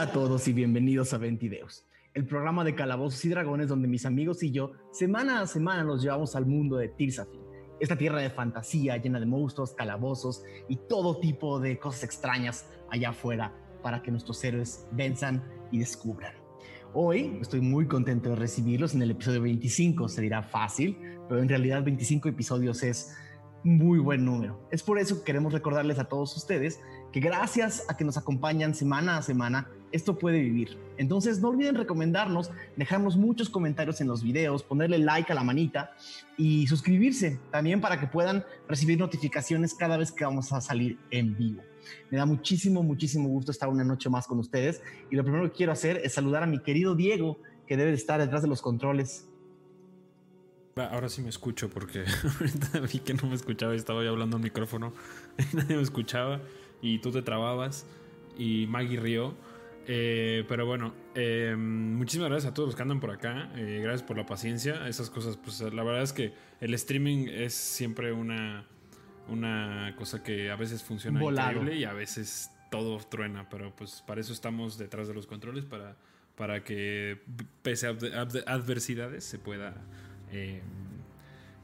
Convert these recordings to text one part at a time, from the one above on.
Hola a todos y bienvenidos a Ventideos, el programa de calabozos y dragones donde mis amigos y yo semana a semana nos llevamos al mundo de Tirsafin, esta tierra de fantasía llena de monstruos, calabozos y todo tipo de cosas extrañas allá afuera para que nuestros héroes venzan y descubran. Hoy estoy muy contento de recibirlos en el episodio 25, se dirá fácil, pero en realidad 25 episodios es muy buen número. Es por eso que queremos recordarles a todos ustedes que gracias a que nos acompañan semana a semana, esto puede vivir. Entonces no olviden recomendarnos, dejarnos muchos comentarios en los videos, ponerle like a la manita y suscribirse también para que puedan recibir notificaciones cada vez que vamos a salir en vivo. Me da muchísimo, muchísimo gusto estar una noche más con ustedes y lo primero que quiero hacer es saludar a mi querido Diego, que debe de estar detrás de los controles. Ahora sí me escucho porque ahorita vi que no me escuchaba y estaba yo hablando al micrófono nadie me escuchaba y tú te trababas y Maggie rió. Eh, pero bueno, eh, muchísimas gracias a todos los que andan por acá. Eh, gracias por la paciencia. Esas cosas, pues la verdad es que el streaming es siempre una, una cosa que a veces funciona increíble y a veces todo truena. Pero pues para eso estamos detrás de los controles, para, para que pese a adversidades se pueda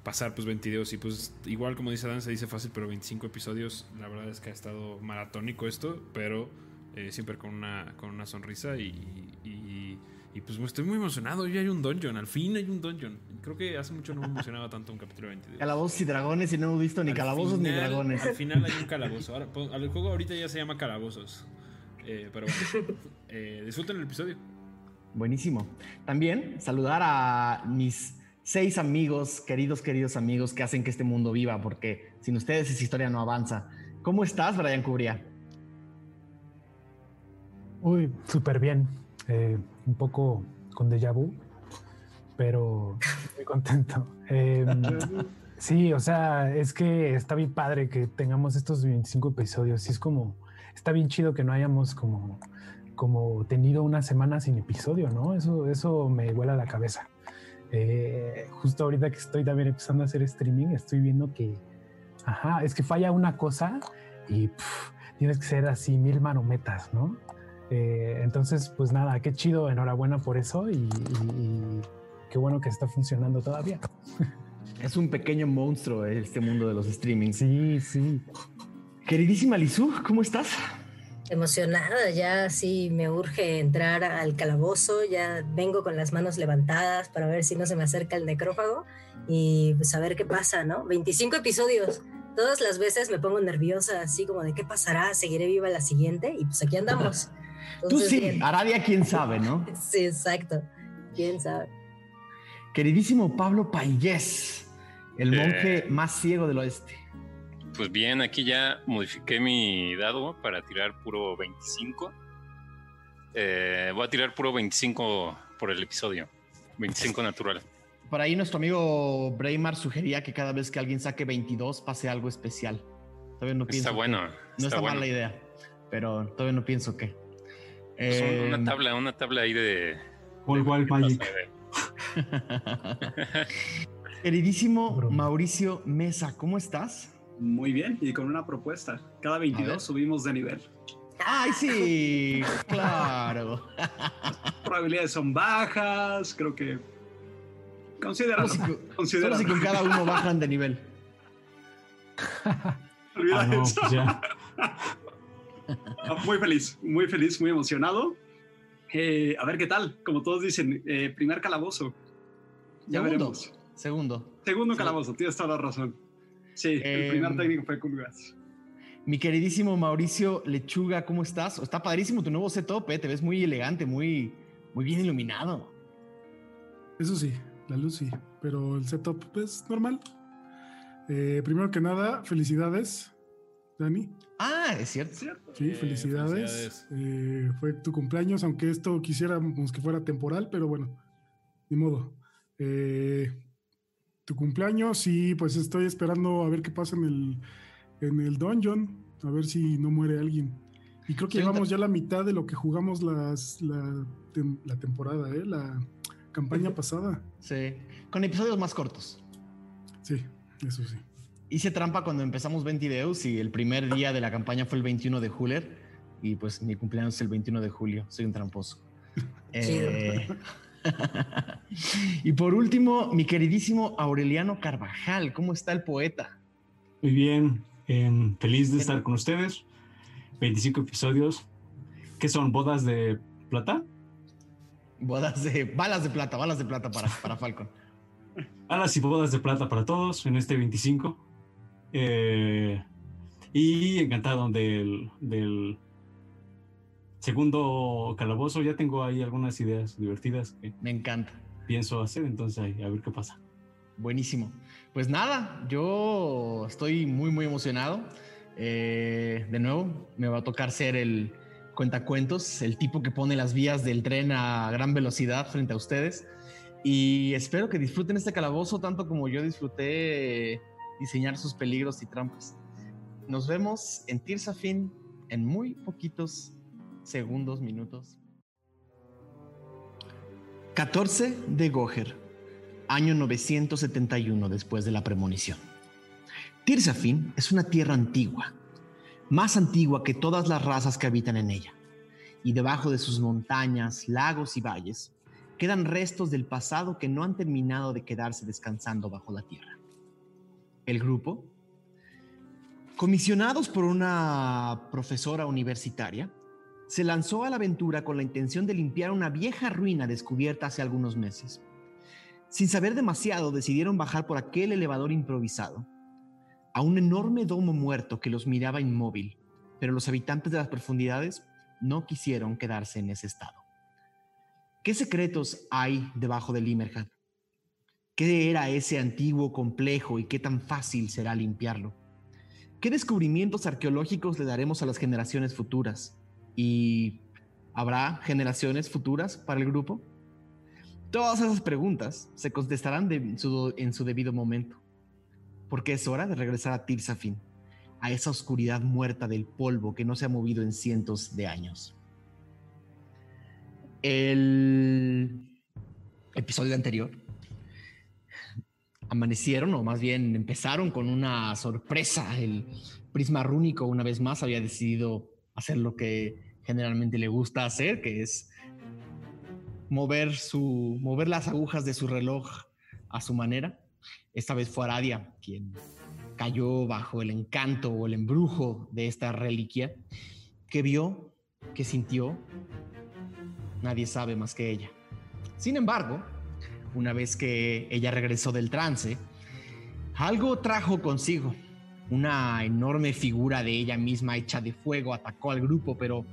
pasar pues 22 y pues igual como dice Dan se dice fácil pero 25 episodios la verdad es que ha estado maratónico esto pero eh, siempre con una, con una sonrisa y, y, pues estoy muy emocionado. Ya hay un dungeon al fin hay un dungeon. Creo que hace mucho no me emocionaba tanto un capítulo 22 calabozos y dragones y no hemos visto ni calabozos ni dragones. al final hay un calabozo. Ahora pues, el juego ahorita ya se llama calabozos. Eh, pero bueno eh, disfruten el episodio. Buenísimo. También saludar a mis seis amigos, queridos, queridos amigos que hacen que este mundo viva, porque sin ustedes esa historia no avanza. ¿Cómo estás, Brian Cubría? Uy, súper bien. Eh, un poco con déjà vu, pero muy contento. Em, sí, o sea, es que está bien padre que tengamos estos 25 episodios. Y es como, está bien chido que no hayamos como, como tenido una semana sin episodio, ¿no? Eso, eso me vuela la cabeza. Eh, justo ahorita que estoy también empezando a hacer streaming, estoy viendo que, ajá, es que falla una cosa y tienes que ser así mil manometas, ¿no? Eh, entonces, pues nada, qué chido, enhorabuena por eso y, qué bueno que está funcionando todavía. Es un pequeño monstruo este mundo de los streamings. Sí, sí. Queridísima Lizu, ¿cómo estás? emocionada, ya sí me urge entrar al calabozo, ya vengo con las manos levantadas para ver si no se me acerca el necrófago y pues a ver qué pasa, ¿no? 25 episodios. Todas las veces me pongo nerviosa, así como de qué pasará, seguiré viva la siguiente y pues aquí andamos. Tú sí, Aradia quién sabe, ¿no? sí, exacto. ¿Quién sabe? Queridísimo Pablo Payés, el eh. monje más ciego del oeste. Pues bien, aquí ya modifiqué mi dado para tirar puro 25. Eh, voy a tirar puro 25 por el episodio. 25 natural. Por ahí nuestro amigo Braymar sugería que cada vez que alguien saque 22 pase algo especial. Todavía no pienso. Está bueno. no está, mala idea, pero todavía no pienso qué. Pues una eh, tabla, una tabla ahí de. Wild Magic. Queridísimo Mauricio Mesa, ¿cómo estás? Muy bien, y con una propuesta. Cada 22 subimos de nivel. ¡Ay, sí! ¡Claro! Las probabilidades son bajas, creo que. Considera. Solo si con cada uno bajan de nivel. Olvida ah, eso. Pues ah, muy feliz, muy feliz, muy emocionado. Eh, a ver qué tal. Como todos dicen, eh, primer calabozo. Ya veremos. Segundo. Segundo calabozo, tienes toda la razón. Sí, el primer em, técnico fue Culgas. Mi queridísimo Mauricio Lechuga, ¿cómo estás? Está padrísimo tu nuevo setup, ¿eh? te ves muy elegante, muy, muy bien iluminado. Eso sí, la luz sí, pero el setup es pues, normal. Eh, primero que nada, felicidades, Dani. Ah, es cierto. Sí, felicidades. Eh, fue tu cumpleaños, aunque esto quisiéramos que fuera temporal, pero bueno, ni modo. Eh, tu cumpleaños y pues estoy esperando a ver qué pasa en el, en el dungeon, a ver si no muere alguien. Y creo que llevamos ya la mitad de lo que jugamos las, la, la temporada, ¿eh? la campaña pasada. Sí, con episodios más cortos. Sí, eso sí. Hice trampa cuando empezamos 20 videos y el primer día de la campaña fue el 21 de Huller. y pues mi cumpleaños es el 21 de julio, soy un tramposo. Eh, y por último, mi queridísimo Aureliano Carvajal, ¿cómo está el poeta? Muy bien, feliz de estar con ustedes. 25 episodios. ¿Qué son? ¿Bodas de plata? Bodas de balas de plata, balas de plata para, para Falcon. balas y bodas de plata para todos en este 25. Eh, y encantado del, del segundo calabozo. Ya tengo ahí algunas ideas divertidas que me encanta. Pienso hacer, entonces a ver qué pasa. Buenísimo. Pues nada, yo estoy muy, muy emocionado. Eh, de nuevo, me va a tocar ser el cuentacuentos, el tipo que pone las vías del tren a gran velocidad frente a ustedes. Y espero que disfruten este calabozo tanto como yo disfruté diseñar sus peligros y trampas. Nos vemos en Tirsafin en muy poquitos segundos, minutos. 14 de Goher, año 971 después de la premonición. Tirsafin es una tierra antigua, más antigua que todas las razas que habitan en ella, y debajo de sus montañas, lagos y valles quedan restos del pasado que no han terminado de quedarse descansando bajo la tierra. El grupo, comisionados por una profesora universitaria, se lanzó a la aventura con la intención de limpiar una vieja ruina descubierta hace algunos meses. Sin saber demasiado, decidieron bajar por aquel elevador improvisado a un enorme domo muerto que los miraba inmóvil, pero los habitantes de las profundidades no quisieron quedarse en ese estado. ¿Qué secretos hay debajo del Limerhad? ¿Qué era ese antiguo complejo y qué tan fácil será limpiarlo? ¿Qué descubrimientos arqueológicos le daremos a las generaciones futuras? ¿Y habrá generaciones futuras para el grupo? Todas esas preguntas se contestarán en su debido momento porque es hora de regresar a Tirsafin, a esa oscuridad muerta del polvo que no se ha movido en cientos de años. El episodio anterior amanecieron, o más bien empezaron con una sorpresa. El prisma rúnico, una vez más, había decidido hacer lo que generalmente le gusta hacer, que es mover, su, mover las agujas de su reloj a su manera. Esta vez fue Aradia quien cayó bajo el encanto o el embrujo de esta reliquia, que vio, que sintió, nadie sabe más que ella. Sin embargo, una vez que ella regresó del trance, algo trajo consigo. Una enorme figura de ella misma hecha de fuego atacó al grupo, pero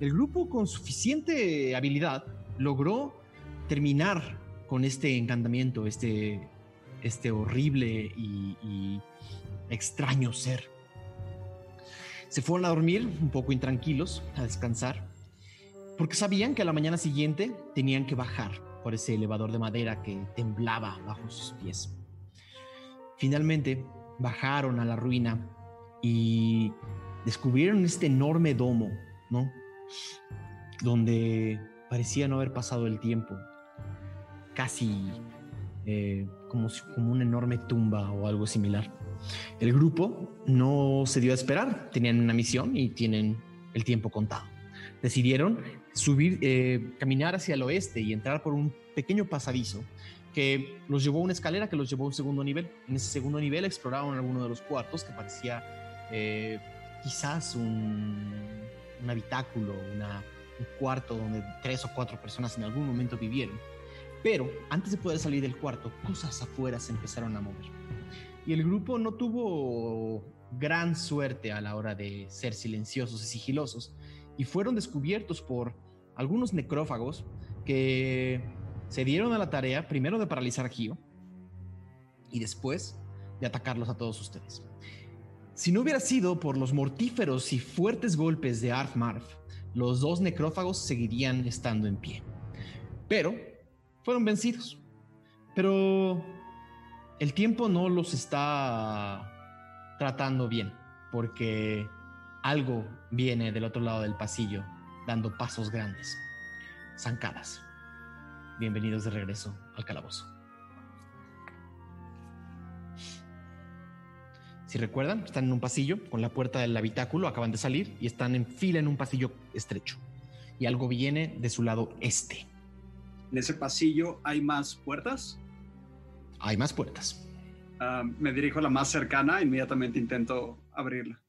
el grupo con suficiente habilidad logró terminar con este encantamiento, este este horrible y, extraño ser. Se fueron a dormir un poco intranquilos, a descansar, porque sabían que a la mañana siguiente tenían que bajar por ese elevador de madera que temblaba bajo sus pies. Finalmente bajaron a la ruina y descubrieron este enorme domo, ¿no? Donde parecía no haber pasado el tiempo, casi eh, como, como una enorme tumba o algo similar. El grupo no se dio a esperar, tenían una misión y tienen el tiempo contado. Decidieron subir, eh, caminar hacia el oeste y entrar por un pequeño pasadizo que los llevó a una escalera que los llevó a un segundo nivel. En ese segundo nivel exploraron alguno de los cuartos que parecía eh, quizás un, un habitáculo, un cuarto donde tres o cuatro personas en algún momento vivieron. Pero antes de poder salir del cuarto, cosas afuera se empezaron a mover. Y el grupo no tuvo gran suerte a la hora de ser silenciosos y sigilosos y fueron descubiertos por algunos necrófagos que se dieron a la tarea primero de paralizar a Gio y después de atacarlos a todos ustedes. Si no hubiera sido por los mortíferos y fuertes golpes de Arf Marf, los dos necrófagos seguirían estando en pie. Pero fueron vencidos. Pero el tiempo no los está tratando bien, porque algo viene del otro lado del pasillo, dando pasos grandes, zancadas. Bienvenidos de regreso al calabozo. Si recuerdan, están en un pasillo con la puerta del habitáculo, acaban de salir y están en fila en un pasillo estrecho. Y algo viene de su lado este. ¿En ese pasillo hay más puertas? Hay más puertas. Ah, me dirijo a la más cercana, inmediatamente intento abrirla.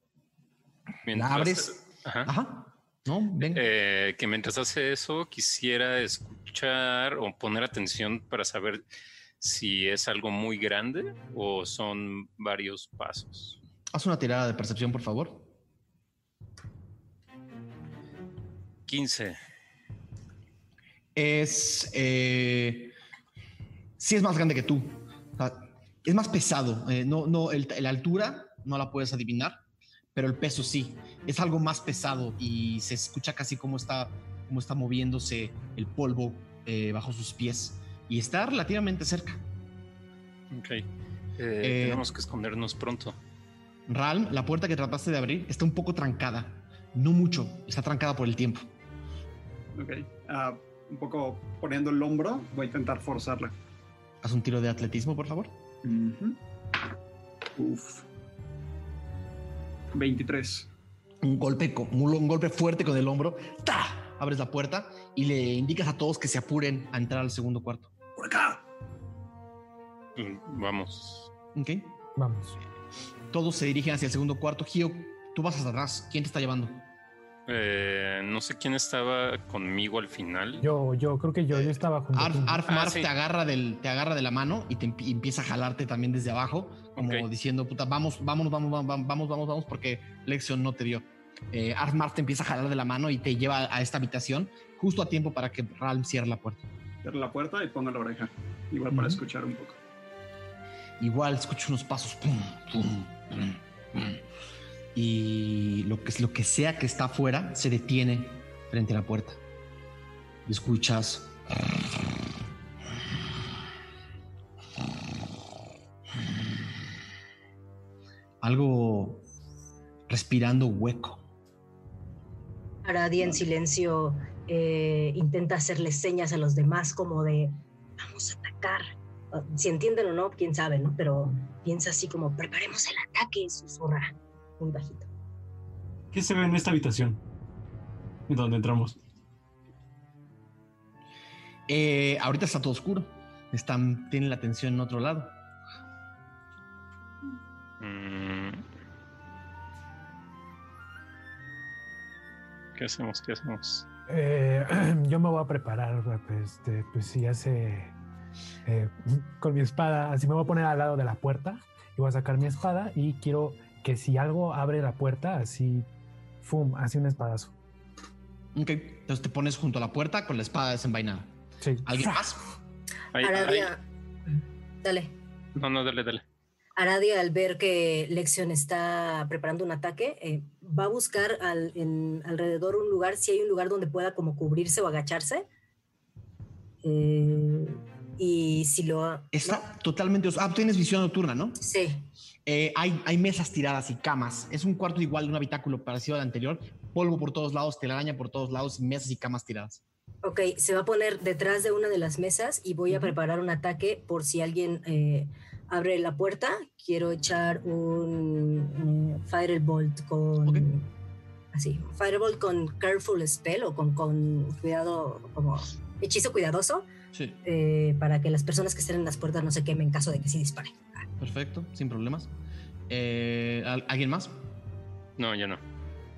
la abres. Ajá. No, venga. Eh, que mientras hace eso, quisiera escuchar o poner atención para saber si es algo muy grande o son varios pasos. Haz una tirada de percepción, por favor. 15. Es. Eh, sí, es más grande que tú. es más pesado. Eh, no, no, la altura no la puedes adivinar, pero el peso sí. Es algo más pesado y se escucha casi como está, como está moviéndose el polvo eh, bajo sus pies y está relativamente cerca. Ok. Eh, eh, tenemos que escondernos pronto. Ralm, la puerta que trataste de abrir está un poco trancada. No mucho, está trancada por el tiempo. Ok. Ah, un poco poniendo el hombro, voy a intentar forzarla. Haz un tiro de atletismo, por favor. Uf. 23. Un golpe, un golpe fuerte con el hombro. ¡Ta! abres la puerta y le indicas a todos que se apuren a entrar al segundo cuarto. Por acá. Mm, vamos. Ok. Vamos. Todos se dirigen hacia el segundo cuarto. Gio, tú vas hasta atrás. ¿Quién te está llevando? Eh, no sé quién estaba conmigo al final. Yo, yo creo que yo, yo estaba junto Arf, Arf ah, te agarra del, te agarra de la mano y te empieza a jalarte también desde abajo, como diciendo, puta, vamos, vamos, vamos, vamos, vamos, vamos, vamos, porque Lexion no te vio eh, te empieza a jalar de la mano y te lleva a esta habitación justo a tiempo para que Ralm cierre la puerta. Cierre la puerta y ponga la oreja, igual para escuchar un poco. Igual escucho unos pasos. Y lo que, lo que sea que está afuera se detiene frente a la puerta. Escuchas. Algo respirando hueco. Aradia en silencio eh, intenta hacerle señas a los demás como de vamos a atacar. Si entienden o no, quién sabe, ¿no? Pero piensa así como preparemos el ataque, susurra muy bajito. ¿Qué se ve en esta habitación? ¿En donde entramos? Eh, ahorita está todo oscuro. Están, tienen la atención en otro lado. ¿Qué hacemos? ¿Qué hacemos? Eh, yo me voy a preparar, este, pues si hace eh, con mi espada, así me voy a poner al lado de la puerta y voy a sacar mi espada y quiero que si algo abre la puerta, así, ¡fum!, así un espadazo. Ok, entonces te pones junto a la puerta con la espada desenvainada. Sí. ¿Alguien más? Dale. No, no, dale, dale. Aradia, al ver que Lexion está preparando un ataque, eh, va a buscar en, alrededor un lugar, si hay un lugar donde pueda como cubrirse o agacharse. Eh, y si lo... Está totalmente... Ah, tienes visión nocturna, ¿no? Sí. Eh, hay, hay mesas tiradas y camas. Es un cuarto igual de un habitáculo parecido al anterior. Polvo por todos lados, telaraña por todos lados, mesas y camas tiradas. Ok, se va a poner detrás de una de las mesas y voy a preparar un ataque por si alguien abre la puerta, quiero echar un eh, Firebolt con... Así, Firebolt con Careful Spell o con, con cuidado, como hechizo cuidadoso. Sí. Eh, para que las personas que estén en las puertas no se quemen en caso de que sí disparen. Perfecto, sin problemas. Eh, ¿Alguien más? No, yo no.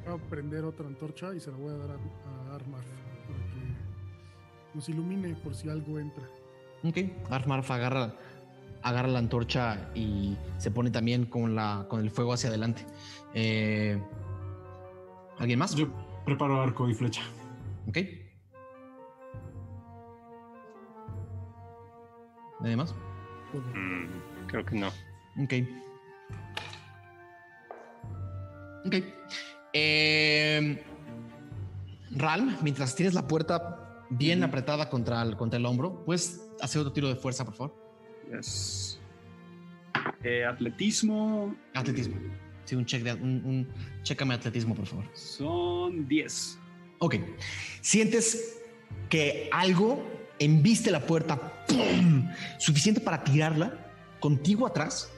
Voy a prender otra antorcha y se la voy a dar a, Armar para que nos ilumine por si algo entra. Ok, Armar agarra agarra la antorcha y se pone también con, la, con el fuego hacia adelante. Eh, ¿Alguien más? Yo preparo arco y flecha. Ok. ¿Nadie más? Mm, creo que no. Ok. Ok. Eh, Ralm, mientras tienes la puerta bien apretada contra el, contra el hombro, ¿puedes hacer otro tiro de fuerza, por favor? Eh, atletismo. Atletismo. Sí, un check de un, chécame atletismo, por favor. Son 10. Ok. Sientes que algo embiste la puerta suficiente para tirarla contigo atrás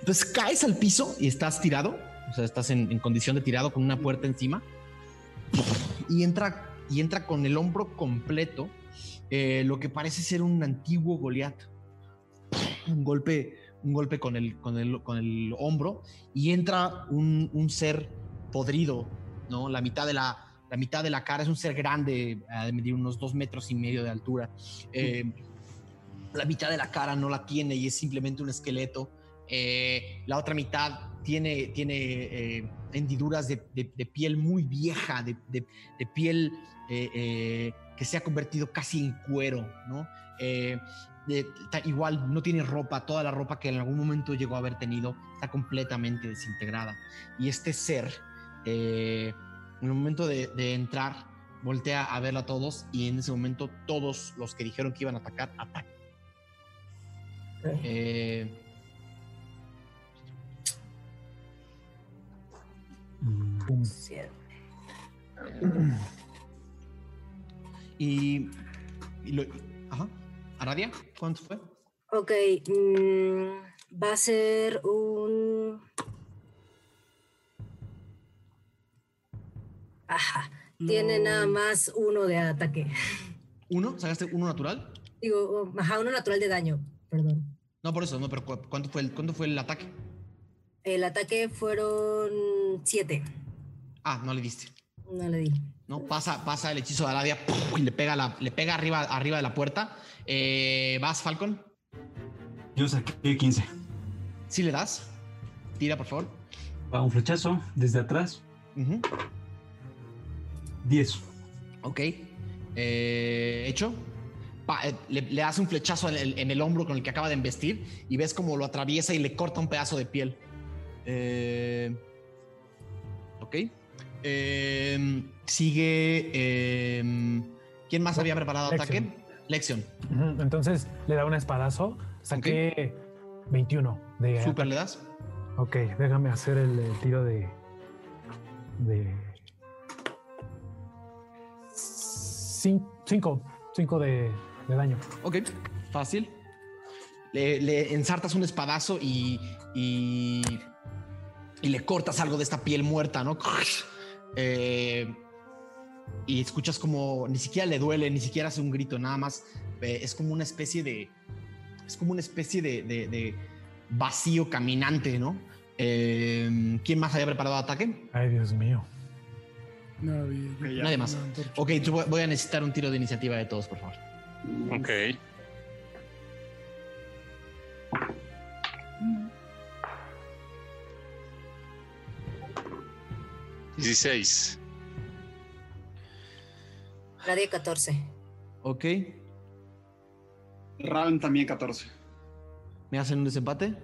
Entonces caes al piso y estás tirado, o sea, estás en, condición de tirado con una puerta encima y entra, y entra con el hombro completo eh, lo que parece ser un antiguo Goliat. Un golpe, un golpe con el, con el, con el hombro y entra un, un ser podrido, ¿no? La mitad de la, la mitad de la cara es un ser grande, de medir unos dos metros y medio de altura. Eh, la mitad de la cara no la tiene y es simplemente un esqueleto. Eh, la otra mitad tiene, tiene eh, hendiduras de, piel muy vieja, de, piel que se ha convertido casi en cuero, ¿no? igual no tiene ropa, toda la ropa que en algún momento llegó a haber tenido está completamente desintegrada. Y este ser en el momento de, entrar, voltea a verla a todos y en ese momento todos los que dijeron que iban a atacar, atacan. Eh, y, y lo, ajá. ¿Aradia? ¿Cuánto fue? Ok, mm, va a ser un Ajá. Tiene nada más uno de ataque. ¿Uno? ¿Sacaste uno natural? Digo, ajá, uno natural de daño, perdón. No, por eso, no, pero ¿cuánto fue el, cuánto fue el ataque? El ataque fueron siete. Ah, no le diste. No le di. No, pasa, pasa el hechizo de Aladia y le pega, la, le pega arriba, arriba de la puerta. Eh, ¿Vas, Falcon? Yo saqué 15. ¿Sí le das? Tira, por favor. Va un flechazo desde atrás. 10. Ok. Eh, hecho. Eh, le, le, das un flechazo en el, hombro con el que acaba de embestir y ves como lo atraviesa y le corta un pedazo de piel. Eh, ok. sigue. ¿Quién más había preparado ataque? Lección. Entonces le da un espadazo. Saqué 21 de. ¿Super le das? Ok, déjame hacer el, tiro de. de 5 cinco, de, daño. Ok, fácil. Le, ensartas un espadazo y, y, le cortas algo de esta piel muerta, ¿no? Eh, y escuchas como ni siquiera le duele, ni siquiera hace un grito, nada más. Eh, es como una especie de. Es como una especie de, vacío caminante, ¿no? Eh, ¿Quién más había preparado ataque? Ay, Dios mío. Nadie, más. Ok, voy a necesitar un tiro de iniciativa de todos, por favor. Ok. Dieciséis. Nadie 14. Ok. Ram también 14. ¿Me hacen un desempate?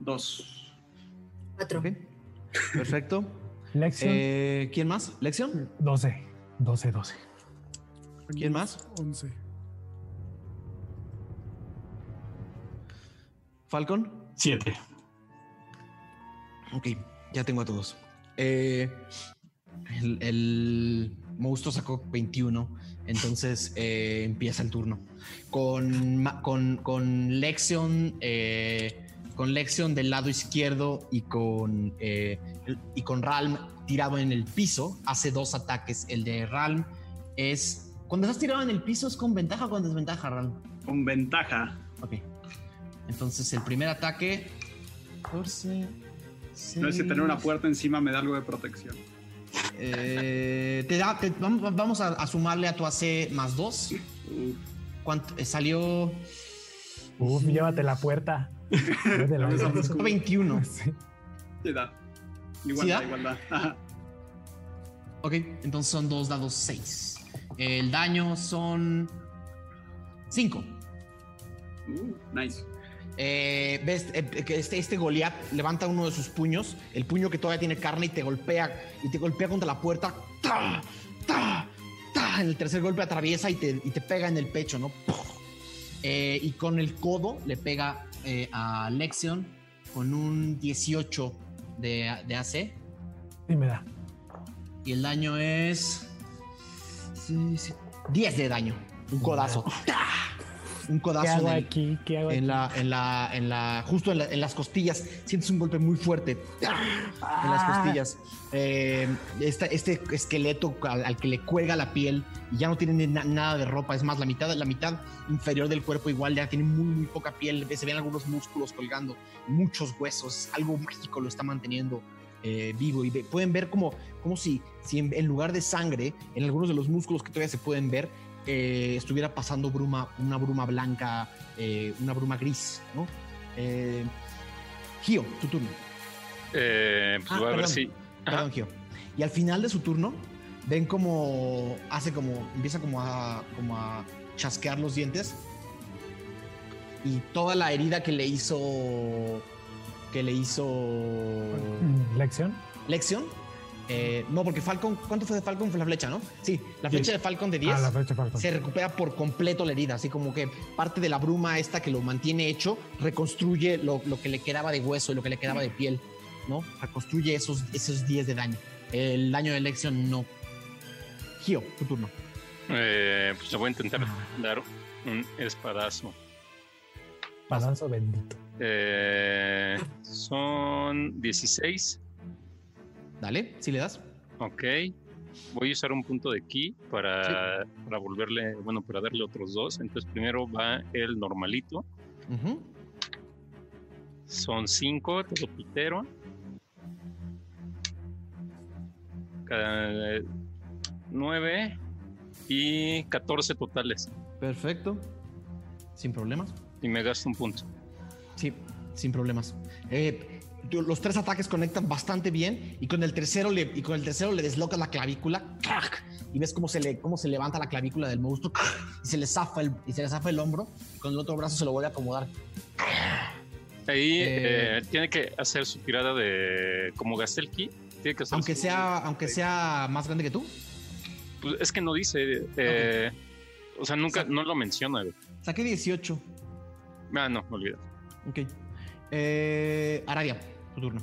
Dos. Cuatro. Perfecto. Lección. Eh, ¿Quién más? ¿Lección? 12. 12, 12. ¿Quién más? 11. ¿Falcon? 7. Ok, ya tengo a todos. Eh, el, monstruo sacó 21, entonces eh, empieza el turno. Con, con, con Lexion con Lexion del lado izquierdo y con, eh, y con Ralm tirado en el piso, hace dos ataques. El de Ralm es. Cuando estás tirado en el piso, ¿es con ventaja o con desventaja, Ralm? Con ventaja. Ok. Entonces, el primer ataque. 14. no es que tener una puerta encima me da algo de protección. Eh, te da, vamos, a, sumarle a tu AC más 2. ¿Cuánto? Eh, salió. Uf, llévate la puerta. 21. Sí. da. Igualdad, igualdad. Ok, entonces son dos dados 6. El daño son 5. Uh, nice. Eh, ves eh, que este, este Goliath levanta uno de sus puños, el puño que todavía tiene carne y te golpea y te golpea contra la puerta. ¡Ta! ¡Ta! ¡Ta! En el tercer golpe atraviesa y te, y te pega en el pecho, ¿no? Eh, y con el codo le pega eh, a Lexion con un 18 de, AC. Sí, me da. Y el daño es. 10 de daño. Un codazo. un codazo ¿Qué hago en, el- aquí? ¿Qué hago en aquí? la, en la, en la, justo en, la- en las costillas. Sientes un golpe muy fuerte en las Ah. costillas. Eh, esta- este esqueleto al, al que le cuelga la piel y ya no tiene na- nada de ropa. Es más, la mitad, la mitad inferior del cuerpo igual ya tiene muy, muy poca piel. Se ven algunos músculos colgando, muchos huesos. Algo mágico lo está manteniendo eh, vivo. Y ve- pueden ver como, como si, si en, en lugar de sangre, en algunos de los músculos que todavía se pueden ver, eh, estuviera pasando bruma, una bruma blanca, eh, una bruma gris, ¿no? Eh, Gio, tu turno. Eh, pues Ah, voy a ver perdón. si. Perdón, Gio. Y al final de su turno, ven como hace como, empieza como a, como a chasquear los dientes. Y toda la herida que le hizo, que le hizo Mm, ¿Lección? Eh, no, porque Falcon, ¿cuánto fue de Falcon? Fue la flecha, ¿no? Sí, la flecha de Falcon de 10 Ah, la fecha Falcon. se recupera por completo la herida, así como que parte de la bruma esta que lo mantiene hecho, reconstruye lo, lo que le quedaba de hueso y lo que le quedaba de piel, ¿no? Reconstruye esos, esos 10 de daño. El daño de elección no. Gio, tu turno. Eh, pues le voy a intentar dar un espadazo. Padazo bendito. Eh, son 16. Dale, si le das. Ok. Voy a usar un punto de ki para, para volverle, bueno, para darle otros dos. Entonces primero va el normalito. Son 5, todo pitero. 9 y 14 totales. Perfecto. Sin problemas. Y me gasto un punto. Sí, sin problemas. Eh, los tres ataques conectan bastante bien y con el tercero le, y con el tercero le deslocas la clavícula ¡crack! y ves cómo se, le, cómo se levanta la clavícula del monstruo ¡crack! y se le zafa el, y se le zafa el hombro y con el otro brazo se lo vuelve a acomodar. Ahí Eh, eh, tiene que hacer su tirada de. Como gasté el ki, tiene que hacer Aunque su- sea, aunque sea más grande que tú. Pues es que no dice. eh, O sea, nunca, Sa- no lo menciona. Saqué 18. Ah, no, olvida. Ok. Eh, Aradia, tu turno.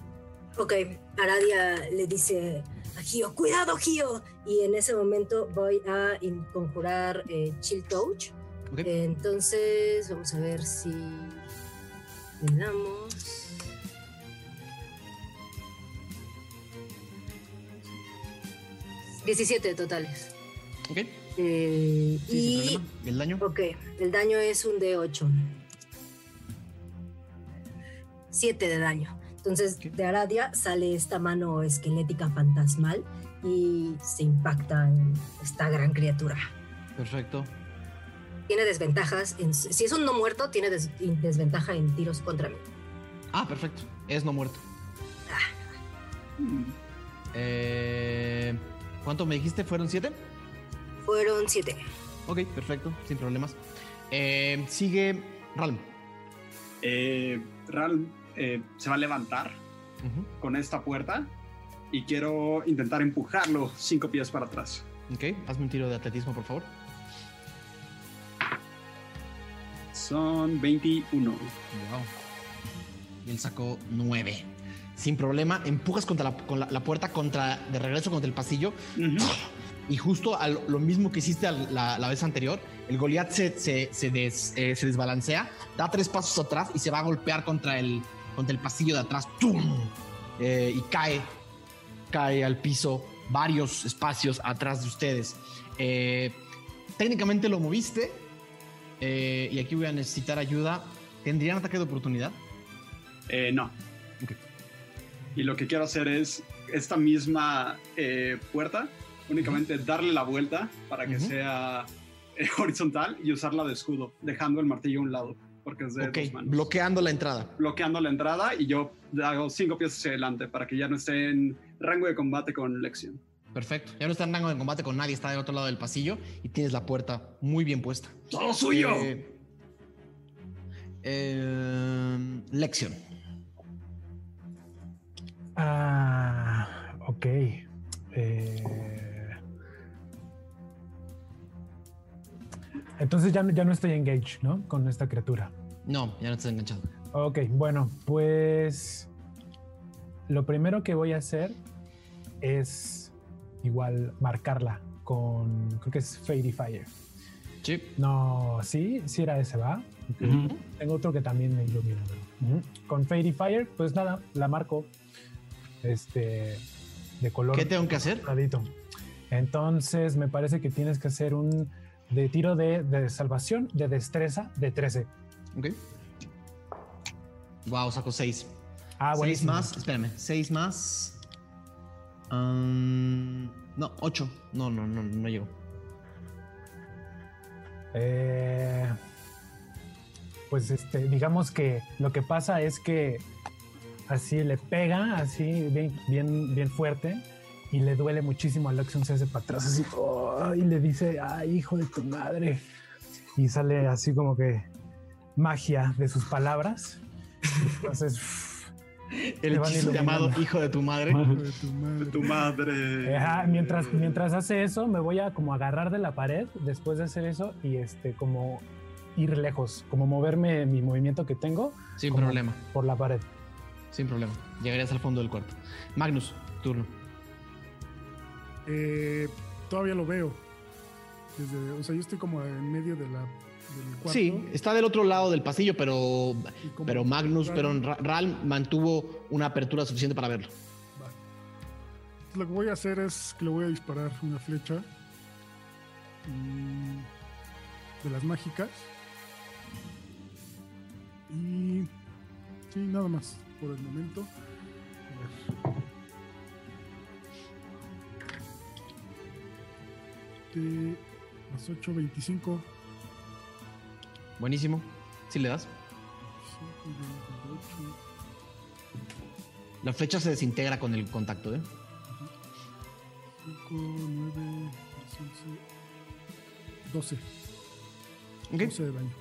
Ok, Aradia le dice a Gio, cuidado Gio. Y en ese momento voy a conjurar eh, Chill Touch. Entonces, vamos a ver si le damos. ...17 totales. Ok. Eh, Sí, sin y... problema. ¿El daño? Ok, el daño es un D8. 7 de daño. Entonces, de Aradia sale esta mano esquelética fantasmal y se impacta en esta gran criatura. Perfecto. Tiene desventajas. En, si es un no muerto, tiene des- desventaja en tiros contra mí. Ah, perfecto. Es no muerto. Eh, ¿Cuánto me dijiste? ¿Fueron siete? Fueron 7. Ok, perfecto, sin problemas. Eh, sigue Ralm. Eh, Ral eh, se va a levantar Ujú. con esta puerta y quiero intentar empujarlo cinco pies para atrás. Ok, hazme un tiro de atletismo, por favor. Son 21. Wow. Y él sacó nueve. Sin problema, empujas contra la, con la- la puerta contra, de regreso contra el pasillo Ujú. y justo a lo, mismo que hiciste al- la, la vez anterior, el Goliath se, se, se des- eh, se desbalancea, da tres pasos atrás y se va a golpear contra el, contra el pasillo de atrás. ¡Tum! Eh, y cae, cae al piso varios espacios atrás de ustedes. Eh, técnicamente lo moviste eh, y aquí voy a necesitar ayuda. ¿Tendrían ataque de oportunidad? Eh, no. Y lo que quiero hacer es esta misma puerta, únicamente darle la vuelta para que sea horizontal y usarla de escudo, dejando el martillo a un lado, porque es de Ok, dos manos. bloqueando la entrada. bloqueando la entrada y yo hago cinco pies hacia adelante para que ya no esté en rango de combate con Lexion. Perfecto. Ya no está en rango de combate con nadie, está del otro lado del pasillo y tienes la puerta muy bien puesta. ¡Todo suyo! Eh, eh, lección. Ah, ok. Eh, entonces ya, no- ya no estoy engaged, ¿no? Con esta criatura. No, ya no estás enganchado. Ok, bueno, pues lo primero que voy a hacer es igual marcarla con, creo que es Fairy Fire. Sí. No, sí, sí era ese, ¿va? Tengo otro que también me ilumina. Con Fairy Fire, pues nada, la marco este, de color. ¿Qué tengo que hacer? Entonces, me parece que tienes que hacer un de tiro de, de salvación de destreza de 13. Ok. Wow, saco 6. Ah, bueno. 6 más, espérame, 6 más. Um, no, 8. No, no, no, no llego. Eh, pues este, digamos que lo que pasa es que así le pega, así bien, bien, bien fuerte, y le duele muchísimo a Luxion, se hace para atrás así, oh, y le dice, ay, hijo de tu madre. Y sale así como que magia de sus palabras. Entonces, el hechizo llamado hijo de tu madre. De tu madre. mientras, mientras hace eso, me voy a como agarrar de la pared después de hacer eso y este como ir lejos, como moverme mi movimiento que tengo. Sin problema. Por la pared. Sin problema. Llegarías al fondo del cuarto. Magnus, turno. Eh, todavía lo veo. o sea, yo estoy como en medio de la Sí, está del otro lado del pasillo, pero, pero Magnus, pero Ral mantuvo una apertura suficiente para verlo. Lo que voy a hacer es que le voy a disparar una flecha de las mágicas. Y sí, nada más por el momento. De las 8.25. Buenísimo. Si le das. La flecha se desintegra con el contacto, ¿eh? 5, 9, 12. 12 de daño.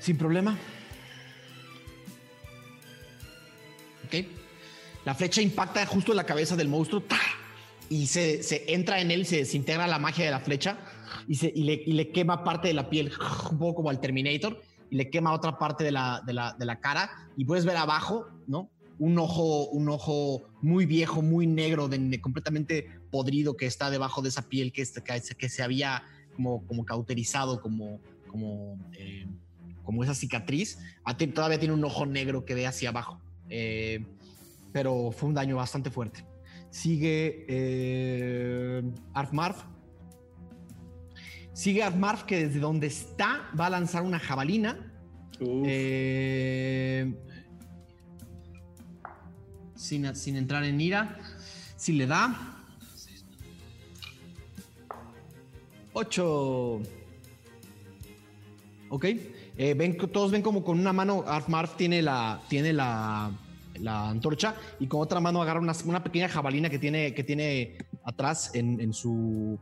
Sin problema. Ok. La flecha impacta justo en la cabeza del monstruo y se, se entra en él, se desintegra la magia de la flecha y, le, quema parte de la piel, un poco como al Terminator, y le quema otra parte de la, de la, cara, y puedes ver abajo, ¿no? Un ojo, un ojo muy viejo, muy negro, de, completamente podrido que está debajo de esa piel que, que, se había como, como cauterizado, como, como, eh, como esa cicatriz. Todavía tiene un ojo negro que ve hacia abajo. Eh, pero fue un daño bastante fuerte. Sigue eh, Arfmarf Sigue Armarf que desde donde está va a lanzar una jabalina. Eh, sin, entrar en ira. Si le da. 8. Ok. Eh, ven, todos ven como con una mano Armarf tiene la, tiene la, la antorcha y con otra mano agarra una, pequeña jabalina que tiene, que tiene atrás en su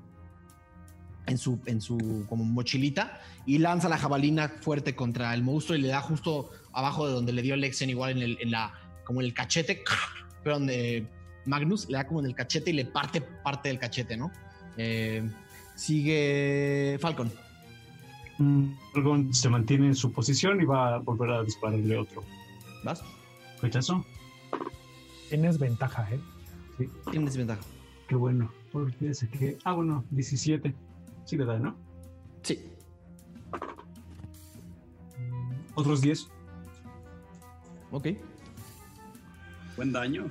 en su, en su como mochilita y lanza la jabalina fuerte contra el monstruo y le da justo abajo de donde le dio Lexion, igual en, el, en la, como en el cachete, pero donde Magnus le da como en el cachete y le parte parte del cachete, ¿no? Eh, sigue Falcon. Mm, Falcon se mantiene en su posición y va a volver a dispararle otro. ¿Vas? ¿Rechazo? Tienes ventaja, ¿eh? Sí. Tienes ventaja. Qué bueno. Que... Ah, bueno, 17. Sí le da, ¿no? Sí. Otros 10. Ok. Buen daño.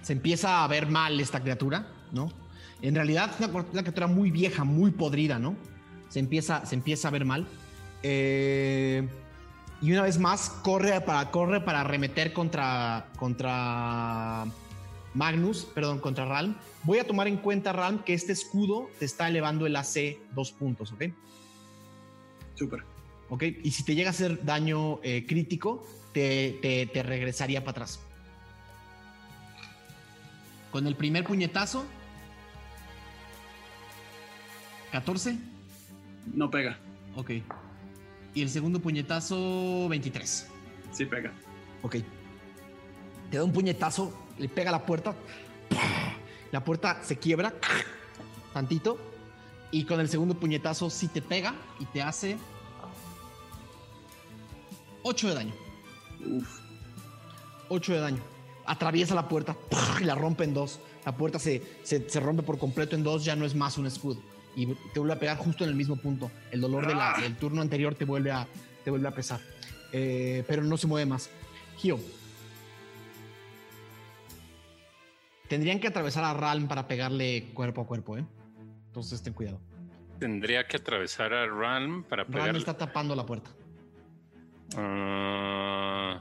Se empieza a ver mal esta criatura, ¿no? En realidad es una, criatura muy vieja, muy podrida, ¿no? Se empieza, se empieza a ver mal. Eh, y una vez más corre para, corre para arremeter contra, contra Magnus, perdón, contra Ralm. Voy a tomar en cuenta, Ralm, que este escudo te está elevando el AC dos puntos, ¿ok? Súper. ¿Ok? Y si te llega a hacer daño eh, crítico, te, te, regresaría para atrás. Con el primer puñetazo. 14. No pega. Ok. Y el segundo puñetazo, 23. Sí pega. Ok. Te da un puñetazo le pega a la puerta, la puerta se quiebra tantito y con el segundo puñetazo sí te pega y te hace 8 de daño. Uf. 8 de daño. Atraviesa la puerta y la rompe en dos. La puerta se, se, rompe por completo en dos, ya no es más un escudo. Y te vuelve a pegar justo en el mismo punto. El dolor Ah. del turno anterior te vuelve a, te vuelve a pesar. Eh, pero no se mueve más. Gio. Tendrían que atravesar a Ralm para pegarle cuerpo a cuerpo, ¿eh? Entonces ten cuidado. Tendría que atravesar a Ralm para Ralm pegarle. está tapando la puerta. Ah,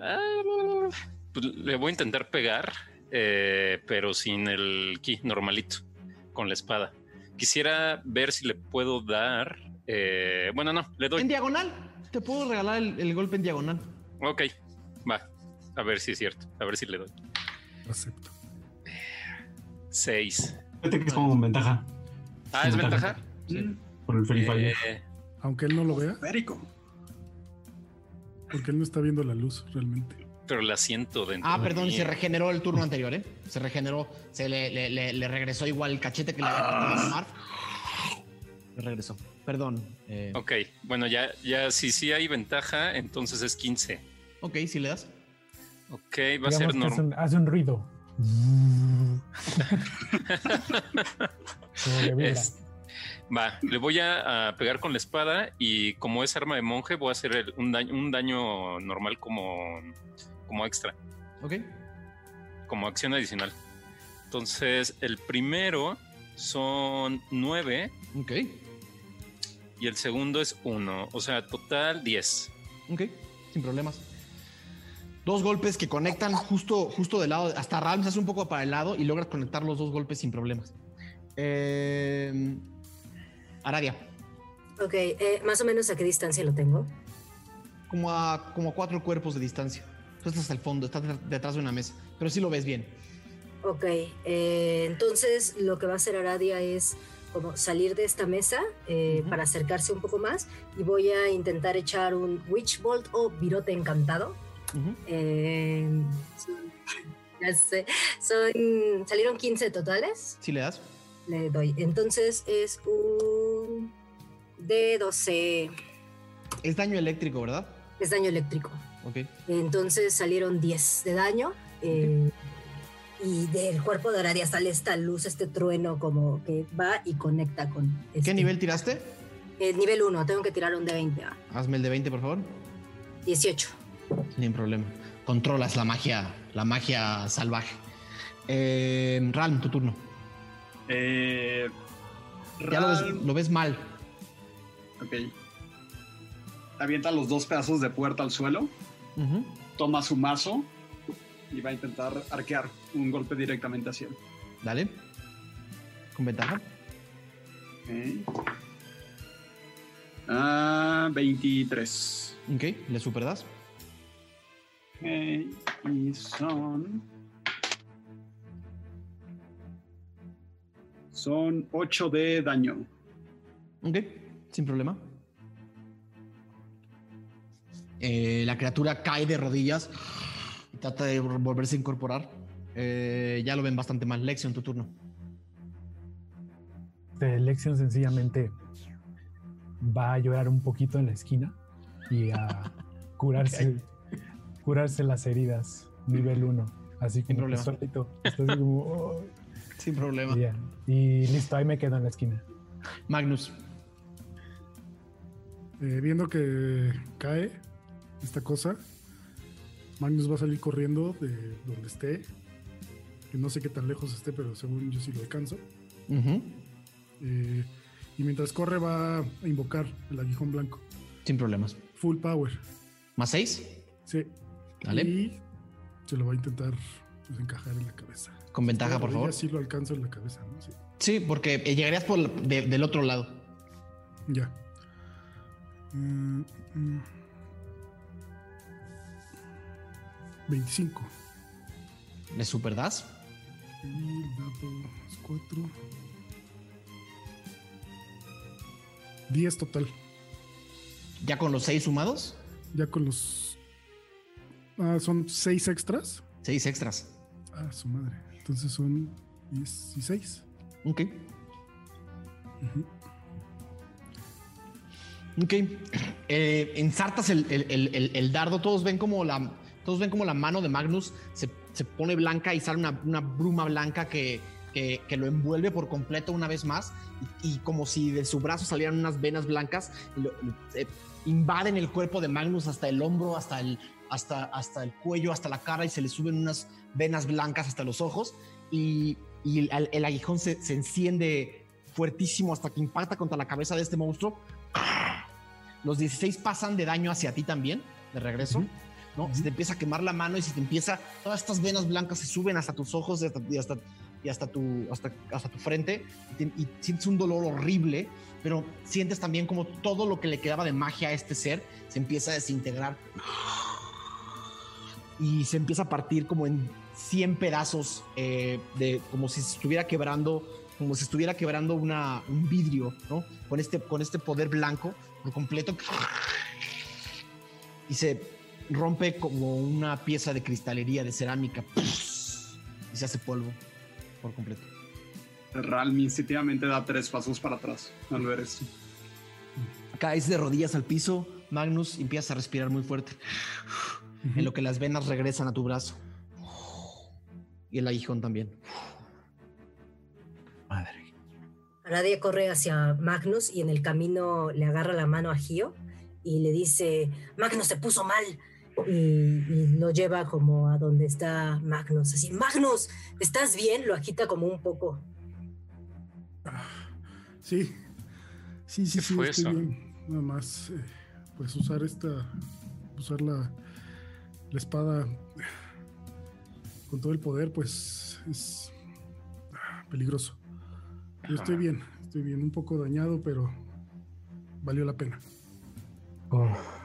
ah, pues le voy a intentar pegar, eh, pero sin el ki, normalito, con la espada. Quisiera ver si le puedo dar. eh, bueno, no, le En doy. diagonal. Te puedo regalar el, el golpe en diagonal. Ok, va. A ver si es cierto. A ver si le doy. Acepto. Seis. Fíjate que es como con ventaja. Ah, ¿es ventaja? Mm, Por el Free Fire. Eh, Aunque él no lo vea, Férico. porque él no está viendo la luz realmente. Pero la siento dentro. Ah, de perdón, mí. se regeneró el turno anterior, ¿eh? Se regeneró, se le, le- le- le regresó igual el cachete que le había quitado a Marv. Le regresó. Perdón. eh, Ok, bueno, ya, ya, si sí hay ventaja, entonces es 15. ok, si le das. Ok, va a ser hace normal. un, hace un ruido. Es- Va, le voy a, a pegar con la espada y como es arma de monje, voy a hacer el- un, daño, un daño normal como, como extra, Ok. como acción adicional. Entonces, el primero son 9 Ok. y el segundo es 1, o sea, total 10. Ok. Sin problemas. Dos golpes que conectan justo, justo del lado. Hasta Ralm se hace un poco para el lado y logras conectar los dos golpes sin problemas. Eh, Aradia, Ok, eh, más o menos a qué distancia lo tengo. como a, como a cuatro cuerpos de distancia. Estás el fondo, estás de- detrás de una mesa, pero sí lo ves bien. Ok, eh, entonces lo que va a hacer Aradia es como salir de esta mesa eh, para acercarse un poco más y voy a intentar echar un Witch Bolt o virote encantado. Eh, ya sé, son, salieron 15 totales. Sí le das. Le doy. Entonces es un D12, Es daño eléctrico, ¿verdad? es daño eléctrico. Ok. Entonces salieron 10 de daño. eh, y del cuerpo de Aradia sale esta luz, este trueno como que va y conecta con... ¿Qué este- nivel tiraste? El nivel 1, tengo que tirar un de 20. ah, Hazme el de 20, por favor. 18. Sin problema. Controlas la magia, la magia salvaje. Eh, Ralm, tu turno. Eh, Ya lo ves, lo ves mal. Ok. Avienta los dos pedazos de puerta al suelo, Toma su mazo y va a intentar arquear un golpe directamente hacia él. Dale. Con ventaja. Ok. Ah, 23. Ok, le superdas. Ok, Y son. Son 8 de daño. Ok, sin problema. Eh, la criatura cae de rodillas y trata de volverse a incorporar. Eh, ya lo ven bastante mal. Lexion, tu turno. Este, Lexion sencillamente va a llorar un poquito en la esquina y a curarse, curarse las heridas nivel 1. Así Sin como que problema. solito. Como, "Oh", Sin problema. Y listo, ahí me quedo en la esquina. Magnus. Eh, viendo que cae esta cosa, Magnus va a salir corriendo de donde esté. Que no sé qué tan lejos esté, pero según yo sí lo alcanzo. Eh, y mientras corre va a invocar el aguijón blanco. Sin problemas. Full power. ¿Más seis? Sí. Dale. Y se lo va a intentar pues, encajar en la cabeza. Con ventaja, por favor. Sí lo alcanzo en la cabeza, ¿no? Sí. Sí, porque eh, llegarías por de- del otro lado. Ya. Mm, mm. 25. ¿Le superdas? Y el dado es 4. 10 total. ¿Ya con los seis sumados? Ya con los. Ah, son 6 extras. Seis extras. Ah, su madre. Entonces son 16. Ok. Ujú. Ok. Eh, ensartas el- el- el- el dardo. Todos ven como la. Todos ven como la mano de Magnus se, se pone blanca y sale una, una bruma blanca que que, lo envuelve por completo una vez más y, como si de su brazo salieran unas venas blancas, eh, invaden el cuerpo de Magnus hasta el hombro, hasta el, hasta, hasta el cuello, hasta la cara y se le suben unas venas blancas hasta los ojos y, el, aguijón se, enciende fuertísimo hasta que impacta contra la cabeza de este monstruo. Los 16 pasan de daño hacia ti también, de regreso. ¿No? Se te empieza a quemar la mano y se te empieza, todas estas venas blancas se suben hasta tus ojos y hasta, y hasta, tu, hasta, hasta tu frente y, sientes un dolor horrible, pero sientes también como todo lo que le quedaba de magia a este ser se empieza a desintegrar y se empieza a partir como en 100 pedazos eh, de como si se estuviera quebrando como si estuviera quebrando una, un vidrio, ¿no? Con este, con este poder blanco por completo. Y se rompe como una pieza de cristalería de cerámica y se hace polvo por completo. Ralm instintivamente da tres pasos para atrás al ver esto. Caes de rodillas al piso, Magnus, empiezas a respirar muy fuerte, en lo que las venas regresan a tu brazo. Y el aguijón también. Madre. Aradia corre hacia Magnus y en el camino le agarra la mano a Gio y le dice, Magnus se puso mal, y, lo lleva como a donde está Magnus. Así, Magnus, ¿estás bien? Lo agita como un poco. Sí, sí, sí, sí, estoy bien. Nada más, eh, pues usar esta, usar la, la espada con todo el poder, pues es peligroso. Yo estoy bien, estoy bien, un poco dañado, pero valió la pena. Oh.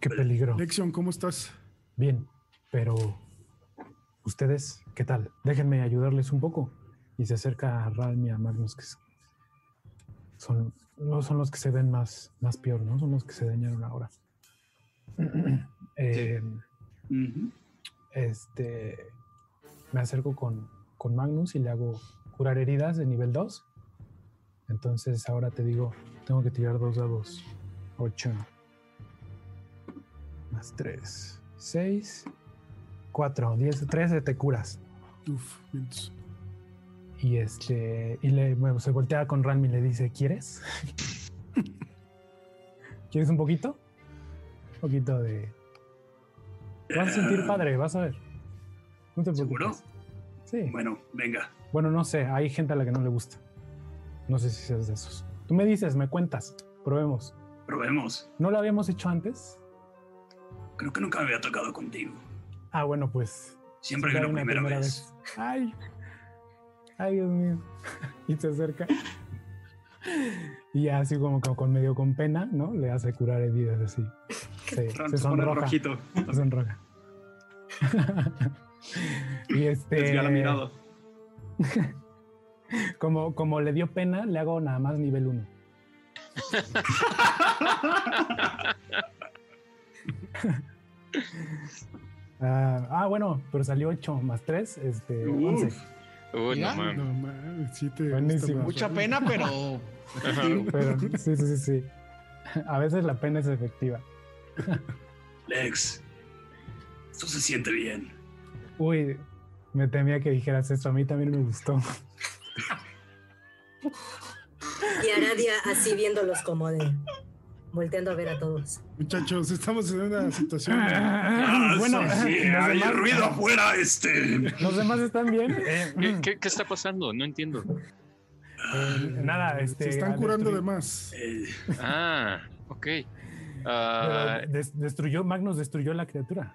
Qué peligro. Lexion, ¿cómo estás? Bien, pero ustedes, ¿qué tal? Déjenme ayudarles un poco. Y se acerca a Ralm y a Magnus, que son, no son los que se ven más, más peor, ¿no? Son los que se dañaron ahora. Eh, este, me acerco con, con Magnus y le hago curar heridas de nivel 2. Entonces ahora te digo, tengo que tirar dos dados. 8 más 3, 6, 4, 10, 13 te curas. Uf, Y este, y le, se voltea con Rami y le dice, ¿quieres? ¿Quieres un poquito? Un poquito de... vas a sentir padre, vas a ver. No te ¿Seguro? Sí. Bueno, venga. Bueno, no sé, hay gente a la que no le gusta. No sé si seas de esos. Tú me dices, me cuentas, probemos. Probemos. ¿No lo habíamos hecho antes? Creo que nunca me había tocado contigo. Ah, bueno, pues. Siempre hay una primera, vez. Ay. Ay, Dios mío. y se acerca. Y así como, con medio con pena, ¿no? Le hace curar heridas así. Se, se sonroja. Se sonroja. y este. la mirada. como, como le dio pena, le hago nada más nivel 1. Ah, ah, bueno, pero salió 8 más 3, este, 11. Uy, no mames. Mucha pena, pero... pero. Sí, sí, sí, A veces la pena es efectiva. Lex, esto se siente bien. Uy, me temía que dijeras esto. A mí también me gustó. Y Aradia así viéndolos como de volteando a ver a todos. Muchachos, estamos en una situación. Ah, bueno, hay ruido afuera, este. Los demás están bien. ¿Qué, está pasando? No entiendo. Eh, nada, este. Se están curando de más. Eh. Ah, ok. Ah, destruyó, Magnus destruyó la criatura.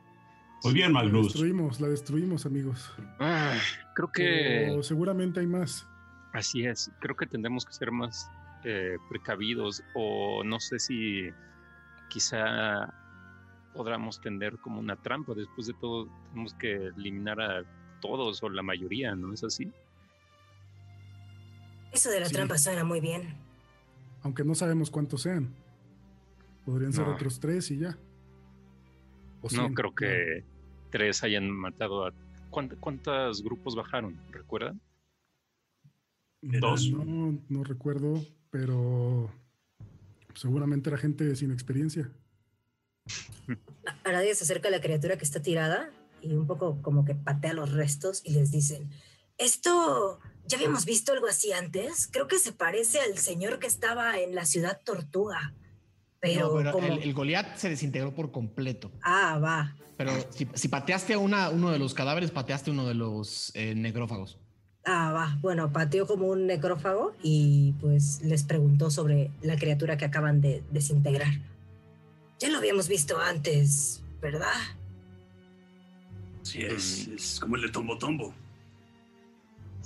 Muy bien, Magnus. La destruimos, la destruimos, amigos. Ah, creo que. seguramente hay más. Así es. Creo que tendremos que ser más eh, precavidos o no sé si quizá podamos tender como una trampa. Después de todo, tenemos que eliminar a todos o la mayoría, ¿no es así? Eso de la trampa suena muy bien. Aunque no sabemos cuántos sean. Podrían ser otros tres y ya. no creo que tres hayan matado a... ¿Cuántos grupos bajaron? ¿Recuerdan? Dos. No, no recuerdo pero seguramente era gente sin experiencia. Aradia se acerca a la criatura que está tirada y un poco como que patea los restos y les dicen, esto ¿Ya habíamos visto algo así antes? Creo que se parece al señor que estaba en la ciudad Tortuga. Pero, el, Goliath se desintegró por completo. Ah, va. Pero si, pateaste a una, uno de los cadáveres, pateaste uno de los eh, necrófagos. Ah, va. Bueno, pateó como un necrófago y pues les preguntó sobre la criatura que acaban de desintegrar. Ya lo habíamos visto antes, ¿verdad? Sí, es, es como el de Tombo Tombo.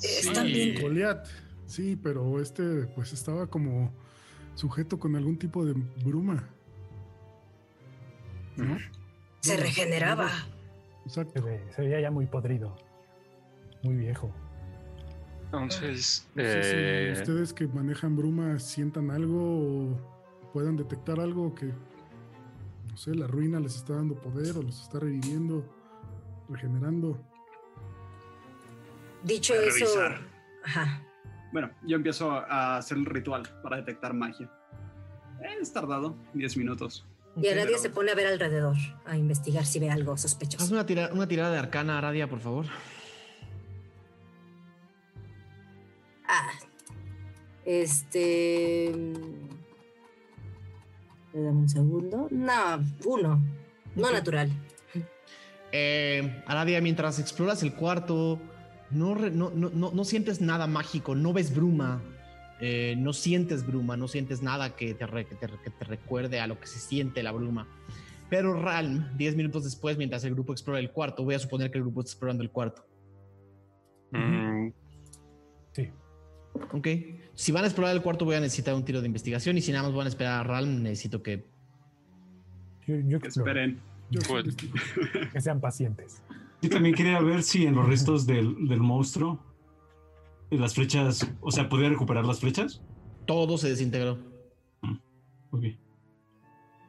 Es también. Goliath, sí, pero este pues estaba como sujeto con algún tipo de bruma. ¿No? Se regeneraba. Exacto. Se, veía ya muy podrido. Muy viejo. Entonces, eh, ustedes que manejan bruma sientan algo o puedan detectar algo que, no sé, la ruina les está dando poder o los está reviviendo, regenerando. Dicho eso. Bueno, yo empiezo a hacer el ritual para detectar magia. Es tardado, 10 minutos. Y Aradia se pone a ver alrededor, a investigar si ve algo sospechoso. Haz una, una tirada de arcana, Aradia, por favor. Ah. Este. Dame un segundo. No, uno. No natural. Eh, Aradia, mientras exploras el cuarto, no, no, no, no, sientes nada mágico, no ves bruma, eh, no sientes bruma, no sientes nada que te, te, recuerde a lo que se siente la bruma. Pero Ralm, 10 minutos después, mientras el grupo explora el cuarto, voy a suponer que el grupo está explorando el cuarto. Mm. Ok. Si van a explorar el cuarto, voy a necesitar un tiro de investigación. Y si nada más van a esperar a Ralm, necesito que. Yo, Esperen. que sean pacientes. Yo también quería ver si en los restos del, del monstruo las flechas, o sea, ¿podía recuperar las flechas? Todo se desintegró. ok.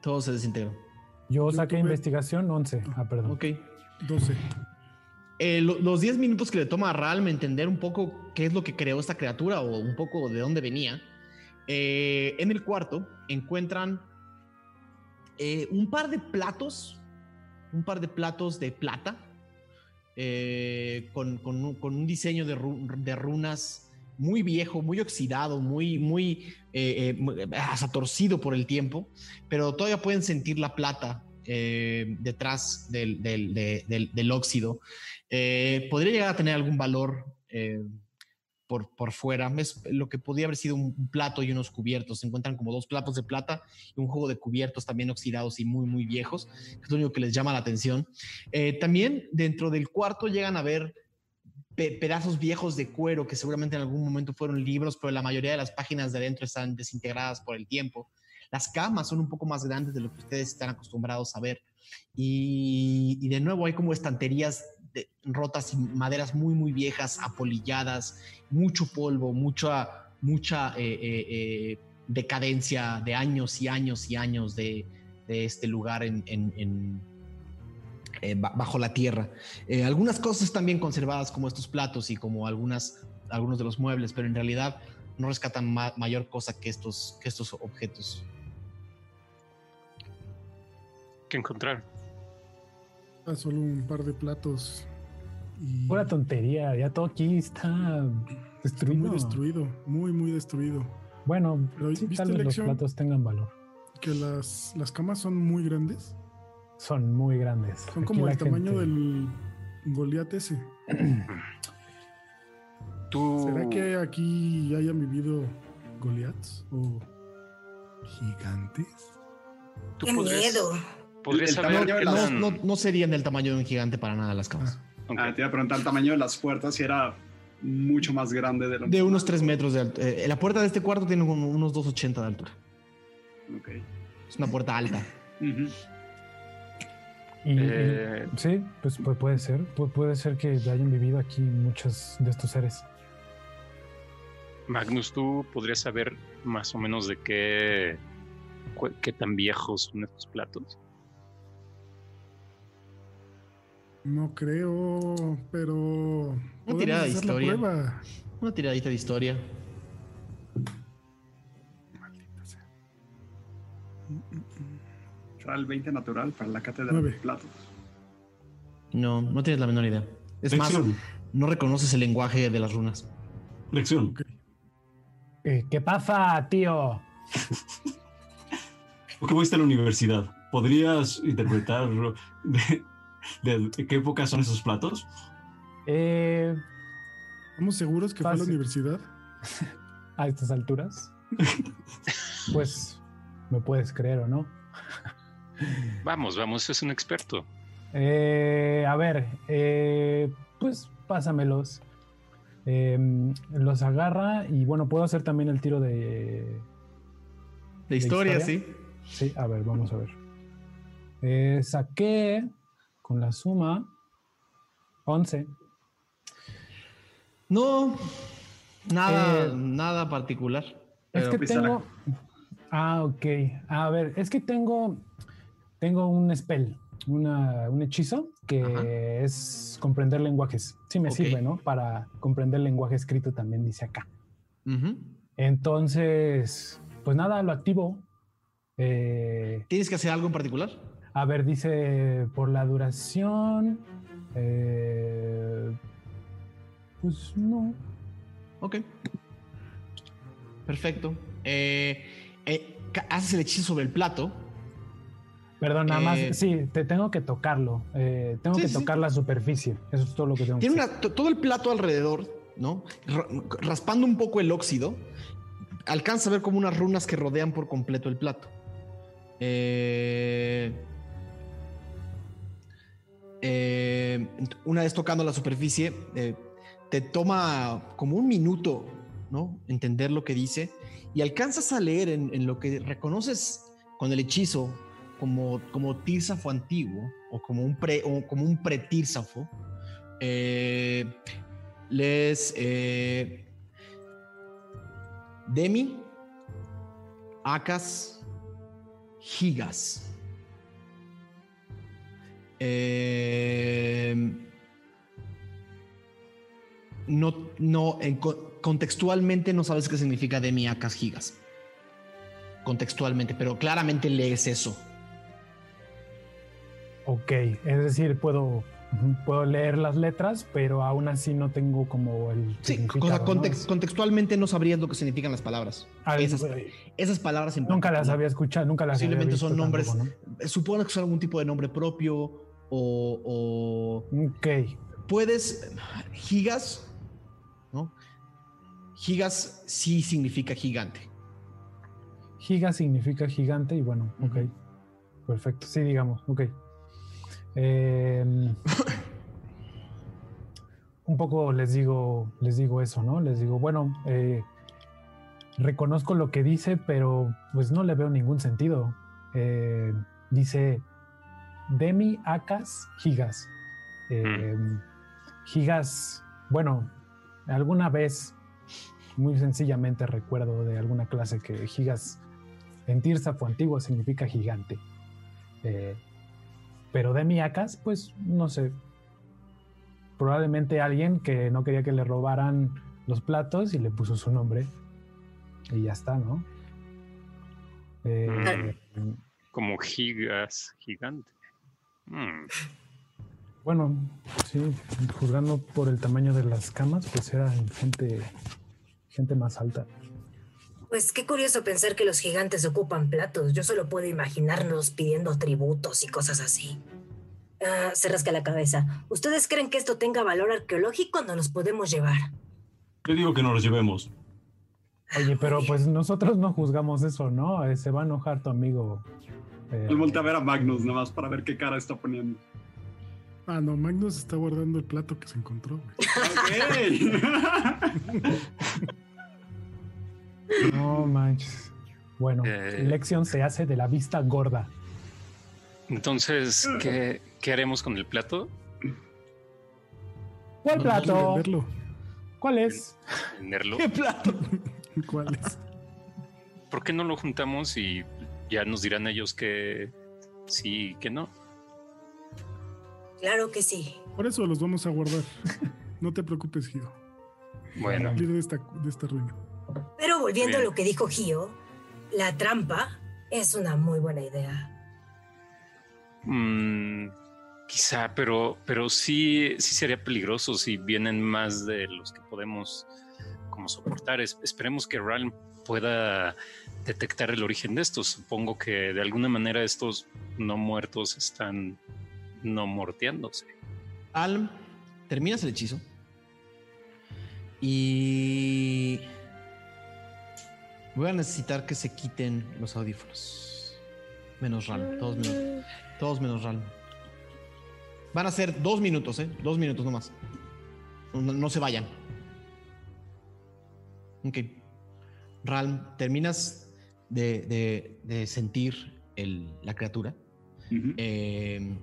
Todo se desintegró. Yo saqué investigación 11. Ah, perdón. Ok. 12. Eh, los 10 minutos que le toma a Ralm entender un poco qué es lo que creó esta criatura o un poco de dónde venía, eh, en el cuarto encuentran eh, un par de platos, un par de platos de plata con, un, diseño de, runas muy viejo, muy oxidado, muy, muy, hasta torcido por el tiempo, pero todavía pueden sentir la plata detrás del, del óxido. podría llegar a tener algún valor por, fuera. Es lo que podía haber sido un, plato y unos cubiertos. Se encuentran como dos platos de plata y un juego de cubiertos también oxidados y muy, muy viejos, que es lo único que les llama la atención. Eh, también dentro del cuarto llegan a ver pedazos viejos de cuero que seguramente en algún momento fueron libros, pero la mayoría de las páginas de adentro están desintegradas por el tiempo. Las camas son un poco más grandes de lo que ustedes están acostumbrados a ver. Y, de nuevo hay como estanterías rotas y maderas muy, muy viejas, apolilladas, mucho polvo, mucha, mucha eh, eh, eh, decadencia de años y años y años de, este lugar en, bajo la tierra. algunas cosas también conservadas como estos platos y como algunas, algunos de los muebles, pero en realidad no rescatan mayor cosa que estos, que estos objetos. ¿Qué encontrar? Ah, solo un par de platos. Y... Pura tontería, ya todo aquí está destruido. muy destruido, muy, muy destruido. Bueno, Pero, tal vez los platos tengan valor. Que las, las camas son muy grandes. Son muy grandes. Son como el tamaño del Goliath ese. ¿Será que aquí hayan vivido Goliaths o gigantes? ¡Qué miedo! No, serían del tamaño de un gigante para nada las camas. Ah, te iba a preguntar el tamaño de las puertas si era mucho más grande de lo De unos 3 metros de altura. Eh, la puerta de este cuarto tiene unos 2,80 de altura. Ok. Es una puerta alta. Eh, sí, pues, puede ser. puede ser que hayan vivido aquí muchos de estos seres. Magnus, ¿tú podrías saber más o menos de qué, qué tan viejos son estos platos? No creo, pero. Una tirada de historia. Una tiradita de historia. Maldita sea. el 20 natural para la cátedra de platos. No, no tienes la menor idea. Es más, no reconoces el lenguaje de las runas. Lección. Eh, ¿Qué pasa, tío? ¿Por qué fuiste a la universidad? ¿Podrías interpretar de, de qué época son esos platos? Eh, ¿Estamos seguros que fue a la universidad? a estas alturas. pues me puedes creer o no. Vamos, vamos, es un experto. Eh, a ver, eh, pues pásamelos. Eh, los agarra y bueno, puedo hacer también el tiro de... De historia, historia? sí. Sí, a ver, vamos a ver. Eh, saqué con la suma 11. No, nada, Eh, nada particular. Es que tengo... Ah, ok. A ver, es que tengo, tengo un spell, una- un hechizo que Ajá. es comprender lenguajes. Sí me sirve, ¿no? Para comprender lenguaje escrito también dice acá. Entonces, pues nada, lo activo. Eh, ¿Tienes que hacer algo en particular? A ver, dice por la duración. eh, pues no. Ok. Perfecto. Eh, eh, haces el hechizo sobre el plato. Perdón, nada Eh, más. Sí, te tengo que tocarlo. eh, tengo Sí, que sí. tocar la superficie. Eso es todo lo que tengo Tiene que una- to- todo el plato alrededor, ¿no? Ra- raspando un poco el óxido, alcanza a ver como unas runas que rodean por completo el plato. Eh, eh, una vez tocando la superficie, eh, te toma como un minuto, ¿no? Entender lo que dice y alcanzas a leer en, lo que reconoces con el hechizo como, como tírsafo antiguo o como un, pre, como un. Eh, lees eh, Demi, Acas, Gigas. Eh, no, no, en co- contextualmente no sabes qué significa Demi, Acas, Gigas. Contextualmente, pero claramente lees eso. Ok, es decir, puedo, puedo leer las letras, pero aún así no tengo como el Sí, context- contextualmente no sabrías lo que significan las palabras. Ah, esas, eh, esas palabras en nunca las había escuchado, nunca las había Posiblemente visto son nombres, tampoco, supongo que son algún tipo de nombre propio o, o puedes, gigas, ¿no? Gigas sí significa gigante. giga significa gigante y bueno, ok, perfecto, sí, digamos, ok. Em, un poco les digo, les digo eso, ¿no? Les digo, bueno, eh, reconozco lo que dice, pero pues no le veo ningún sentido. Eh, dice Demi Acas Gigas. Eh, Gigas, bueno, alguna vez, muy sencillamente recuerdo de alguna clase que Gigas en Tirsafo antiguo significa gigante. Eh, pero Demi Acas, pues no sé. Probablemente alguien que no quería que le robaran los platos y le puso su nombre. Y ya está, ¿no? Eh, Como gigas, gigante. Mm, Bueno, sí, juzgando por el tamaño de las camas, pues eran gente, gente más alta. Pues qué curioso pensar que los gigantes ocupan platos. Yo solo puedo imaginarnos pidiendo tributos y cosas así. Ah, se rasca la cabeza. ¿Ustedes creen que esto tenga valor arqueológico? No nos podemos llevar. Yo digo que nos los llevemos. Oye, pero pues nosotros no juzgamos eso, ¿no? Eh, se va a enojar tu amigo. Eh, Él voltea a ver a Magnus nada más para ver qué cara está poniendo. Ah, no, Magnus está guardando el plato que se encontró. güey. Ok. no manches. Bueno, Eh. lección se hace de la vista gorda. Entonces, ¿qué, qué haremos con el plato? ¿Cuál No, plato? venderlo. ¿Cuál es? ¿Venderlo? ¿Qué plato? ¿Cuál es? ¿Por qué no lo juntamos y ya nos dirán ellos que sí, que no? Claro que sí. Por eso los vamos a guardar. No te preocupes, Gio. Bueno, Salir de esta, de esta ruina. Pero volviendo a lo que dijo Gio, la trampa es una muy buena idea. mm, quizá, pero, pero sí, sí sería peligroso si vienen más de los que podemos como soportar. esperemos que Ralm pueda detectar el origen de estos. Supongo que de alguna manera estos no muertos están no morteándose. Alm, terminas el hechizo. Y voy a necesitar que se quiten los audífonos. Menos Ralm, todos menos, todos menos Ralm. Van a ser dos minutos, ¿eh? Dos minutos nomás. No, no se vayan. Ok. Ralm, terminas de, sentir la criatura. Em,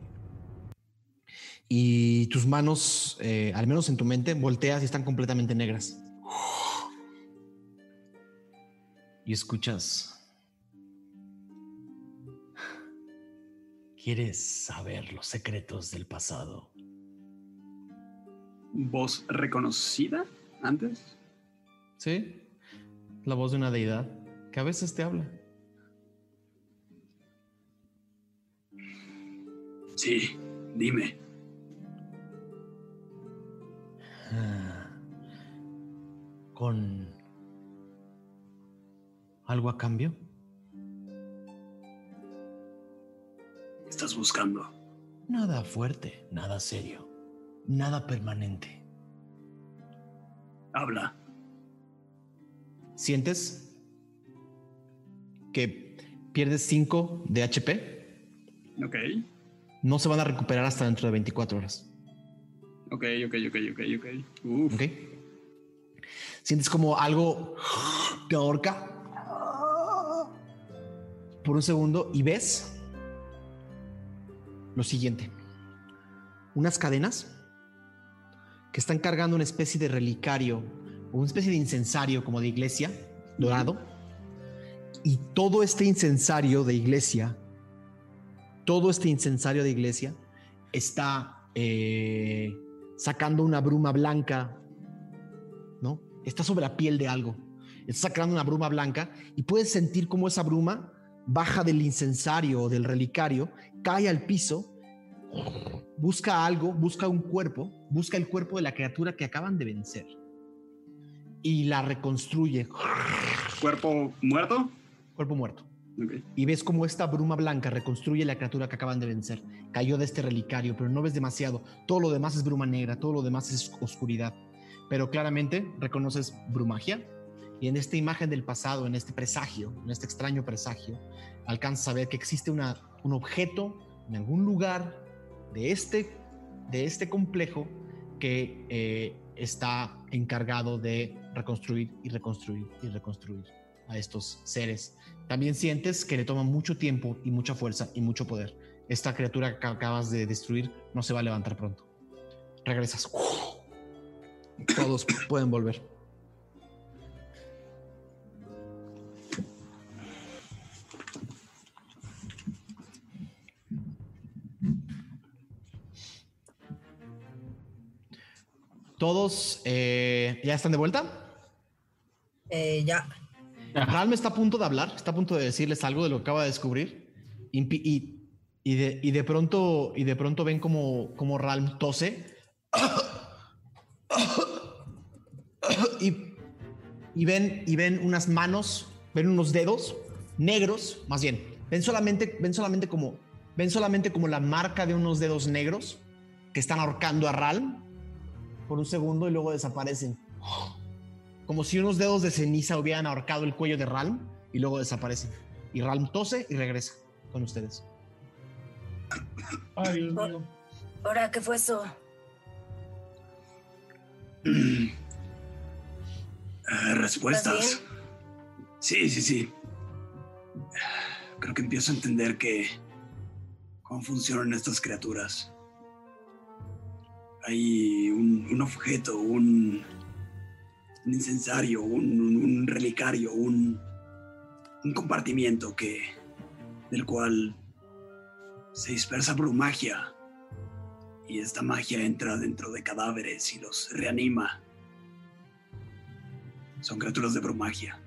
y tus manos, eh, al menos en tu mente, volteas y están completamente negras. Y escuchas. ¿Quieres saber los secretos del pasado? ¿Voz reconocida antes? Sí, la voz de una deidad que a veces te habla. Sí, dime. Ah, ¿Con algo a cambio? estás buscando? Nada fuerte, nada serio, nada permanente. Habla. ¿Sientes que pierdes 5 de HP? Ok. No se van a recuperar hasta dentro de 24 horas. Ok, ok, ok, ok, ok. Uf. Ok. Sientes como algo te ahorca por un segundo y ves lo siguiente. Unas cadenas que están cargando una especie de relicario una especie de incensario como de iglesia, dorado. Y todo este incensario de iglesia, todo este incensario de iglesia está eh, sacando una bruma blanca, ¿no? Está sobre la piel de algo. Está sacando una bruma blanca y puedes sentir cómo esa bruma baja del incensario o del relicario, cae al piso, busca algo, busca un cuerpo, busca el cuerpo de la criatura que acaban de vencer y la reconstruye. ¿Cuerpo muerto? Cuerpo muerto. Y ves cómo esta bruma blanca reconstruye la criatura que acaban de vencer. Cayó de este relicario, pero no ves demasiado. Todo lo demás es bruma negra, todo lo demás es oscuridad. Pero claramente reconoces brumagia, y en esta imagen del pasado, en este presagio, en este extraño presagio, alcanzas a ver que existe una, un objeto en algún lugar de este, de este complejo que eh, está encargado de reconstruir y reconstruir y reconstruir a estos seres. También sientes que le toma mucho tiempo y mucha fuerza y mucho poder. Esta criatura que acabas de destruir no se va a levantar pronto. Regresas. Todos pueden volver. ¿Todos eh, ya están de vuelta? Eh, ya. Ralm está a punto de hablar, está a punto de decirles algo de lo que acaba de descubrir. Y, y, de, y de, pronto, y de pronto ven como, como Ralm tose. Y, y, ven, y ven unas manos, ven unos dedos negros, más bien. Ven solamente, ven solamente como, ven solamente como la marca de unos dedos negros que están ahorcando a Ralm por un segundo y luego desaparecen. Como si unos dedos de ceniza hubieran ahorcado el cuello de Ralm y luego desaparecen. Y Ralm tose y regresa con ustedes. Ay, Dios mío. ¿Ahora qué fue eso? Ah, respuestas. Sí, sí, sí. Creo que empiezo a entender que cómo funcionan estas criaturas hay un, objeto, un, incensario, un, relicario, un, compartimiento que del cual se dispersa brumagia y esta magia entra dentro de cadáveres y los reanima. Son criaturas de brumagia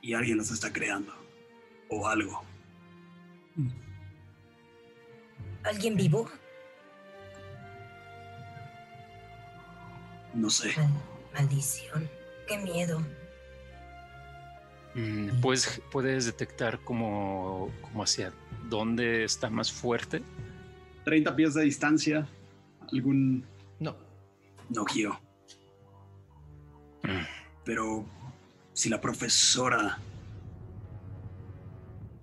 y alguien las está creando o algo. ¿Alguien vivo? No sé. Maldición. Qué miedo. Mm, ¿Puedes, ¿Puedes detectar como, como hacia dónde está más fuerte? 30 pies de distancia. ¿Algún...? No. No, Gio. Pero si la profesora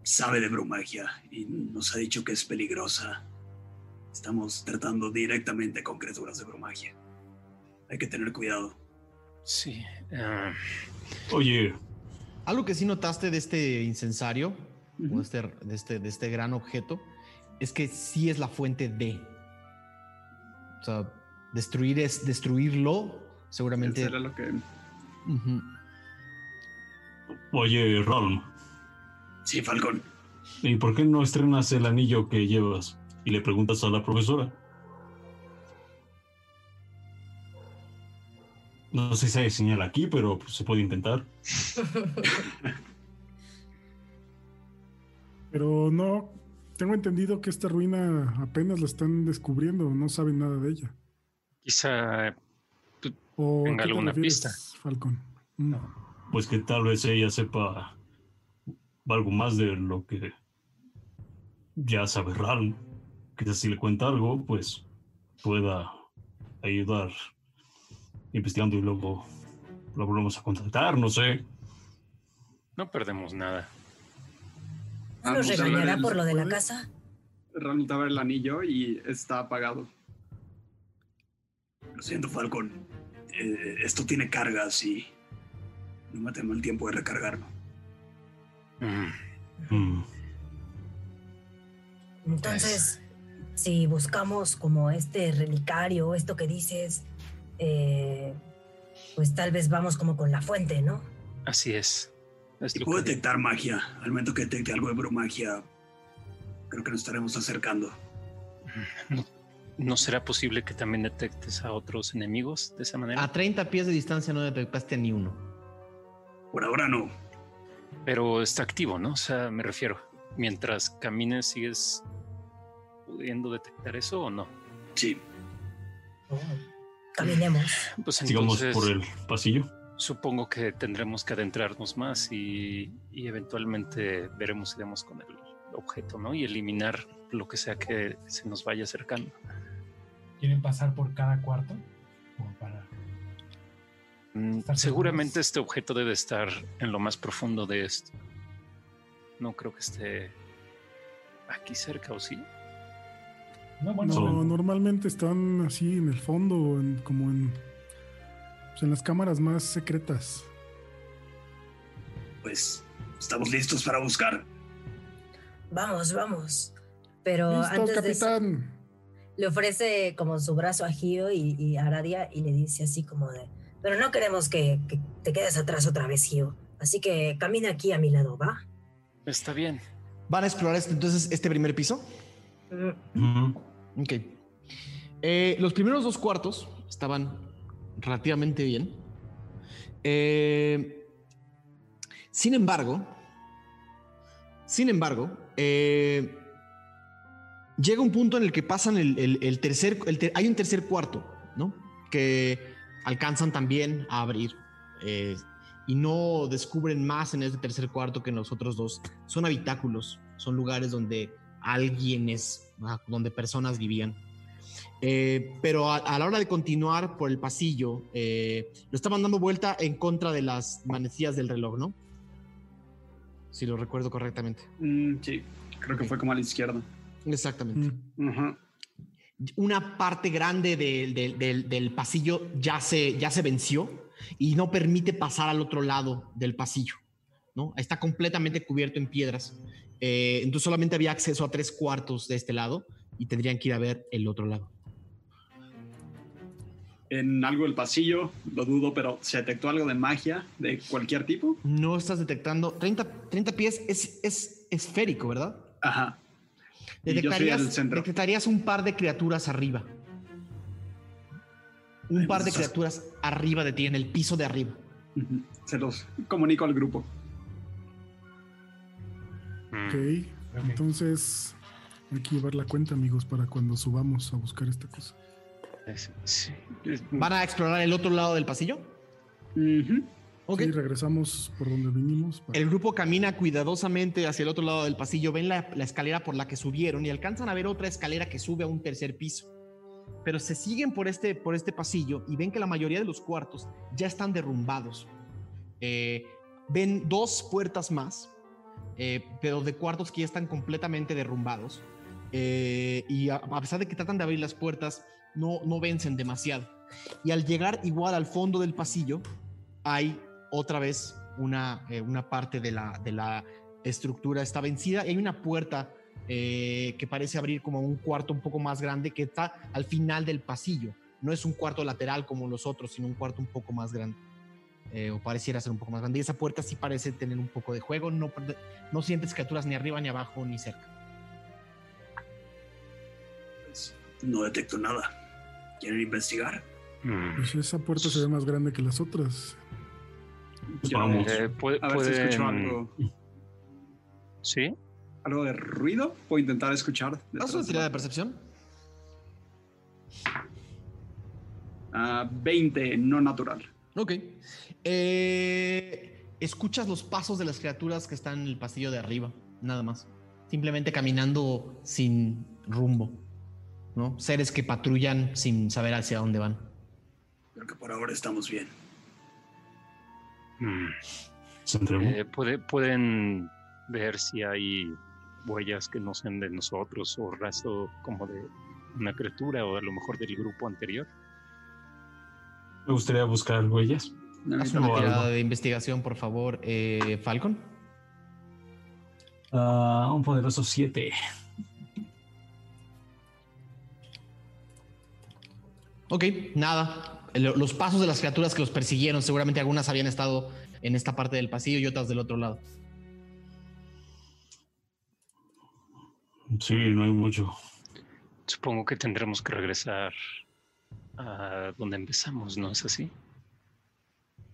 sabe de brumagia y nos ha dicho que es peligrosa, estamos tratando directamente con criaturas de brumagia. Hay que tener cuidado. Sí. ah, Oye, Algo que sí notaste de este incensario, o de este, de, este, de este gran objeto, es que sí es la fuente de. O sea, destruir es destruirlo, seguramente. Eso era lo que... Oye, Ron, Sí, Falcón. ¿y por qué no estrenas el anillo que llevas y le preguntas a la profesora? No sé si hay señal aquí, pero pues, se puede intentar. Pero no, tengo entendido que esta ruina apenas la están descubriendo, no saben nada de ella. quizá ¿O a Tenga te alguna refieres, pista. Falcón? Mm. Pues que tal vez ella sepa algo más de lo que ya sabe Ral. Quizás si le cuenta algo, pues pueda ayudar investigando y luego lo volvemos a contactar, no sé. no perdemos nada. Ah, ¿Nos pues, regañará por lo de la casa? Resulta ver el anillo y está apagado. Lo siento, Falcón. Eh, esto tiene cargas y no me tengo el tiempo de recargarlo. Mm, Mm, Entonces, si buscamos como este relicario, esto que dices, eh, pues tal vez vamos como con la fuente, ¿no? Así es. Es Y puedo que- detectar magia. Al momento que detecte algo de brumagia, creo que nos estaremos acercando. ¿No será posible que también detectes a otros enemigos de esa manera? A 30 pies de distancia no detectaste a ni uno. Por ahora no. Pero está activo, ¿no? O sea, me refiero. Mientras camines, ¿sigues pudiendo detectar eso o no? Sí. Caminemos. Pues Sigamos entonces, por el pasillo. supongo que tendremos que adentrarnos más y, y eventualmente veremos si damos con el objeto, ¿no? Y eliminar lo que sea que se nos vaya acercando. ¿Quieren pasar por cada cuarto? Como para... Mm, Seguramente seguros. este objeto debe estar en lo más profundo de esto. No creo que esté aquí cerca, ¿o sí? No, bueno, No, normalmente están así en el fondo, en- como en, pues, en las cámaras más secretas. Pues estamos listos para buscar. Vamos, vamos. Pero Listo, antes de eso, capitán. le ofrece como su brazo a Gio y, y a Aradia y le dice así como de, pero no queremos que, que te quedes atrás otra vez, Gio. Así que camina aquí a mi lado, ¿va? Está bien. ¿Van a explorar este- entonces este primer piso? Mm. Ok. Eh, los primeros dos cuartos estaban relativamente bien. Eh, sin embargo, sin embargo, eh, llega un punto en el que pasan el, el- tercer, hay un tercer cuarto, ¿no? Que alcanzan también a abrir y no descubren más en este tercer cuarto que en los otros dos. Son habitáculos, son lugares donde alguienes, ah, donde personas vivían. Eh, pero a, a la hora de continuar por el pasillo, eh, lo estaban dando vuelta en contra de las manecillas del reloj, ¿no? Si lo recuerdo correctamente. Mm, sí, creo que fue como a la izquierda. Exactamente. Mm. Una parte grande del, del- del- del pasillo ya se, ya se venció y no permite pasar al otro lado del pasillo, ¿no? Está completamente cubierto en piedras. Eh, entonces solamente había acceso a tres cuartos de este lado y tendrían que ir a ver el otro lado. En algo del pasillo, lo dudo, pero ¿se detectó algo de magia de cualquier tipo? No estás detectando. 30, 30 pies es, es esférico, ¿verdad? Ajá. Detectarías, un par de criaturas arriba. Un par de criaturas arriba de ti, en el piso de arriba. Se los comunico al grupo. Mm, Ok, entonces hay que llevar la cuenta, amigos, para cuando subamos a buscar esta cosa. sí, ¿Van a explorar el otro lado del pasillo? Sí, regresamos por donde vinimos. El grupo camina cuidadosamente hacia el otro lado del pasillo. Ven la, escalera por la que subieron y alcanzan a ver otra escalera que sube a un tercer piso. Pero se siguen por este, por este pasillo y ven que la mayoría de los cuartos ya están derrumbados. Eh, ven dos puertas más, eh, pero de cuartos que ya están completamente derrumbados. Eh, y a, pesar de que tratan de abrir las puertas, no, no vencen demasiado. Y al llegar igual al fondo del pasillo, hay otra vez una, eh, una parte de la, de la estructura está vencida y hay una puerta eh, que parece abrir como un cuarto un poco más grande que está al final del pasillo. No es un cuarto lateral como los otros, sino un cuarto un poco más grande. Eh, o pareciera ser un poco más grande. Y esa puerta sí parece tener un poco de juego. No, no sientes criaturas ni arriba, ni abajo, ni cerca. Pues, no detecto nada. ¿Quieren investigar? Pues esa puerta se ve más grande que las otras. Vamos. Eh, puede, a ver si escucho algo. ¿Sí? ¿Algo de ruido? Puedo intentar escuchar. ¿Haz una tirada de percepción? 20, ah, no natural. Ok. Eh, escuchas los pasos de las criaturas que están en el pasillo de arriba, nada más. Simplemente caminando sin rumbo. ¿no? Seres que patrullan sin saber hacia dónde van. Creo que por ahora estamos bien. Eh, pueden ver si hay huellas que no sean de nosotros o rastro como de una criatura o a lo mejor del grupo anterior. Me gustaría buscar huellas. Haz una tirada de investigación, por favor, eh, Falcon. Ah, un poderoso 7. Ok, nada los pasos de las criaturas que los persiguieron, seguramente algunas habían estado en esta parte del pasillo y otras del otro lado. Sí, no hay mucho. Supongo que tendremos que regresar a donde empezamos, ¿no es así?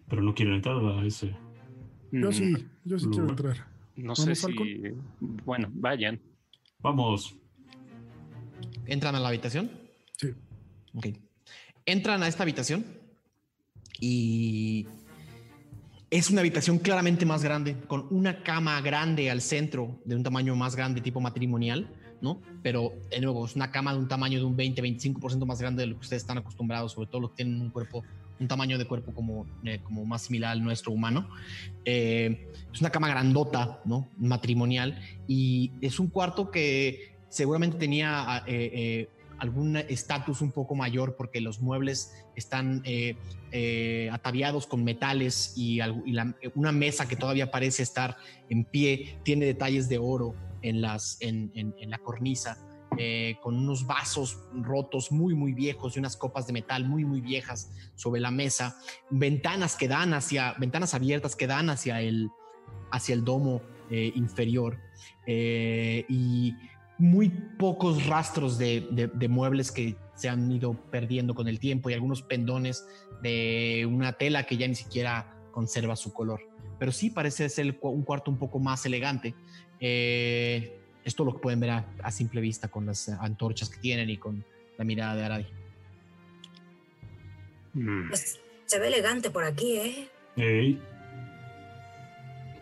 Pero no quiero entrar a ese. Yo sí, yo sí quiero entrar. No sé si. Bueno, vayan. Vamos. ¿Entran a la habitación? Sí. Ok entran a esta habitación y es una habitación claramente más grande, con una cama grande al centro, de un tamaño más grande, tipo matrimonial, ¿no? Pero, de nuevo, es una cama de un tamaño de un 20-25% más grande de lo que ustedes están acostumbrados, sobre todo los que tienen un cuerpo, un tamaño de cuerpo como, eh, como más similar al nuestro humano. Eh, es una cama grandota, ¿no? Matrimonial, y es un cuarto que seguramente tenía eh, algún estatus un poco mayor porque los muebles están ataviados con metales y, una mesa que todavía parece estar en pie tiene detalles de oro en, las, en, la cornisa. Eh, con unos vasos rotos muy muy viejos y unas copas de metal muy muy viejas sobre la mesa, ventanas que dan hacia, ventanas abiertas que dan hacia el, hacia el domo inferior y muy pocos rastros de, muebles que se han ido perdiendo con el tiempo y algunos pendones de una tela que ya ni siquiera conserva su color. Pero sí parece ser un cuarto un poco más elegante. Eh, esto lo pueden ver a, simple vista con las antorchas que tienen y con la mirada de Aradi. Mm. Pues, se ve elegante por aquí, ¿eh?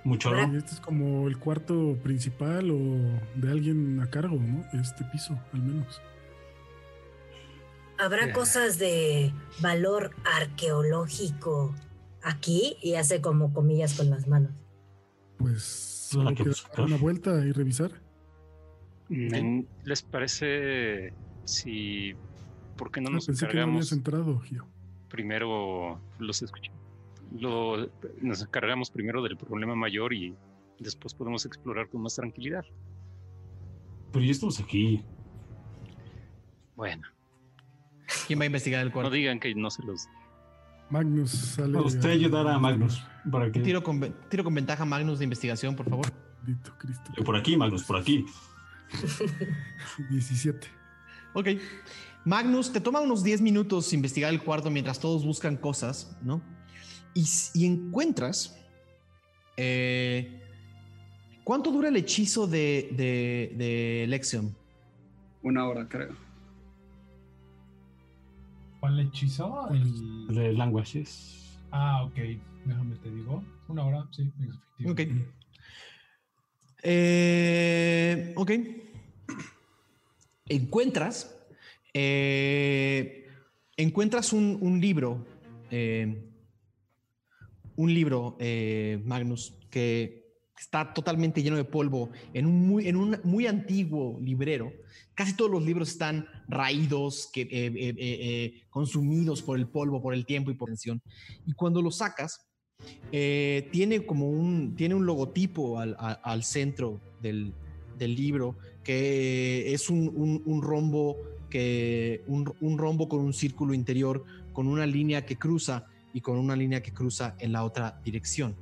Mucho Este es como el cuarto principal o de alguien a cargo, ¿no? Este piso, al menos. ¿Habrá cosas de valor arqueológico aquí? Y hace como comillas con las manos. Pues, ¿hay que dar una vuelta y revisar? Mm, ¿Les parece si... ¿Por qué no ah, nos pensé que no entrado, Gio. Primero los escuché lo, nos encargamos primero del problema mayor y después podemos explorar con más tranquilidad. Pero ya estamos aquí. Bueno. ¿Quién va a investigar el cuarto? No digan que no se los. Magnus sale. usted ayudará a Magnus. ¿Para que... tiro, con, tiro con ventaja Magnus de investigación, por favor. Por aquí, Magnus, por aquí. 17. Ok. Magnus, te toma unos 10 minutos investigar el cuarto mientras todos buscan cosas, ¿no? y, encuentras... Eh, ¿Cuánto dura el hechizo de, de, de Lexion? Una hora, creo. ¿Cuál hechizo? El de Languages. Ah, ok. Déjame te digo. Una hora, sí, efectivamente. Ok. Eh, ok. Encuentras. Eh, encuentras un, un libro. Eh, un libro, eh, Magnus, que está totalmente lleno de polvo en un muy, en un muy antiguo librero. Casi todos los libros están raídos, que, eh, eh, consumidos por el polvo, por el tiempo y por tensión. Y cuando lo sacas, tiene como un, tiene un logotipo al, al centro del, del, libro, que es un, un, rombo, que, un, un rombo con un círculo interior, con una línea que cruza y con una línea que cruza en la otra dirección.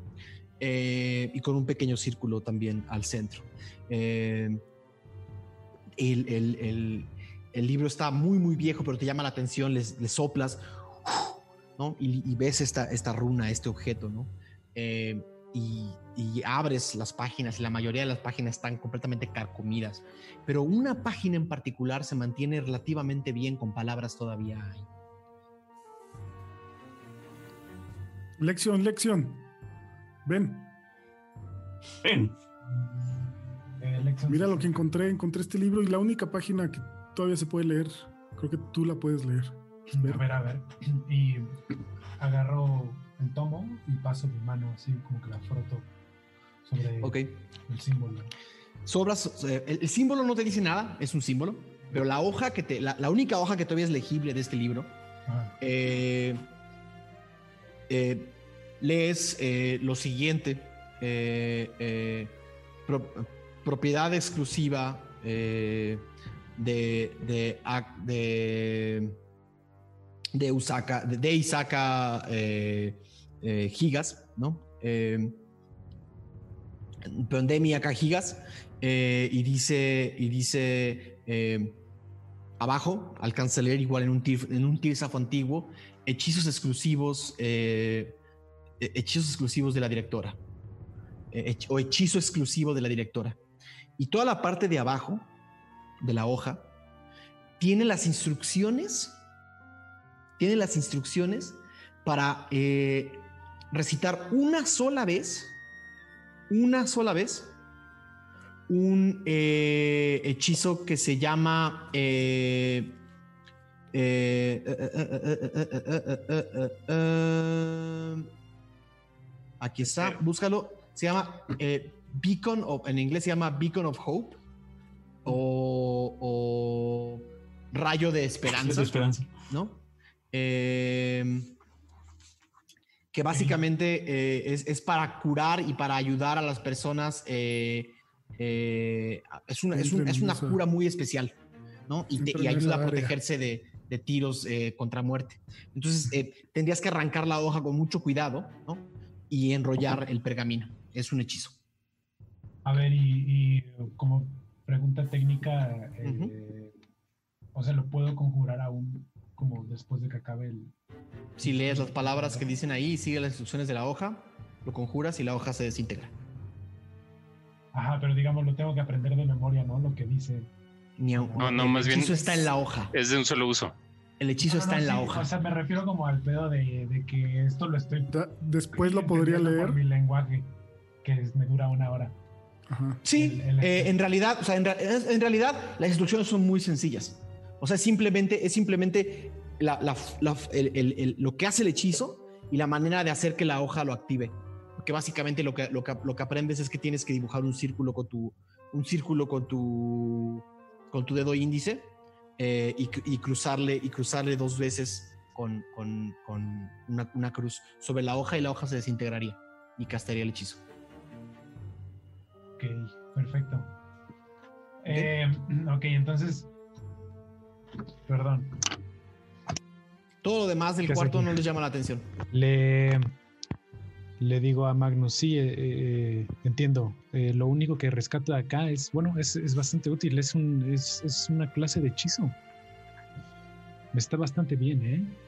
Eh, y con un pequeño círculo también al centro. Eh, el, el, libro está muy, muy viejo, pero te llama la atención, le soplas ¿no? y, ves esta, esta runa, este objeto, ¿no? Eh, y, y, abres las páginas y la mayoría de las páginas están completamente carcomidas, pero una página en particular se mantiene relativamente bien con palabras todavía ahí. Lección, lección. Ven. Ven. Eh, Mira lo que encontré. Encontré este libro y la única página que todavía se puede leer. Creo que tú la puedes leer. A ver, a ver. Y agarro el tomo y paso mi mano así como que la froto sobre el símbolo. Sobras, el, símbolo no te dice nada, es un símbolo, pero la hoja que te, la, única hoja que todavía es legible de este libro ah. eh, eh, lees eh, lo siguiente, eh, eh, propiedad exclusiva de, de, de, de, Usaka, de, Isaka Gigas, ¿no? Pandemia acá Gigas, y dice, y dice abajo, alcanza a leer igual en un, en un antiguo, hechizos exclusivos eh, hechizos exclusivos de la directora eh, o hechizo exclusivo de la directora. Y toda la parte de abajo de la hoja tiene las instrucciones, tiene las instrucciones para eh, recitar una sola vez, una sola vez, un hechizo que se llama Aquí está, búscalo. Se llama eh, Beacon of, en inglés se llama Beacon of Hope o, Rayo de Esperanza. De esperanza. ¿No? Em, que básicamente eh, es, para curar y para ayudar a las personas. Eh, es, una, es, una cura muy especial, ¿no? Y, ayuda a protegerse de, de tiros contra muerte. Entonces, tendrías que arrancar la hoja con mucho cuidado, ¿no? y enrollar el pergamino. Es un hechizo. A ver, y, como pregunta técnica, eh, o sea, ¿lo puedo conjurar aún como después de que acabe el... Si lees las palabras que dicen ahí y sigues las instrucciones de la hoja, lo conjuras y la hoja se desintegra. Ajá, pero digamos, lo tengo que aprender de memoria, ¿no? Lo que dice. no, no, más bien. El hechizo está en la hoja. Es de un solo uso. El hechizo está en la hoja. O sea, me refiero como al pedo de, que esto lo estoy. después lo podría leer. Por mi lenguaje, que me dura una hora. Sí, eh, en realidad, o sea, en, realidad las instrucciones son muy sencillas. O sea, simplemente, es simplemente lo que hace el hechizo y la manera de hacer que la hoja lo active. Porque básicamente lo que, lo que, lo que aprendes es que tienes que dibujar un círculo con tu, un círculo con tu, con tu dedo índice eh, y, cruzarle, y cruzarle dos veces con, con, con una, una, cruz sobre la hoja y la hoja se desintegraría y castaría el hechizo. Ok, perfecto. Eh, ok, entonces, perdón. Todo lo demás del cuarto no les llama la atención. Le, le digo a Magnus, sí, eh, entiendo. lo único que rescato de acá es, bueno, es, es bastante útil. Es, un, es, es, una clase de hechizo. Está bastante bien,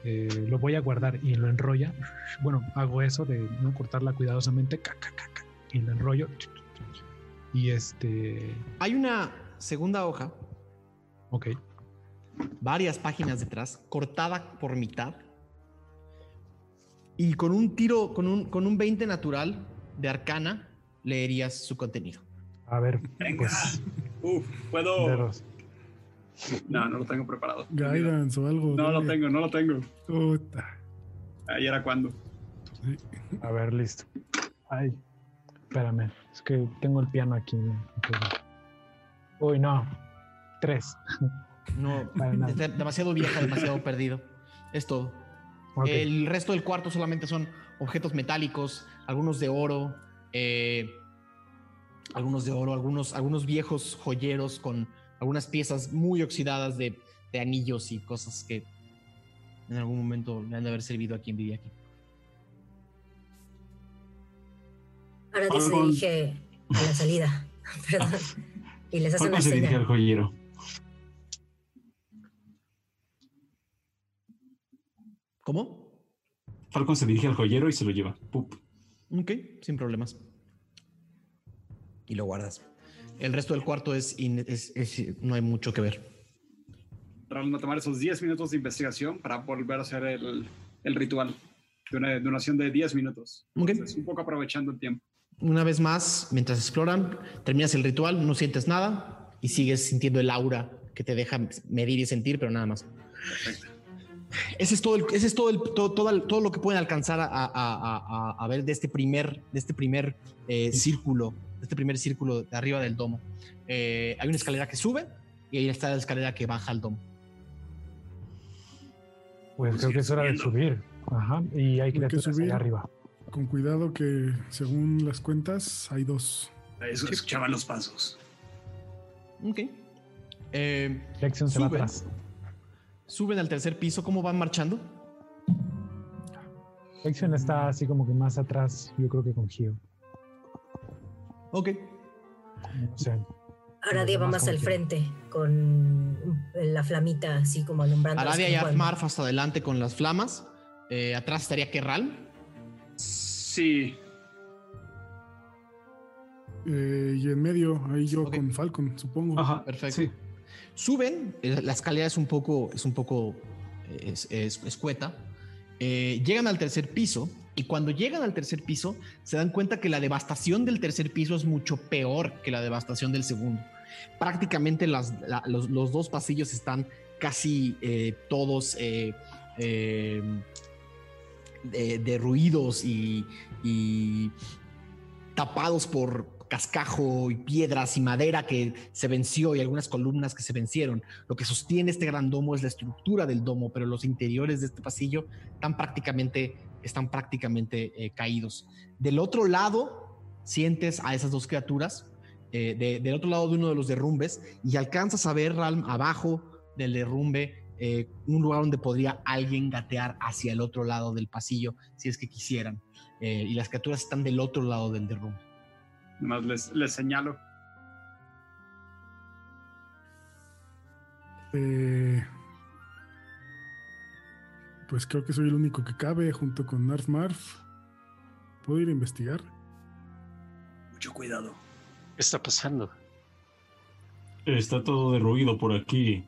¿eh? Lo voy a guardar y lo enrolla. Bueno, hago eso de no cortarla cuidadosamente. Y lo enrollo. Y este. Hay una segunda hoja. Ok. Varias páginas detrás, cortada por mitad Y con un tiro, con un, con un 20 natural de arcana, leerías su contenido. A ver. Venga. Pues, Uf, puedo. No, no lo tengo preparado. Guidance o algo. No lo tengo, no lo tengo. Ahí era cuando. A ver, listo. Ay, espérame. Es que tengo el piano aquí. Uy, no. Tres. No, demasiado vieja, demasiado perdido. Es todo. El resto del cuarto solamente son objetos metálicos, algunos de oro, eh, algunos de oro, algunos, algunos viejos joyeros con algunas piezas muy oxidadas de, anillos y cosas que en algún momento le han de haber servido a quien vivía aquí. Ahora te dije a la salida. Perdón. Y les hace una se dirige al joyero. ¿Cómo? Falcon se dirige al joyero y se lo lleva. Ok, sin problemas. Y lo guardas. El resto del cuarto es, no hay mucho que ver. Vamos a tomar esos 10 minutos de investigación para volver a hacer el, ritual de una duración de 10 minutos. un poco aprovechando el tiempo. Una vez más, mientras exploran, terminas el ritual, no sientes nada y sigues sintiendo el aura que te deja medir y sentir, pero nada más. Perfecto. Ese es todo, ese es todo, el, todo, todo, lo que pueden alcanzar a, ver de este primer, de este primer eh, círculo este primer círculo de arriba del domo. Eh, hay una escalera que sube y ahí está la escalera que baja al domo. Pues creo que es hora de subir. Ajá. Y hay que subir arriba. Con cuidado que según las cuentas hay dos. Eso escuchaban los pasos. Ok. Eh, se va atrás. Suben al tercer piso. ¿Cómo van marchando? Lexion está así como que más atrás, yo creo que con Gio. Ok. Aradia va más al frente con la flamita así como alumbrando. Aradia y Armarf hasta adelante con las flamas. Eh, atrás estaría Kerral. Sí. Eh, y en medio, ahí yo con Falcon, supongo. Ajá, perfecto. Suben, eh, la escalera es un poco, es un poco es, escueta. llegan al tercer piso y cuando llegan al tercer piso, se dan cuenta que la devastación del tercer piso es mucho peor que la devastación del segundo. Prácticamente los, dos pasillos están casi eh, todos eh, eh, derruidos y, tapados por cascajo y piedras y madera que se venció y algunas columnas que se vencieron. Lo que sostiene este gran domo es la estructura del domo, pero los interiores de este pasillo están prácticamente están prácticamente eh, caídos. Del otro lado, sientes a esas dos criaturas, eh, del otro lado de uno de los derrumbes, y alcanzas a ver, Ralm, abajo del derrumbe, eh, un lugar donde podría alguien gatear hacia el otro lado del pasillo, si es que quisieran. y las criaturas están del otro lado del derrumbe. Más les, les señalo. Eh, pues creo que soy el único que cabe junto con Narf Marf. ¿Puedo ir a investigar? Mucho cuidado. ¿Qué está pasando? Está todo derruido por aquí.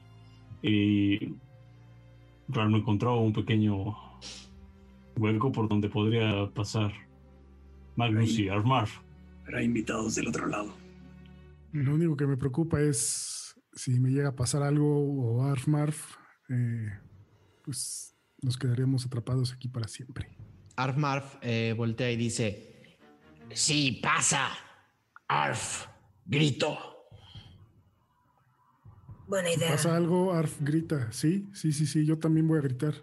Y realmente encontraba un pequeño hueco por donde podría pasar Magnus y Armarf. Pero hay invitados del otro lado. Lo único que me preocupa es si me llega a pasar algo o Armarf, eh, pues nos quedaríamos atrapados aquí para siempre. Arf Marf eh, voltea y dice: Sí, pasa. Arf, grito. Buena idea. pasa algo, Arf grita. Sí, sí, sí, sí, yo también voy a gritar.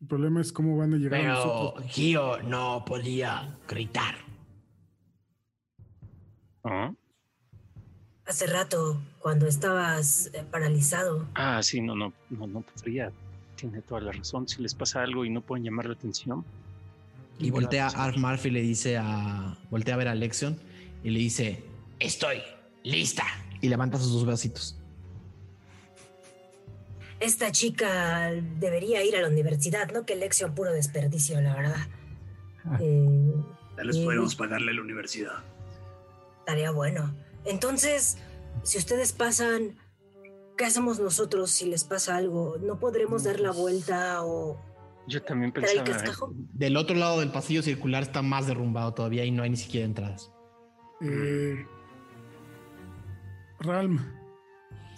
El problema es cómo van a llegar Pero a nosotros. Gio no podía gritar. ¿Ah? Hace rato, cuando estabas eh, paralizado. Ah, sí, no, no, no, no podría tiene toda la razón. Si les pasa algo y no pueden llamar la atención. Y voltea a Arf Murphy y le dice a. Voltea a ver a Lexion y le dice: Estoy lista. Y levanta sus dos bracitos. Esta chica debería ir a la universidad, no que Lexion puro desperdicio, la verdad. Ah. Eh, ya les podemos pagarle la universidad. Estaría bueno. Entonces, si ustedes pasan ¿qué hacemos nosotros si les pasa algo? ¿No podremos dar la vuelta o Yo también pensaba. Del otro lado del pasillo circular está más derrumbado todavía y no hay ni siquiera entradas. Eh, Ralm,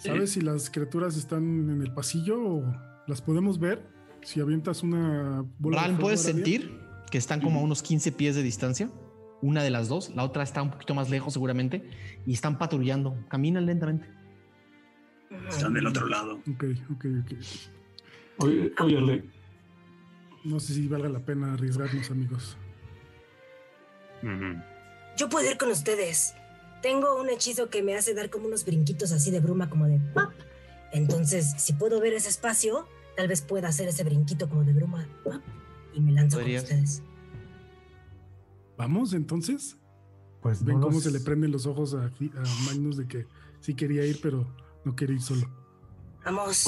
¿sabes si las criaturas están en el pasillo o las podemos ver? Si avientas una bola Ralm, ¿puedes sentir que están como a unos 15 pies de distancia? Una de las dos, la otra está un poquito más lejos seguramente y están patrullando, caminan lentamente. Están del otro lado. Ok, ok, ok. Oye, oye, No sé si valga la pena arriesgarnos, amigos. Yo puedo ir con ustedes. Tengo un hechizo que me hace dar como unos brinquitos así de bruma, como de ¡pap! Entonces, si puedo ver ese espacio, tal vez pueda hacer ese brinquito como de bruma y me lanzo con ustedes. ¿Vamos entonces? Pues ven cómo se le prenden los ojos a, Magnus de que sí quería ir, pero no quería ir solo. Vamos.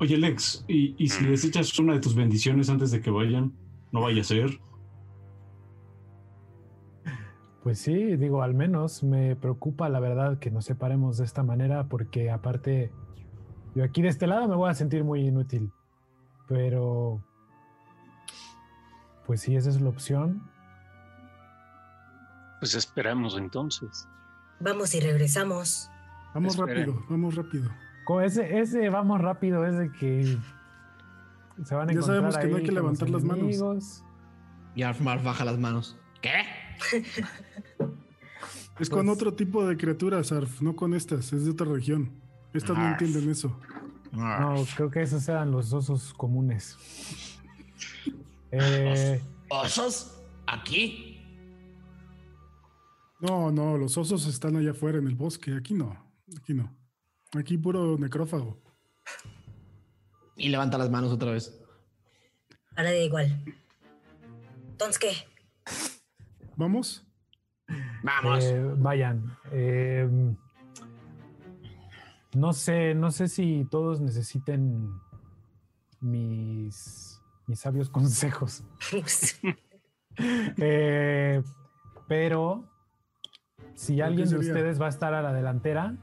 Oye, Lex, ¿y, ¿y, si les echas una de tus bendiciones antes de que vayan? No vaya a ser. Pues sí, digo, al menos me preocupa la verdad que nos separemos de esta manera porque aparte yo aquí de este lado me voy a sentir muy inútil. Pero pues si esa es la opción. Pues esperamos entonces. Vamos y regresamos. Vamos rápido, vamos rápido. Con ese, ese vamos rápido, ese que se van a Ya sabemos que no hay que levantar las manos. Y Arfmar baja las manos. ¿Qué? es con pues otro tipo de criaturas, Arf, no con estas, es de otra región. Estas no entienden eso. No, creo que esos eran los osos comunes. Eh, ¿Osos? ¿Aquí? No, no, los osos están allá afuera en el bosque. Aquí no. Aquí no. Aquí puro necrófago. Y levanta las manos otra vez. Ahora da igual. Entonces, ¿qué? ¿Vamos? Vamos. Eh, vayan. Em, no sé, no sé si todos necesiten mis, mis sabios consejos. Eh, pero si alguien de ustedes va a estar a la delantera,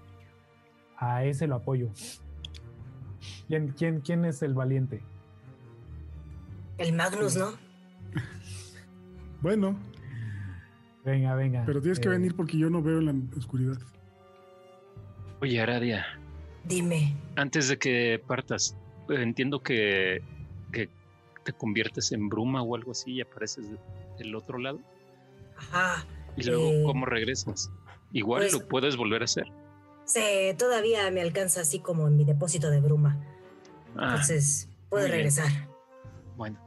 a ese lo apoyo. ¿Quién, quién, quién es el valiente? El Magnus, ¿no? bueno, Venga, venga. Pero tienes que eh, venir porque yo no veo en la oscuridad. Oye, Aradia. Dime. Antes de que partas, entiendo que, que te conviertes en bruma o algo así y apareces del otro lado. Ajá. Y luego, eh, ¿cómo regresas? Igual pues lo puedes volver a hacer. Sí, todavía me alcanza así como en mi depósito de bruma. Ah, Entonces, puedo regresar. Bueno.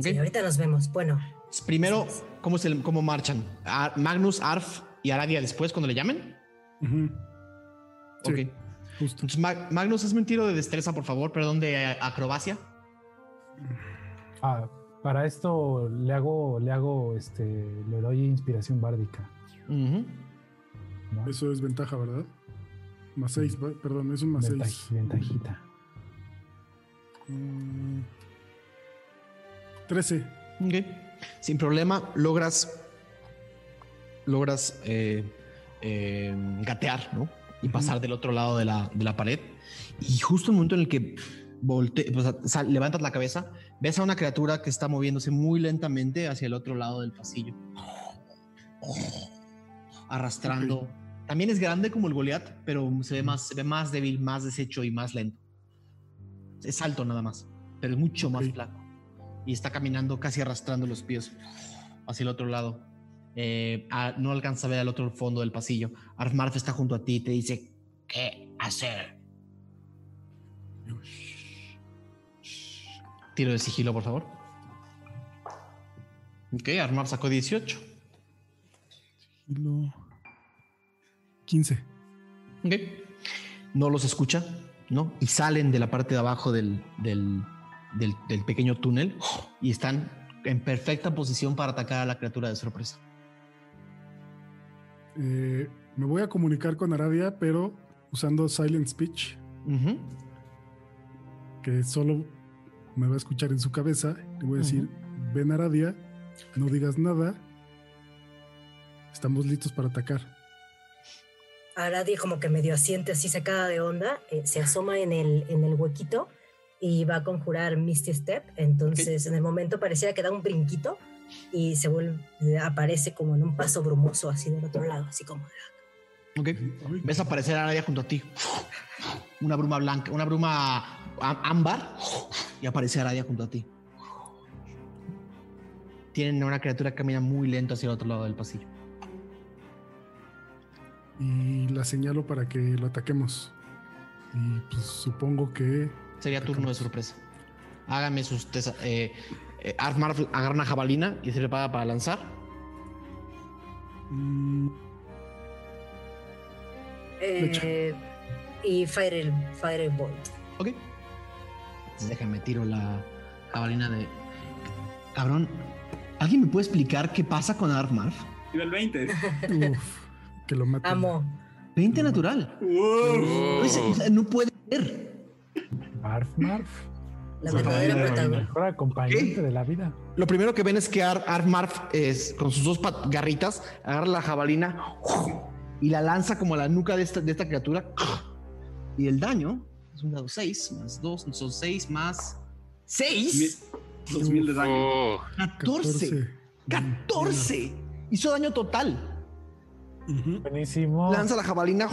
Sí, ahorita nos vemos. Bueno. Primero, ¿cómo, se, cómo marchan? Magnus, Arf y Aradia después cuando le llamen. ok. Entonces, Magnus, hazme un tiro de destreza, por favor, perdón, de acrobacia. Ah, para esto le hago, le hago, este, le doy inspiración bárdica. Eso es ventaja, ¿verdad? Más seis, perdón, es un más seis. Ventajita. Mm, trece. ok. Sin problema, logras, logras eh, eh, gatear, ¿no? Y pasar del otro lado de la, de la, pared. Y justo en el momento en el que volte, pues, levantas la cabeza, ves a una criatura que está moviéndose muy lentamente hacia el otro lado del pasillo. Arrastrando. También es grande como el Goliath, pero se ve, más, se ve más débil, más deshecho y más lento. Es alto nada más, pero es mucho más flaco y está caminando casi arrastrando los pies hacia el otro lado. Eh, no alcanza a ver al otro fondo del pasillo. Arfmarf está junto a ti y te dice, ¿qué hacer? Tiro de sigilo, por favor. Ok, Armar sacó 18. Sigilo 15. Ok. No los escucha, ¿no? Y salen de la parte de abajo del, del, pequeño túnel y están en perfecta posición para atacar a la criatura de sorpresa. Eh, me voy a comunicar con Aradia, pero usando Silent Speech. Que solo me va a escuchar en su cabeza. Le voy a decir, ven Aradia, no digas nada. Estamos listos para atacar. Aradia como que medio asiente así sacada de onda, eh, se asoma en el, en el huequito y va a conjurar Misty Step. Entonces, en el momento parecía que da un brinquito y se vuelve, aparece como en un paso brumoso así del otro lado, así como. Ok. Ves aparecer a nadie junto a ti. Una bruma blanca, una bruma ámbar y aparece Aradia junto a ti. Tienen una criatura que camina muy lento hacia el otro lado del pasillo. Y la señalo para que lo ataquemos. Y pues supongo que. Sería turno de sorpresa. Hágame sus. Eh, eh, agarra una jabalina y se prepara para lanzar. Mm. Eh, y Fire, Firebolt. Ok. déjame tiro la jabalina de. Cabrón, ¿alguien me puede explicar qué pasa con Armarf? Nivel 20. Uf, que lo mate. Amo. 20 natural. no puede ser. Marf, Marf. La verdadera protagonista. Mejor acompañante de la vida. Lo primero que ven es que Ar Marf es, con sus dos garritas agarra la jabalina y la lanza como a la nuca de esta, de esta criatura. Y el daño es un dado 6 más 2, son 6 más 6. 2000 de daño. 14. 14. Hizo daño total. Buenísimo. Lanza la jabalina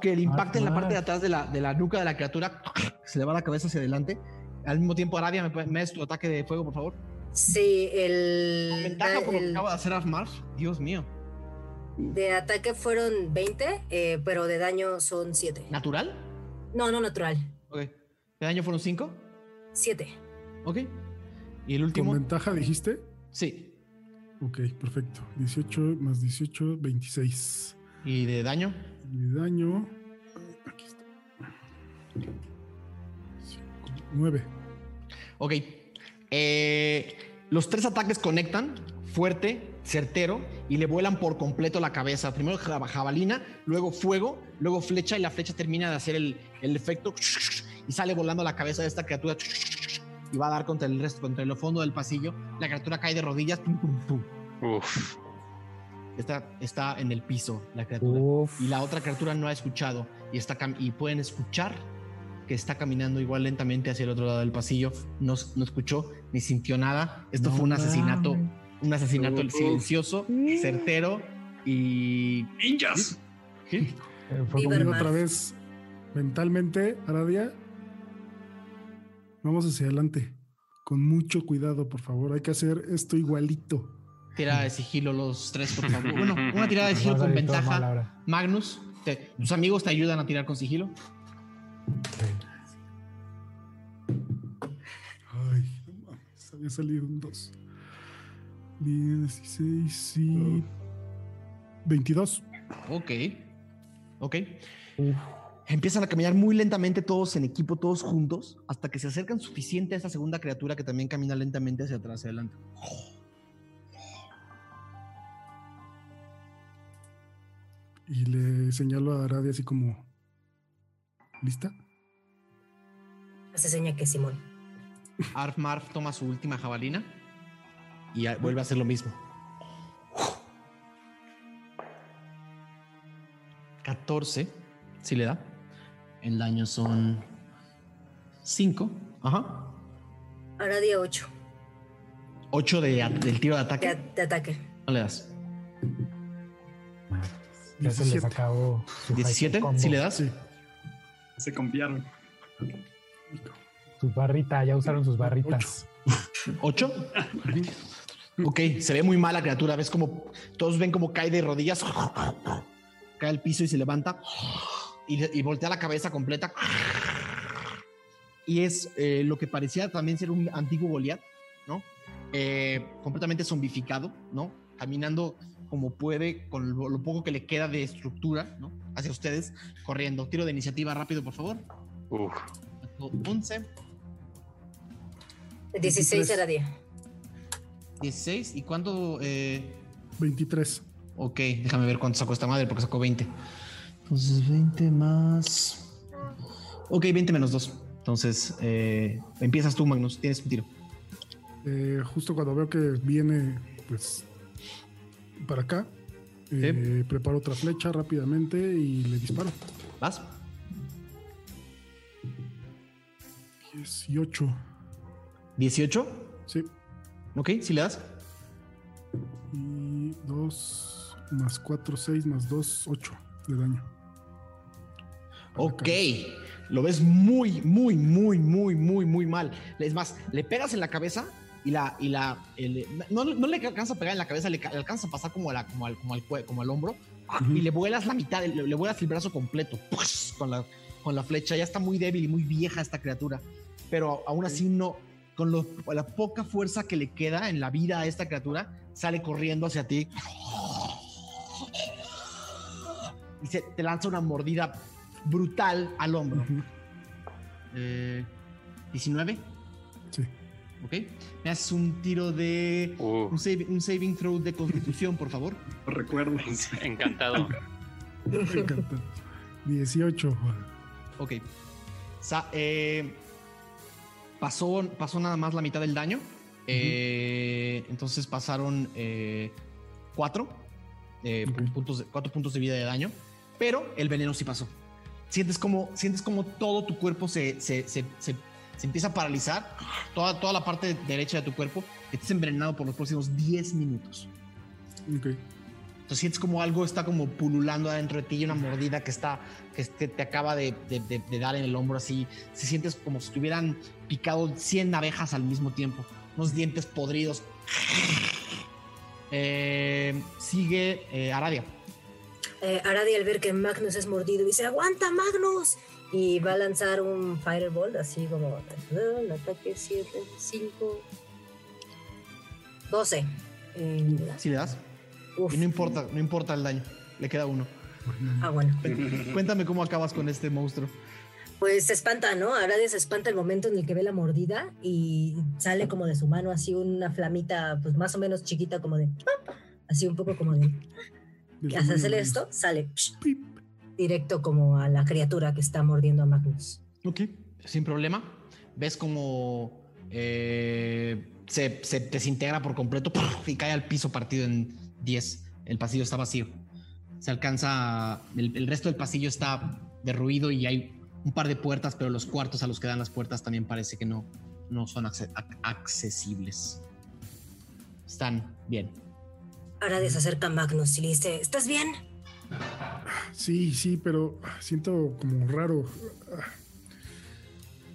que le impacta en la parte de atrás de la, de la nuca de la criatura. Se le va la cabeza hacia adelante. Al mismo tiempo, Aradia, ¿me, me tu ataque de fuego, por favor? Sí, el. Ventaja por lo que acaba de hacer Asmar. Dios mío. De ataque fueron 20, eh, pero de daño son 7. ¿Natural? No, no natural. Ok. ¿De daño fueron 5? 7. Ok. ¿Y el último? ¿Con ventaja dijiste? Sí. Ok, perfecto. 18 más 18, 26. ¿Y de daño? Y de daño. Aquí está. 9. Ok. Eh, los tres ataques conectan fuerte, certero y le vuelan por completo la cabeza. Primero jabalina, luego fuego, luego flecha y la flecha termina de hacer el, el efecto y sale volando la cabeza de esta criatura y va a dar contra el resto, contra el fondo del pasillo. La criatura cae de rodillas. Uf. Está, está en el piso la criatura. Y la otra criatura no ha escuchado y, está y pueden escuchar que está caminando igual lentamente hacia el otro lado del pasillo. No, no escuchó ni sintió nada. Esto fue un asesinato, un asesinato silencioso, certero y... ¡Ninjas! ¿Sí? Eh, fue otra vez mentalmente, Aradia. Vamos hacia adelante. Con mucho cuidado, por favor. Hay que hacer esto igualito. Tirada de sigilo los tres, por favor. Bueno, una tirada de sigilo con ventaja. Magnus, tus amigos te ayudan a tirar con sigilo. Ay, no mames, había salido un 2. 16 y 22. Ok. Ok. Empiezan a caminar muy lentamente todos en equipo, todos juntos, hasta que se acercan suficiente a esta segunda criatura que también camina lentamente hacia atrás, hacia adelante. Y le señalo a Aradia así como, ¿lista? Hace seña que Simón. Arf Marf toma su última jabalina y vuelve a hacer lo mismo. 14, si le da. El daño son 5. Ajá. Ahora día 8. 8 de, del tiro de ataque. De, ataque. No le das. Ya se les acabó. 17, si le das. Sí. Se confiaron. Su barrita, ya usaron sus barritas. ¿Ocho? ok, se ve muy mal la criatura. Ves como todos ven como cae de rodillas, cae al piso y se levanta y, voltea la cabeza completa. Y es eh, lo que parecía también ser un antiguo Goliat, ¿no? Eh, completamente zombificado, ¿no? Caminando como puede, con lo, poco que le queda de estructura, ¿no? Hacia ustedes, corriendo. Tiro de iniciativa rápido, por favor. Uf. 11. 16 era 10. 16. ¿Y cuánto? Eh... 23. Ok, déjame ver cuánto sacó esta madre, porque sacó 20. Entonces 20 más... Ok, 20 menos 2. Entonces, eh, empiezas tú, Magnus. Tienes un tiro. Eh, justo cuando veo que viene, pues, para acá, eh, preparo otra flecha rápidamente y le disparo. ¿Vas? 18. ¿18? Sí. Ok, si le das. Y 2 más 4, 6 más 2, 8 de daño. Ok, lo ves muy, muy, muy, muy, muy, muy mal. Es más, le pegas en la cabeza y la, y la, no, no, le alcanza a pegar en la cabeza, le, alcanza a pasar como, la, como, al, como, al, como al hombro y le vuelas la mitad, le, vuelas el brazo completo con la, con la flecha. Ya está muy débil y muy vieja esta criatura, pero aún así no, con la poca fuerza que le queda en la vida a esta criatura, sale corriendo hacia ti y se te lanza una mordida brutal al hombro. 19. Eh, sí. Ok. Me haces un tiro de. Uh. Un, saving throw de constitución, por favor. Recuerdo. Encantado. Encantado. 18. Ok. Eh, pasó, pasó nada más la mitad del daño. Eh, entonces pasaron 4 puntos, cuatro puntos de vida de daño. Pero el veneno sí pasó sientes como, sientes como todo tu cuerpo se, se, se, se, empieza a paralizar, toda, toda la parte derecha de tu cuerpo, estás envenenado por los próximos 10 minutos. Ok. Entonces sientes como algo está como pululando adentro de ti y una mordida que está, que te acaba de, de, de, dar en el hombro así. Se sientes como si estuvieran picado 100 abejas al mismo tiempo, unos dientes podridos. Eh, sigue eh, Aradia eh, Aradi al ver que Magnus es mordido dice, aguanta Magnus. Y va a lanzar un Fireball, así como el ataque 7, 5, 12. Si le das. Y no importa, no importa el daño, le queda uno. Ah, bueno. Cuéntame cómo acabas con este monstruo. Pues se espanta, ¿no? Aradi se espanta el momento en el que ve la mordida y sale como de su mano así una flamita, pues más o menos chiquita, como de. Así un poco como de al hacer esto, sale directo como a la criatura que está mordiendo a Magnus. Ok, sin problema. Ves como eh, se, desintegra por completo y cae al piso partido en 10. El pasillo está vacío. Se alcanza. El, resto del pasillo está derruido y hay un par de puertas, pero los cuartos a los que dan las puertas también parece que no, no son accesibles. Están bien. Ahora desacerca Magnus y le dice, ¿estás bien? Sí, sí, pero siento como raro.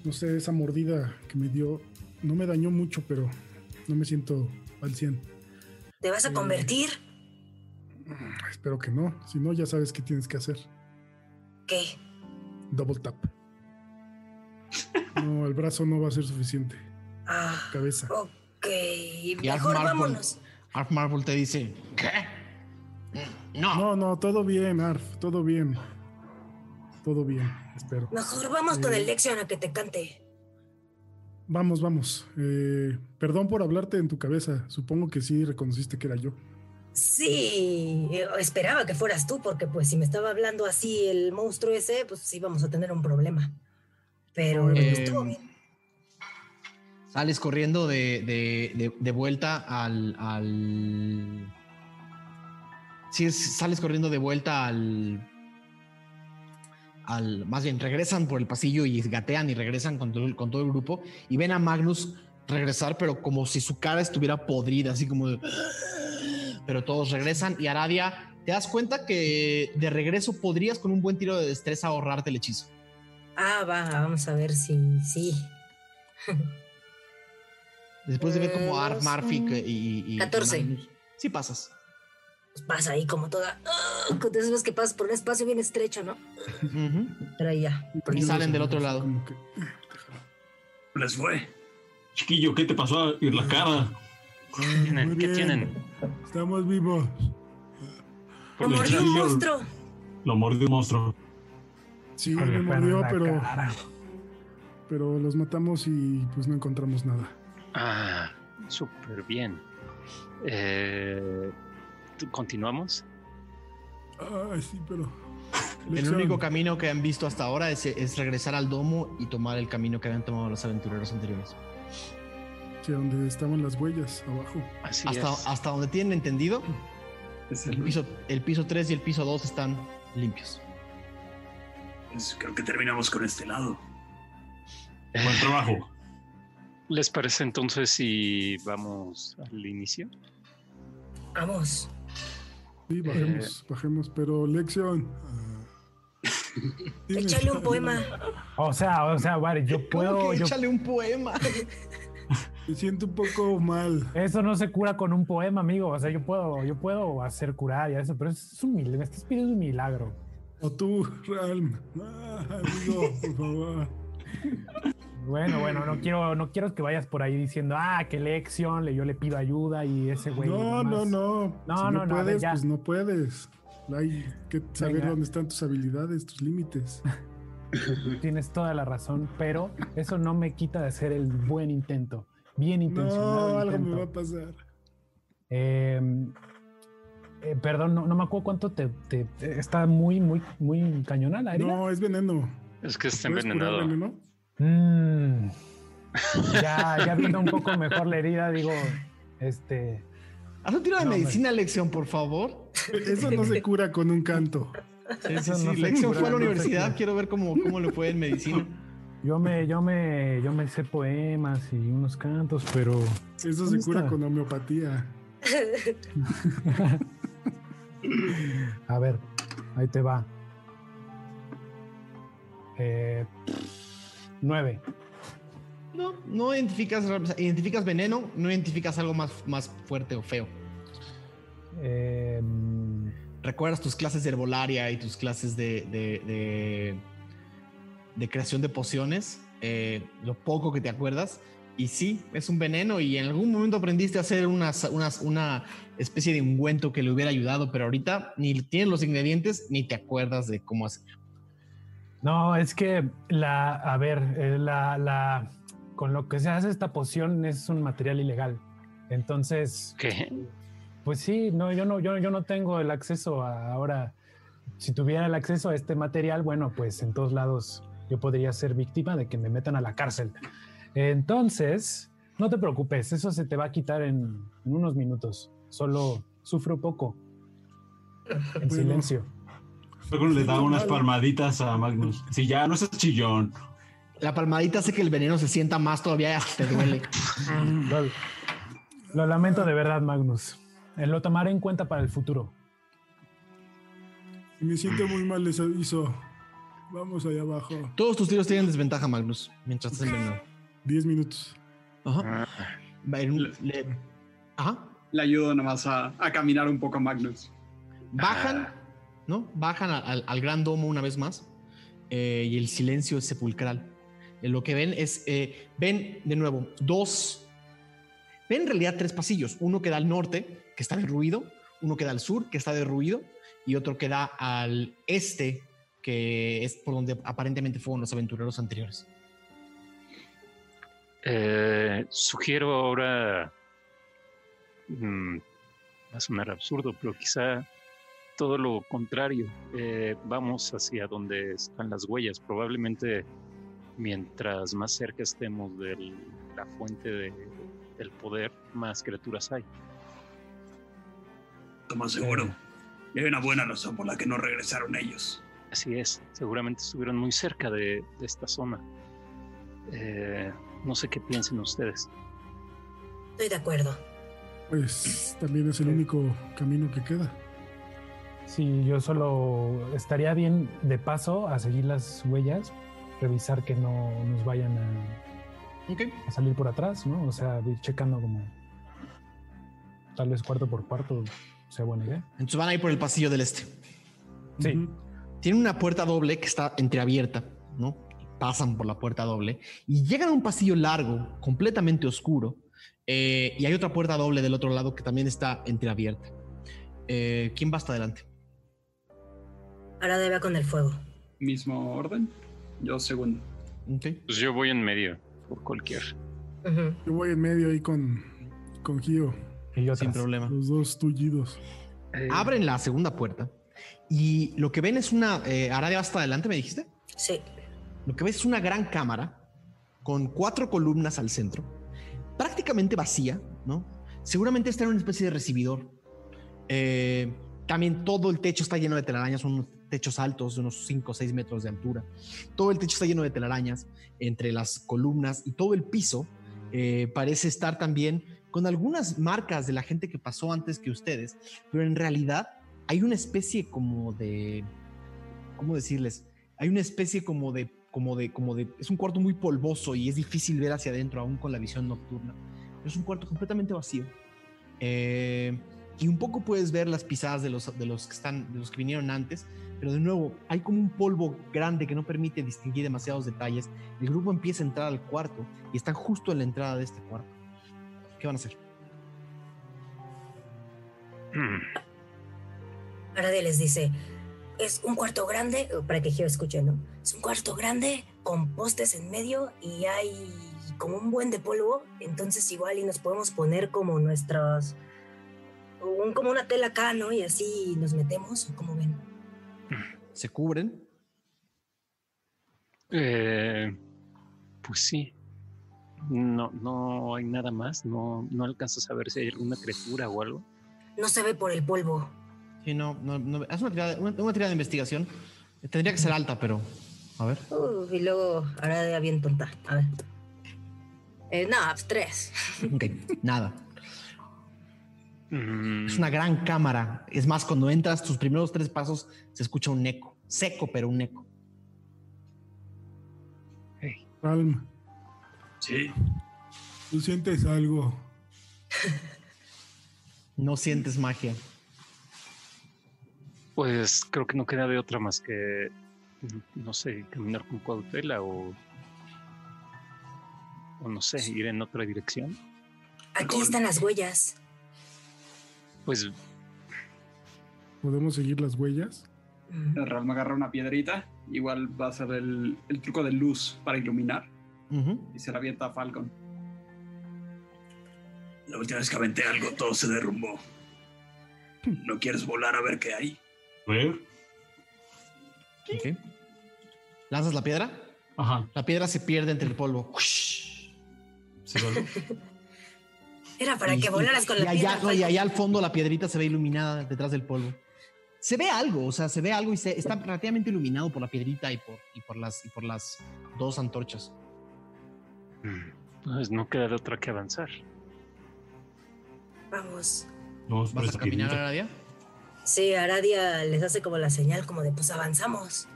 No sé, esa mordida que me dio no me dañó mucho, pero no me siento al 100. ¿Te vas a convertir? Espero que no. Si no, ya sabes qué tienes que hacer. ¿Qué? Double tap. No, el brazo no va a ser suficiente. Ah. Cabeza. Ok. Mejor vámonos. Arf Marvel te dice, ¿qué? No. No, no, todo bien, Arf, todo bien. Todo bien, espero. Mejor vamos con el eh, lección a que te cante. Vamos, vamos. Eh, perdón por hablarte en tu cabeza. Supongo que sí reconociste que era yo. Sí, esperaba que fueras tú, porque pues si me estaba hablando así el monstruo ese, pues sí vamos a tener un problema. Pero estuvo bien. Sales corriendo de, vuelta al, al. Sí, sales corriendo de vuelta al. Al, más bien, regresan por el pasillo y gatean y regresan con todo, con todo el grupo y ven a Magnus regresar, pero como si su cara estuviera podrida, así como de. Pero todos regresan y Aradia, te das cuenta que de regreso podrías con un buen tiro de destreza ahorrarte el hechizo. Ah, va, vamos a ver si sí. Después de ver como Art Murphy y, y 14. sí pasas. Pues pasa ahí como toda. Uh, con esas que pasas por un espacio bien estrecho, ¿no? Pero ahí ya. Y salen del otro lado. Les fue. Chiquillo, ¿qué te pasó en la cara? ¿Qué tienen? Estamos vivos. Lo mordió un monstruo. Lo mordió un monstruo. Sí, me mordió, pero. Pero los matamos y pues no encontramos nada. Ah, súper bien. Eh, ¿Continuamos? Ah, sí, pero... El único camino que han visto hasta ahora es, regresar al domo y tomar el camino que habían tomado los aventureros anteriores. Sí, donde estaban las huellas, abajo. Así hasta, hasta donde tienen entendido, el, piso, el piso 3 y el piso 2 están limpios. Pues creo que terminamos con este lado. Buen trabajo. ¿Les parece entonces si vamos al inicio? Vamos. Sí, bajemos, bajemos, pero lección. Échale un poema. O sea, o sea, vale, yo puedo. Yo, échale un poema. Me siento un poco mal. eso no se cura con un poema, amigo. O sea, yo puedo, yo puedo hacer curar y eso, pero es un milagro. Me estás pidiendo un milagro. O tú, Realm. Ah, amigo, por favor. Bueno, bueno, no quiero, no quiero que vayas por ahí diciendo, ah, qué lección, le- yo le pido ayuda y ese güey. No, no, nomás". no. No, si no, no, puedes, pues no puedes. Hay que saber Venga. dónde están tus habilidades, tus límites. Tienes toda la razón, pero eso no me quita de hacer el buen intento. Bien intencionado. No, algo me va a pasar. Eh, eh, perdón, no, no me acuerdo cuánto te, te- te- está muy, muy, muy cañona la herida. No, es veneno. Es que está ¿Puedes curar envenenado. Mm. ya, ya viendo un poco mejor la herida, digo, este, Haz un tiro de No, medicina, Lección, por favor. Eso no se cura con un canto. Eso Sí, no se Lección cura, fue a la universidad. Quiero ver cómo, cómo le fue en medicina. yo me, yo me, yo me sé poemas y unos cantos, pero Eso ¿Dónde se cura está? con homeopatía. a ver, ahí te va. Eh, nueve. No, no identificas, identificas veneno, no identificas algo más, más fuerte o feo. Eh, Recuerdas tus clases de herbolaria y tus clases de, de, de- de creación de pociones, eh, lo poco que te acuerdas. Y sí, es un veneno y en algún momento aprendiste a hacer unas, unas- una especie de ungüento que le hubiera ayudado, pero ahorita ni tienes los ingredientes ni te acuerdas de cómo hacer. No, es que la, a ver, eh, la, la, con lo que se hace esta poción es un material ilegal. Entonces, ¿Qué? pues sí, no, yo no, yo, yo no tengo el acceso a ahora. Si tuviera el acceso a este material, bueno, pues en todos lados yo podría ser víctima de que me metan a la cárcel. Entonces, no te preocupes, eso se te va a quitar en, en unos minutos. Solo sufre un poco. En Bueno. silencio. Luego le da unas palmaditas a Magnus. Si ya no seas chillón. La palmadita hace que el veneno se sienta más todavía, te duele. Lo, lo lamento de verdad, Magnus. Lo tomaré en cuenta para el futuro. Y me siento muy mal, les aviso. Vamos allá abajo. Todos tus tiros tienen desventaja, Magnus, mientras estás envenenado. 10 minutos. Ajá. Va a ir un- le- Ajá. Le ayudo nomás a, a caminar un poco a Magnus. Bajan, ¿no? Bajan al, gran domo una vez más eh, y el silencio es sepulcral. Eh, lo que ven es, eh, ven de nuevo dos, ven en realidad tres pasillos. Uno que da al norte, que está derruido, uno que da al sur, que está derruido, y otro que da al este, que es por donde aparentemente fueron los aventureros anteriores. Sugiero ahora. va a sonar absurdo, pero quizá todo lo contrario. Eh, vamos hacia donde están las huellas. Probablemente mientras más cerca estemos de la fuente de- del poder, más criaturas hay. Tomás seguro. Y hay una buena razón por la que no regresaron ellos. Así es, seguramente estuvieron muy cerca de, de esta zona. Eh, no sé qué piensen ustedes. Estoy de acuerdo. Pues también es el único camino que queda. Sí, yo solo estaría bien de paso a seguir las huellas, revisar que no nos vayan a, salir por atrás, ¿no? O sea, ir checando como tal vez cuarto por cuarto sea buena idea. Entonces van a ir por el pasillo del este. Sí. Ujú. Tiene una puerta doble que está entreabierta, ¿no? Pasan por la puerta doble y llegan a un pasillo largo, completamente oscuro. eh, y hay otra puerta doble del otro lado que también está entreabierta. Eh, ¿Quién va hasta adelante? Ahora debe con el fuego. Mismo orden. Yo segundo. Ok. Pues yo voy en medio, por cualquier. Yo voy en medio ahí con, con Gio. Y yo Sin problema. Los dos tullidos. Eh, Abren la segunda puerta y lo que ven es una. Eh, ahora va hasta adelante, me dijiste. Sí. Lo que ves es una gran cámara con cuatro columnas al centro, prácticamente vacía, ¿no? Seguramente está en una especie de recibidor. Eh, también todo el techo está lleno de telarañas, son techos altos de unos 5 o 6 metros de altura. Todo el techo está lleno de telarañas entre las columnas y todo el piso eh, parece estar también con algunas marcas de la gente que pasó antes que ustedes, pero en realidad hay una especie como de, ¿cómo decirles? Hay una especie como de, como de, como de, es un cuarto muy polvoso y es difícil ver hacia adentro aún con la visión nocturna. Es un cuarto completamente vacío. Eh, y un poco puedes ver las pisadas de los, de los que están, de los que vinieron antes, pero de nuevo hay como un polvo grande que no permite distinguir demasiados detalles. El grupo empieza a entrar al cuarto y están justo en la entrada de este cuarto. ¿Qué van a hacer? Aradia les dice, es un cuarto grande, para que yo escuche, ¿no? Es un cuarto grande con postes en medio y hay como un buen de polvo, entonces igual y nos podemos poner como nuestros un, como una tela acá, ¿no? Y así nos metemos, ¿cómo ven? ¿Se cubren? Eh, pues sí. No, no hay nada más. No, no alcanzas a ver si hay alguna criatura o algo. No se ve por el polvo. Sí, no, no, no es una tirada, una, de investigación. Tendría que ser alta, pero. A ver. y luego hará bien tonta. A ver. Eh, no, pues tres. Ok, nada. Es una gran cámara. Es más, cuando entras, tus primeros tres pasos se escucha un eco. Seco, pero un eco. Hey. Palma. Sí. ¿Tú sientes algo? no sientes magia. Pues creo que no queda de otra más que, no sé, caminar con cautela o, o no sé, ir en otra dirección. Aquí están las huellas pues... ¿Podemos seguir las huellas? Ram agarra una piedrita, igual va a ser el, truco de luz para iluminar. Y se la avienta a Falcon. La última vez que aventé algo, todo se derrumbó. ¿No quieres volar a ver qué hay? A ver. ¿Lanzas la piedra? Ajá. La piedra se pierde entre el polvo. ¿Se era para que volaras con la piedra. y allá al fondo la piedrita se ve iluminada detrás del polvo. Se ve algo, o sea, se ve algo y se, está relativamente iluminado por la piedrita y por, y por, las, y por las dos antorchas. Pues no queda de otra que avanzar. Vamos. ¿Vas a caminar a Aradia? Sí, Aradia les hace como la señal, como de pues avanzamos.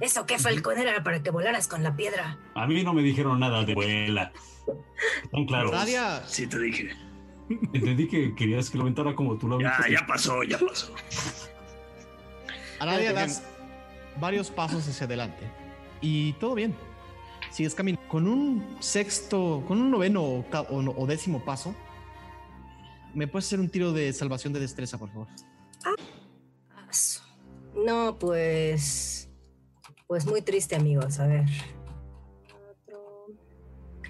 Eso qué Falcon era para que volaras con la piedra. A mí no me dijeron nada de vuela. Tan claro. Sí, te dije. Entendí que querías que lo aventara como tú lo Ya, ya pasó, ya pasó. Aradia das varios pasos hacia adelante. Y todo bien. Sigues caminando. Con un sexto, con un noveno o, décimo paso, ¿me puedes hacer un tiro de salvación de destreza, por favor? No, pues. Pues muy triste, amigos. A ver.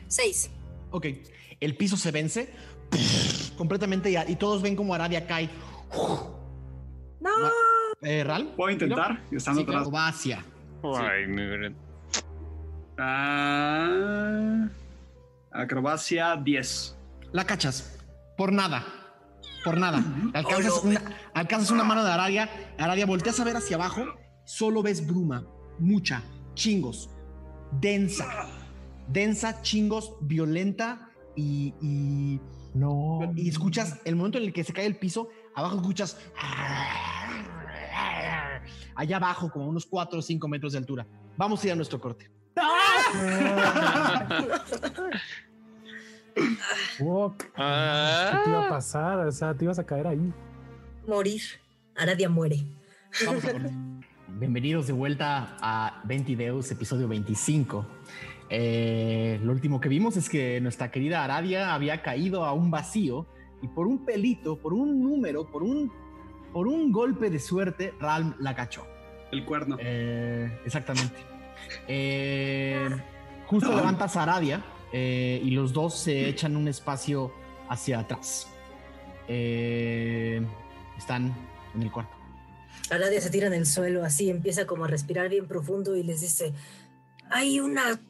Seis. Ok. El piso se vence completamente y, y todos ven como Arabia cae. No. Eh, ¿Ral? Puedo intentar, estando sí, Acrobacia. Ay, mi ah, acrobacia 10. La cachas. Por nada. Por nada. Alcanzas, una, alcanzas una mano de Arabia. Arabia, volteas a ver hacia abajo. Solo ves bruma. Mucha. Chingos. Densa densa, chingos, violenta y, no. Y escuchas el momento en el que se cae el piso, abajo escuchas allá abajo, como unos 4 o 5 metros de altura. Vamos a ir a nuestro corte. ¿Qué te iba a pasar? O sea, te ibas a caer ahí. Morir. Aradia muere. Vamos a corte. Bienvenidos de vuelta a 20 Deus, episodio 25. Eh, lo último que vimos es que nuestra querida Aradia había caído a un vacío y por un pelito, por un número, por un, por un golpe de suerte, Ralm la cachó. El cuerno. Eh, exactamente. Eh, justo levantas a Aradia y los dos se echan un espacio hacia atrás. están en el cuarto. Aradia se tira en el suelo, así empieza como a respirar bien profundo y les dice, hay una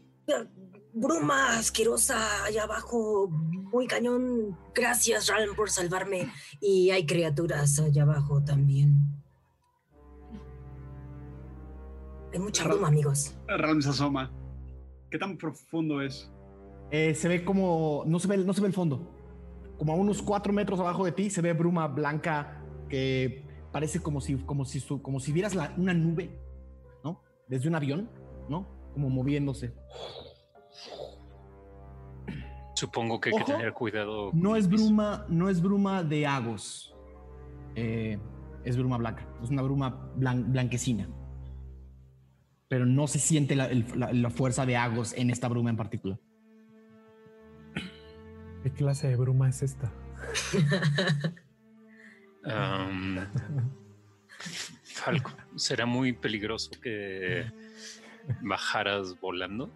bruma asquerosa allá abajo, muy cañón. Gracias, Ralm, por salvarme. Y hay criaturas allá abajo también. Hay mucha bruma, amigos. Ram se asoma. ¿Qué tan profundo es? Eh, se ve como. No se ve, no se ve el fondo. Como a unos cuatro metros abajo de ti se ve bruma blanca que parece como si, como si, como si vieras una nube, ¿no? Desde un avión, ¿no? Como moviéndose. Supongo que hay que tener cuidado. No es bruma, no es bruma de agos. Eh, es bruma blanca. Es una bruma blanquecina pero no se siente la, fuerza de Agos en esta bruma en particular. ¿Qué clase de bruma es esta? Falco, ¿será muy peligroso que bajaras volando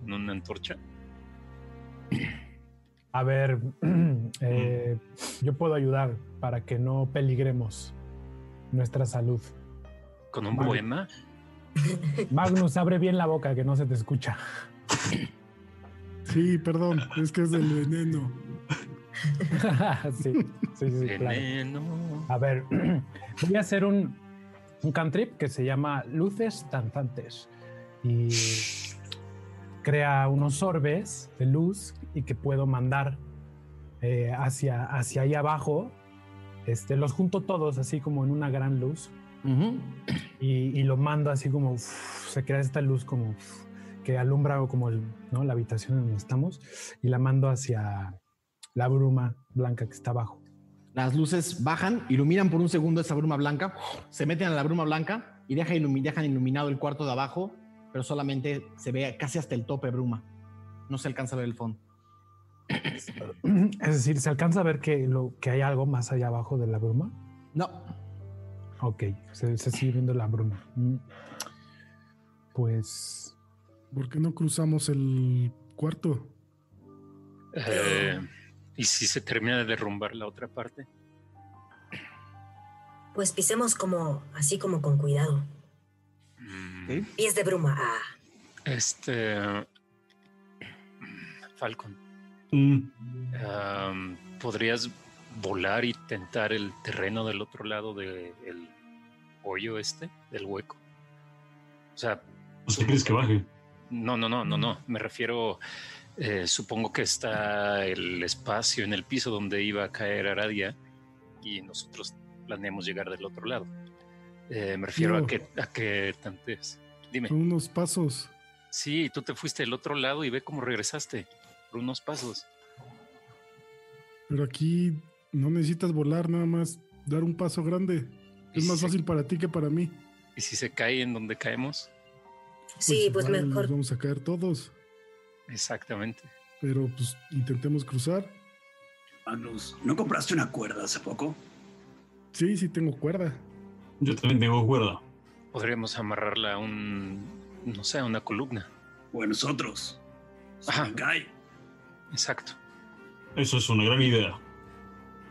con una antorcha? A ver, eh, yo puedo ayudar para que no peligremos nuestra salud. ¿Con un poema? Magnus, abre bien la boca que no se te escucha. Sí, perdón, es que es del veneno. sí, sí, sí, veneno. A ver, voy a hacer un, un cantrip que se llama Luces Danzantes y crea unos orbes de luz y que puedo mandar eh, hacia, hacia ahí abajo. Este, los junto todos así como en una gran luz y, lo mando así como se crea esta luz como que alumbra como el, ¿no? la habitación en donde estamos y la mando hacia la bruma blanca que está abajo. Las luces bajan, iluminan por un segundo esa bruma blanca, se meten a la bruma blanca y dejan, dejan iluminado el cuarto de abajo, pero solamente se ve casi hasta el tope bruma. No se alcanza a ver el fondo. Es decir, ¿se alcanza a ver que, lo, que hay algo más allá abajo de la bruma? No. Ok, se, sigue viendo la bruma. Mm. Pues. ¿Por qué no cruzamos el cuarto? Eh, ¿Y si se termina de derrumbar la otra parte? Pues pisemos como, así como con cuidado. Mm. Pies de bruma. Ah. Este. Falcon. Mm. ¿Podrías volar y tentar el terreno del otro lado del hoyo este, del hueco. O sea... ¿Usted crees que baje? No, no, no, no, no. Me refiero... Eh, supongo que está el espacio en el piso donde iba a caer Aradia y nosotros planeamos llegar del otro lado. Eh, me refiero a que a que tantes. Dime. Son unos pasos. Sí, tú te fuiste del otro lado y ve cómo regresaste por unos pasos. Pero aquí no necesitas volar, nada más dar un paso grande. Es más fácil para ti que para mí. ¿Y si se cae en donde caemos? Sí, pues, pues mejor. vamos a caer todos. Exactamente. Pero pues intentemos cruzar. Magnus, ¿no compraste una cuerda hace poco? Sí, sí tengo cuerda. Yo también tengo cuerda. Podríamos amarrarla a un, no sé, a una columna. O a nosotros. Ajá. Cae. Exacto. Eso es una gran idea.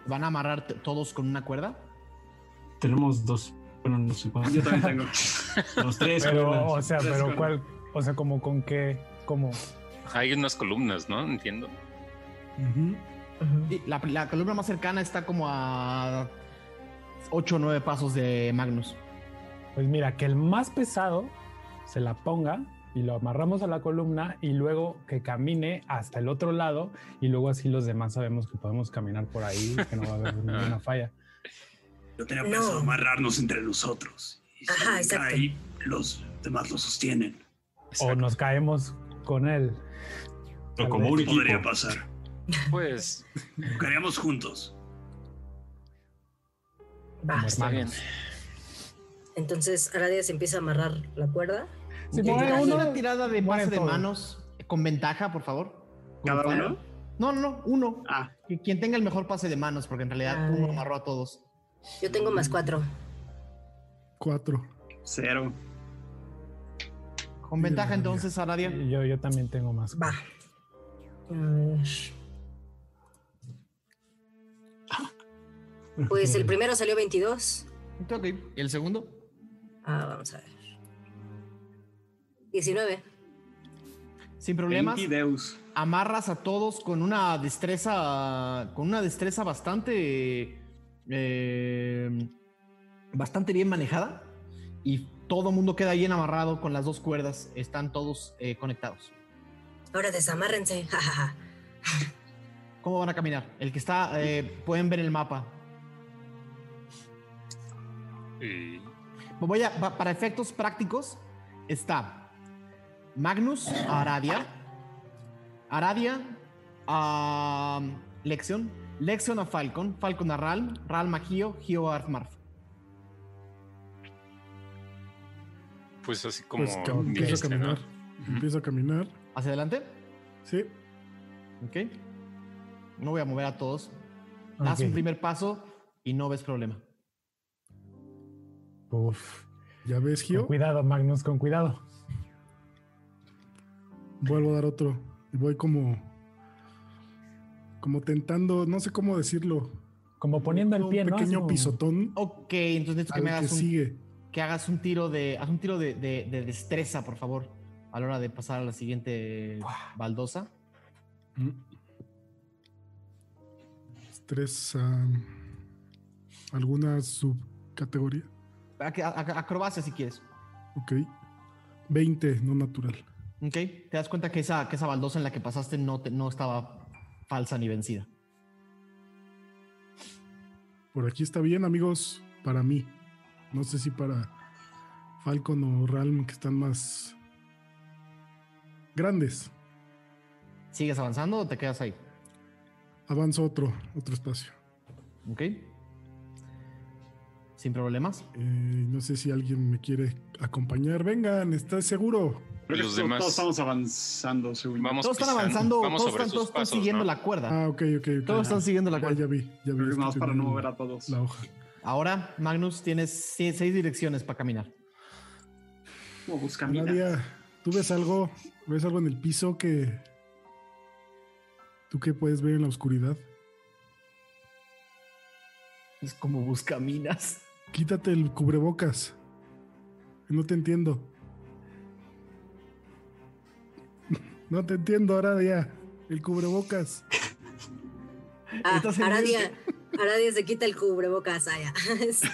¿Van a amarrar todos con una cuerda? Tenemos dos. Bueno, no sé Yo también tengo. Los tres. Pero, o sea, pero ¿cuál? O sea, como con qué, como. Hay unas columnas, ¿no? Entiendo. la, columna más cercana está como a 8 o 9 pasos de Magnus. Pues mira, que el más pesado se la ponga y lo amarramos a la columna y luego que camine hasta el otro lado y luego así los demás sabemos que podemos caminar por ahí, que no va a haber ninguna falla. Yo tenía pensado amarrarnos entre nosotros. Y Ajá, exacto. Ahí los demás lo sostienen. O nos caemos con él. O como un equipo. Podría pasar. Pues. Caeríamos juntos. Va, está bien. Entonces, Aradia se empieza a amarrar la cuerda si una tirada de pase de manos con ventaja, por favor. ¿Cada uno? No, no, no, uno. Ah. Quien tenga el mejor pase de manos, porque en realidad uno amarró a todos. Yo tengo más cuatro. Cuatro. Cero. Con ventaja entonces, Aradia. Yo, yo también tengo más. Va. Pues el primero salió 22. Ok. ¿Y el segundo? Ah, vamos a ver. 19. Sin problemas. Amarras a todos con una destreza. Con una destreza bastante. Eh, bastante bien manejada. Y Todo el mundo queda bien amarrado con las dos cuerdas. Están todos eh, conectados. Ahora desamárrense. ¿Cómo van a caminar? El que está, eh, pueden ver el mapa. Voy a, para efectos prácticos, está Magnus a Aradia, Aradia a Lexion, Lexion a Falcon, Falcon a Ral, Ral a Gio, Gio a Arthmarf. Pues así como. Pues, empiezo a caminar. Empiezo a caminar. ¿Hacia adelante? Sí. Ok. No voy a mover a todos. Das un primer paso y no ves problema. Uf. ¿Ya ves, Gio? Con cuidado, Magnus, con cuidado. Vuelvo a dar otro. Y voy como. Como tentando, no sé cómo decirlo. Como poniendo el pie, un pequeño pisotón. Ok, entonces que me hagas un, sigue. que hagas un tiro de. Haz un tiro de, destreza, por favor. A la hora de pasar a la siguiente baldosa. Mm. Destreza. ¿Alguna subcategoría? acrobacia si quieres. Ok. 20, no natural. Ok. Te das cuenta que esa, que esa baldosa en la que pasaste no, no estaba falsa ni vencida. Por aquí está bien, amigos, para mí. No sé si para Falcon o Ralm, que están más grandes. ¿Sigues avanzando o te quedas ahí? Avanzo otro, otro espacio. Ok. Sin problemas. Eh, no sé si alguien me quiere acompañar. Vengan, ¿estás seguro? los demás... Todos estamos avanzando, según Todos están avanzando, todos, están, todos están, siguiendo la cuerda. Ah, ok, ok. okay. Todos están siguiendo la cuerda. Ya, vi, ya vi. Más para no mover a todos. La hoja. Ahora, Magnus, tienes seis, direcciones para caminar. ¿Cómo pues caminar? Nadia, ¿tú ves algo? ¿Ves algo en el piso que... ¿Tú qué puedes ver en la oscuridad? Es como buscaminas. Quítate el cubrebocas. No te entiendo. No te entiendo, Aradia. El cubrebocas. Ah, Aradia, Aradia se quita el cubrebocas. allá. Este,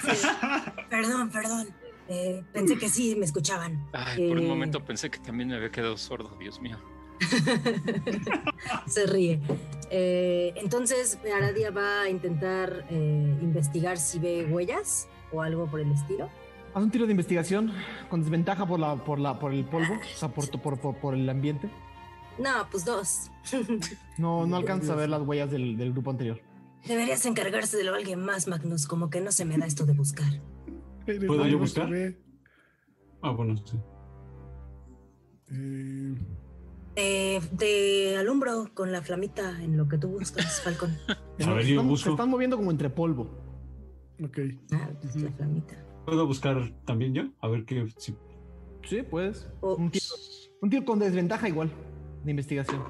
perdón, perdón. Eh, pensé que sí me escuchaban. por un eh, momento pensé que también me había quedado sordo, Dios mío. se ríe. Eh, entonces, Aradia va a intentar investigar si ve huellas o algo por el estilo. Haz un tiro de investigación con desventaja por la, por la, por el polvo, o sea, por, por, por, el ambiente. No, pues dos. no, no alcanza a ver las huellas del, del grupo anterior. Deberías encargarse de alguien más, Magnus, como que no se me da esto de buscar. ¿Puedo yo buscar? Ah, bueno, sí. Eh... Eh, te alumbro con la flamita en lo que tú buscas, Falcon. a ver, yo busco. Se están moviendo como entre polvo. Ok. Ah, pues la flamita. ¿Puedo buscar también yo? A ver qué. Si... Sí, puedes. Un, tío, con desventaja igual de investigación.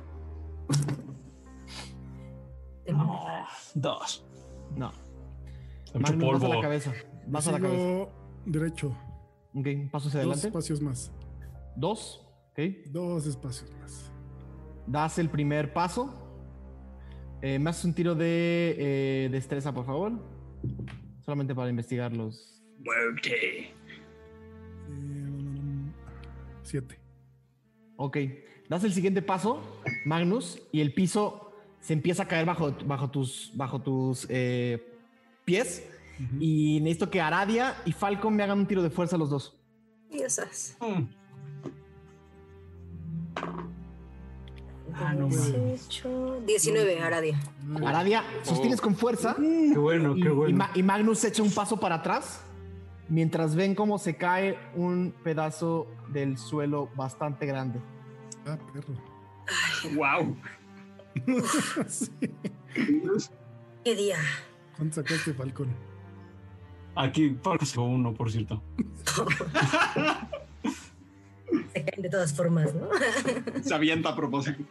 dos. No. Mucho polvo. La cabeza. Vas a la cabeza. Derecho. Ok, paso hacia adelante. Dos espacios más. Dos. Ok. Dos espacios más. Das el primer paso. Eh, me haces un tiro de eh, destreza, por favor. Solamente para investigar los. Muerte. siete. Ok. Das el siguiente paso, Magnus, y el piso se empieza a caer bajo, bajo tus, bajo tus eh, pies. Y necesito que Aradia y Falcon me hagan un tiro de fuerza los dos. Diosas. Mm. Ah, no, 18, 19, Aradia. Aradia, sostienes con fuerza. Qué bueno, qué bueno. Y, Magnus echa un paso para atrás mientras ven cómo se cae un pedazo del suelo bastante grande. Ah, perro. wow. ¿Qué día? ¿Cuánto sacaste, Falcón? Aquí, Falcon uno, por cierto. Se caen de todas formas, ¿no? Se avienta a propósito.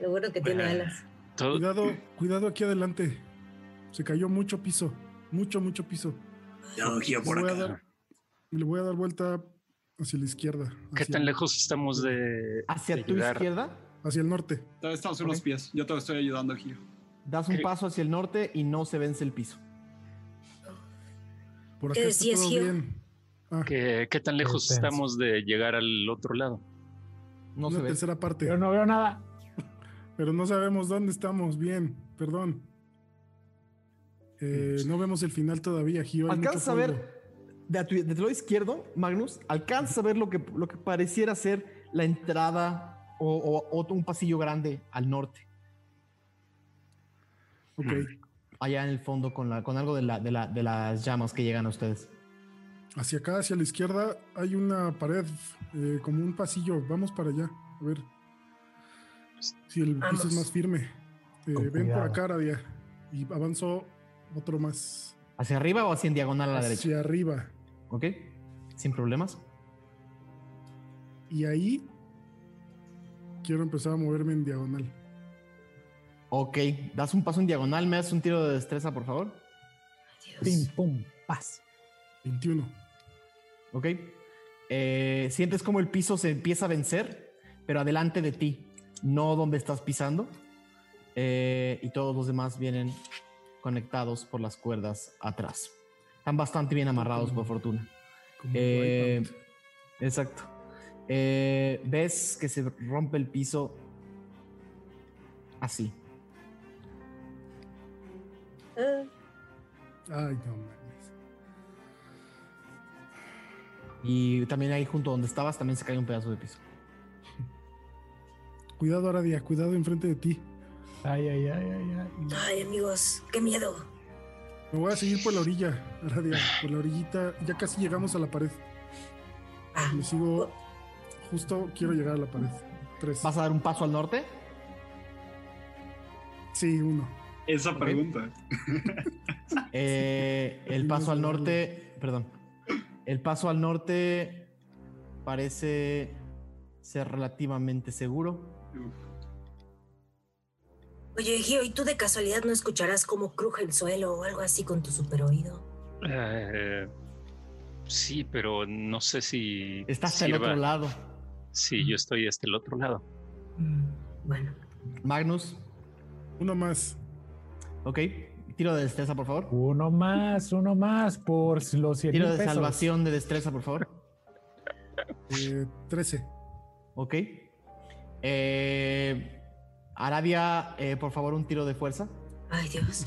Lo bueno que tiene alas. Cuidado, cuidado aquí adelante. Se cayó mucho piso. Mucho, mucho piso. No, por acá. le voy a dar vuelta hacia la izquierda. ¿Qué tan lejos estamos de. ¿Hacia tu izquierda? Hacia el norte. Todavía estamos unos pies. Yo te estoy ayudando, Gio. Das un paso hacia el norte y no se vence el piso. Por acá está todo bien. Ah. ¿Qué, tan lejos estamos de llegar al otro lado? No sé. tercera parte. Pero no veo nada. Pero no sabemos dónde estamos. Bien, perdón. Eh, no vemos el final todavía, Gio. ¿Alcanzas a ver de, tu, lado izquierdo, Magnus? ¿Alcanzas a ver lo que, lo que pareciera ser la entrada o, un pasillo grande al norte? Ok. Allá en el fondo con, la, con algo de, la, de, las llamas que llegan a ustedes. Hacia acá, hacia la izquierda, hay una pared, eh, como un pasillo. Vamos para allá, a ver si el piso es más firme. Eh, ven por acá, Radia. Y avanzo otro más. ¿Hacia arriba o hacia en diagonal a la derecha? Hacia arriba. Ok, sin problemas. Y ahí quiero empezar a moverme en diagonal. Ok, das un paso en diagonal, me das un tiro de destreza, por favor. Pim, pum, paz. 21. Ok. Eh, sientes como el piso se empieza a vencer, pero adelante de ti, no donde estás pisando. Eh, y todos los demás vienen conectados por las cuerdas atrás. Están bastante bien amarrados, por fortuna. Eh, exacto. Eh, ves que se rompe el piso así. Ay, no Y también ahí junto donde estabas también se cae un pedazo de piso. Cuidado, Aradia, cuidado enfrente de ti. Ay, ay, ay, ay, ay. Ay, amigos, qué miedo. Me voy a seguir por la orilla, Radia, por la orillita. Ya casi llegamos a la pared. Ah. Me sigo. Justo quiero llegar a la pared. Tres. ¿Vas a dar un paso al norte? Sí, uno. Esa pregunta. Eh, el paso al norte. Perdón. El paso al norte parece ser relativamente seguro. Oye, Gio, ¿y tú de casualidad no escucharás cómo cruje el suelo o algo así con tu super oído? Eh, sí, pero no sé si. Estás del otro lado. Sí, yo estoy hasta el otro lado. Mm, bueno. Magnus. Uno más. Ok. Tiro de destreza, por favor. Uno más, uno más por los 100 Tiro de salvación de destreza, por favor. Eh, 13. Ok. Eh, Arabia, eh, por favor, un tiro de fuerza. Ay, Dios.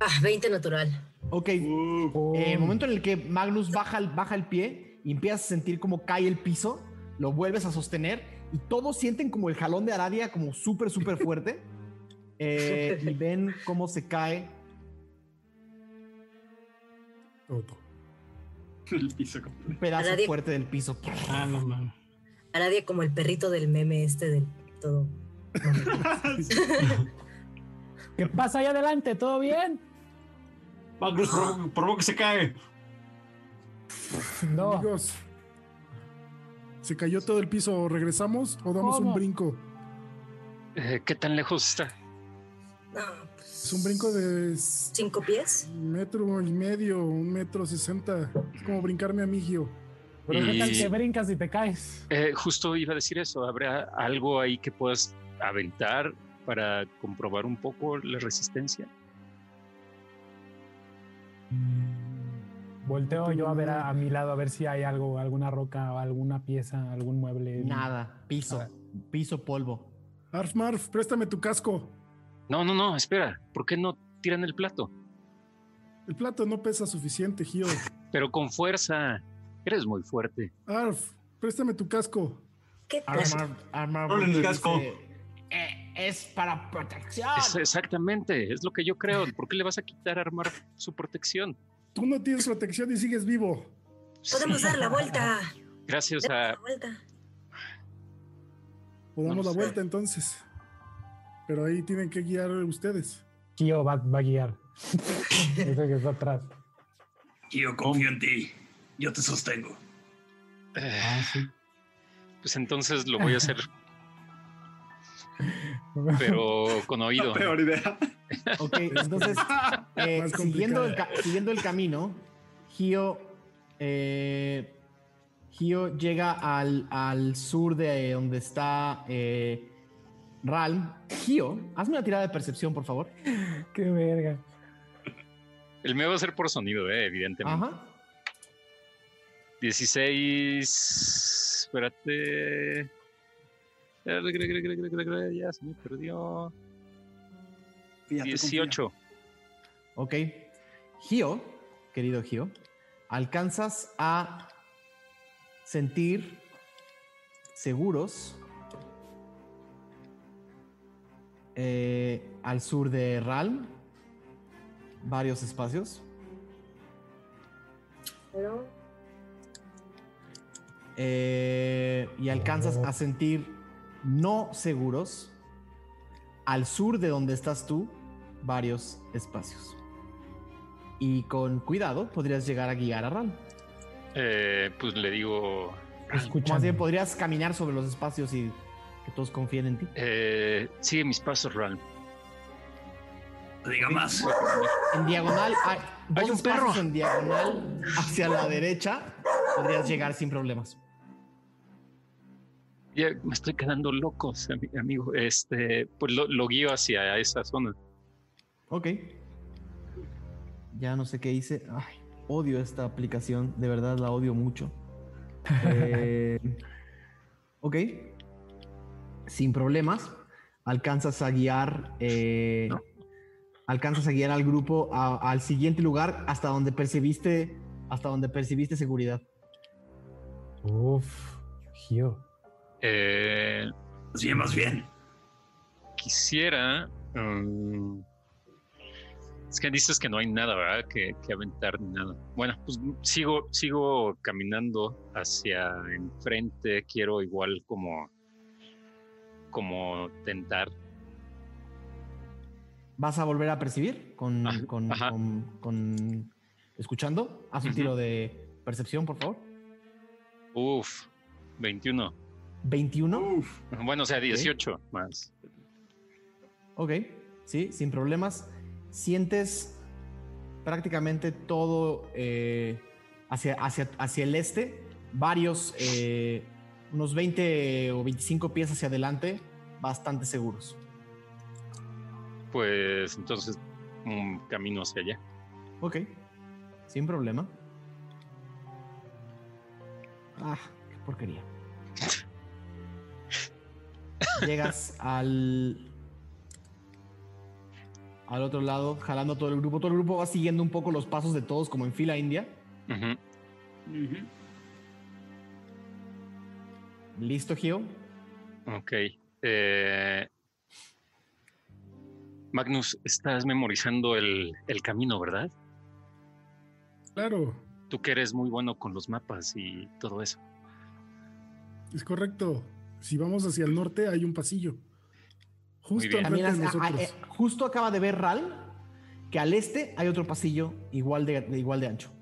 Ah, 20 natural. Ok. Uh. el momento en el que Magnus baja, baja el pie y empiezas a sentir como cae el piso, lo vuelves a sostener y todos sienten como el jalón de Arabia como súper, súper fuerte. Eh, y ven cómo se cae. Todo. El piso Un pedazo fuerte del piso. Ah, no. A nadie como el perrito del meme este del todo. ¿Qué pasa ahí adelante? ¿Todo bien? Magnus, por, que se cae. No. Amigos, ¿se cayó todo el piso? ¿Regresamos o damos un brinco? Eh, ¿Qué tan lejos está? No, pues, es un brinco de... ¿Cinco pies? Un metro y medio, un metro sesenta. Es como brincarme a Migio. Pero ¿qué tal que brincas y te caes? Eh, justo iba a decir eso. ¿Habrá algo ahí que puedas aventar para comprobar un poco la resistencia? Volteo yo a ver a, mi lado a ver si hay algo, alguna roca, alguna pieza, algún mueble. Nada, piso, piso, polvo. Arf Marf, préstame tu casco. No, no, no, espera. ¿Por qué no tiran el plato? El plato no pesa suficiente, Gio. Pero con fuerza. Eres muy fuerte. Arf, préstame tu casco. ¿Qué Armar, armar el casco. Eh, es para protección. exactamente, es lo que yo creo. ¿Por qué le vas a quitar a Armar su protección? Tú no tienes protección y sigues vivo. Podemos dar la vuelta. Gracias a. La vuelta. Podamos la vuelta entonces. Pero ahí tienen que guiar ustedes. Kio va, va a guiar. Ese que está atrás. Kio, confío en ti. Yo te sostengo. Ah, sí. Pues entonces lo voy a hacer. pero con oído. peor idea. Ok, entonces, eh, siguiendo, el siguiendo, el camino, Gio, eh, Gio llega al, al, sur de donde está eh, Ralm. Gio, hazme una tirada de percepción, por favor. Qué verga. El mío va a ser por sonido, eh, evidentemente. Ajá. 16. Espérate. Ya se me perdió. 18. Ok. Gio, querido Gio, alcanzas a sentir seguros eh, al sur de Ralm varios espacios. Eh, y alcanzas a sentir no seguros al sur de donde estás tú varios espacios. Y con cuidado podrías llegar a guiar a Ral. Eh, pues le digo. Más bien podrías caminar sobre los espacios y que todos confíen en ti. Eh, sigue mis pasos, Ral. No diga más. En diagonal hay, hay un perro. En diagonal hacia la derecha podrías llegar sin problemas. Ya me estoy quedando loco, amigo. Este, pues lo, lo guío hacia esa zona. Ok. Ya no sé qué hice. Ay, odio esta aplicación. De verdad la odio mucho. Eh, ok. Sin problemas. Alcanzas a guiar. Eh, alcanzas a guiar al grupo al siguiente lugar hasta donde percibiste. Hasta donde percibiste seguridad. Uf, Gio. Eh, bien, más bien. Quisiera. Um, es que dices que no hay nada, ¿verdad? Que, aventar ni nada. Bueno, pues sigo, sigo caminando hacia enfrente. Quiero igual como, como tentar. ¿Vas a volver a percibir con, con, con, escuchando? Haz un tiro de percepción, por favor. Uf, 21. ¿21? Bueno, o sea, 18 más. Ok, sí, sin problemas sientes prácticamente todo eh, hacia, hacia, hacia, el este, varios, eh, unos 20 o 25 pies hacia adelante, bastante seguros. Pues entonces un camino hacia allá. Ok, sin problema. Ah, qué porquería. Llegas al al otro lado, jalando todo el grupo. Todo el grupo va siguiendo un poco los pasos de todos, como en fila india. ¿Listo, Gio? Ok. Eh, Magnus, estás memorizando el, el, camino, ¿verdad? Claro. Tú que eres muy bueno con los mapas y todo eso. Es correcto. Si vamos hacia el norte, hay un pasillo. Justo, eh, justo acaba de ver Ral que al este hay otro pasillo igual de, igual de ancho.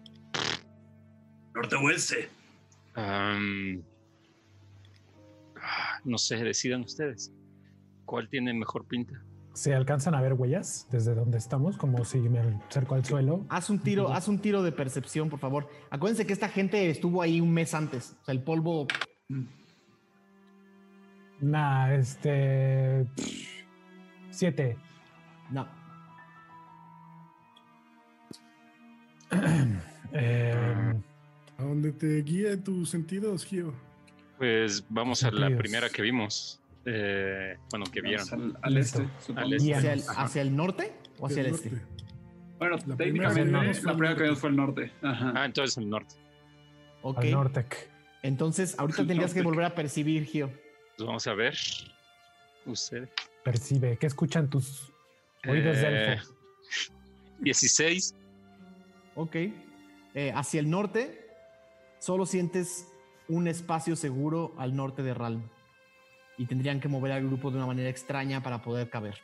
Norte o este. No sé, decidan ustedes. ¿Cuál tiene mejor pinta? ¿Se alcanzan a ver huellas desde donde estamos? Como si me acerco al suelo. Haz un tiro, haz un tiro de percepción, por favor. Acuérdense que esta gente estuvo ahí un mes antes. O sea, el polvo. Nah, este. Siete. No. eh, ¿A dónde te guía tus sentidos, Gio? Pues vamos a la primera que vimos. Eh, bueno, que vieron. Al, este. Al este. ¿Hacia, el, ¿Hacia, el, norte o hacia el, este? Bueno, la técnicamente la primera que vimos fue el norte. Ah, entonces el norte. Ok. Al norte. Entonces, ahorita tendrías que volver a percibir, Gio. Pues vamos a ver. Usted percibe? ¿Qué escuchan tus oídos de elfo? 16. Eh, ok. Eh, hacia el norte, solo sientes un espacio seguro al norte de Ralm. Y tendrían que mover al grupo de una manera extraña para poder caber.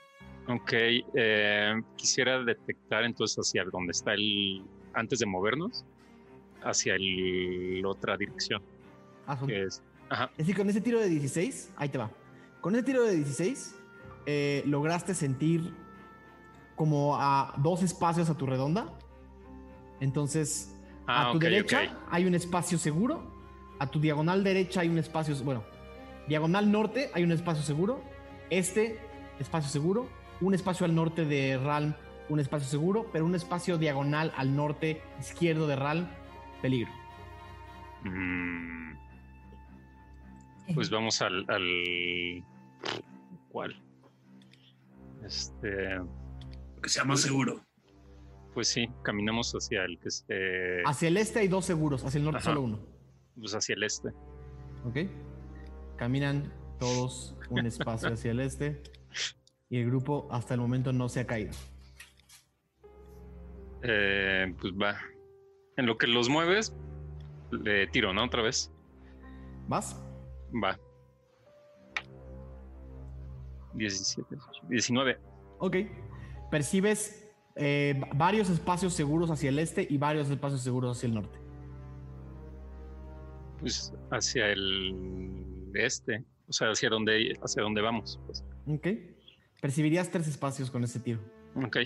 Ok. Eh, quisiera detectar entonces hacia donde está el. Antes de movernos, hacia la otra dirección. Ah, es, es decir, con ese tiro de 16, ahí te va. Con ese tiro de 16, eh, lograste sentir como a dos espacios a tu redonda. Entonces, a ah, tu derecha hay un espacio seguro. A tu diagonal derecha hay un espacio, bueno, diagonal norte hay un espacio seguro. Este, espacio seguro. Un espacio al norte de Ralm, un espacio seguro. Pero un espacio diagonal al norte izquierdo de Ralm, peligro. Mm, pues vamos al, al. ¿Cuál? Este. Que sea más seguro. Pues sí, caminamos hacia el que esté. Hacia el este hay dos seguros, hacia el norte solo uno. Pues hacia el este. Ok. Caminan todos un espacio hacia el este y el grupo hasta el momento no se ha caído. Eh, pues va. En lo que los mueves, le tiro, ¿no? Otra vez. ¿Vas? Va. 17, 19. Ok. Percibes eh, varios espacios seguros hacia el este y varios espacios seguros hacia el norte. Pues hacia el este. O sea, hacia donde, hacia donde vamos. Pues. Ok. Percibirías tres espacios con ese tiro. Ok.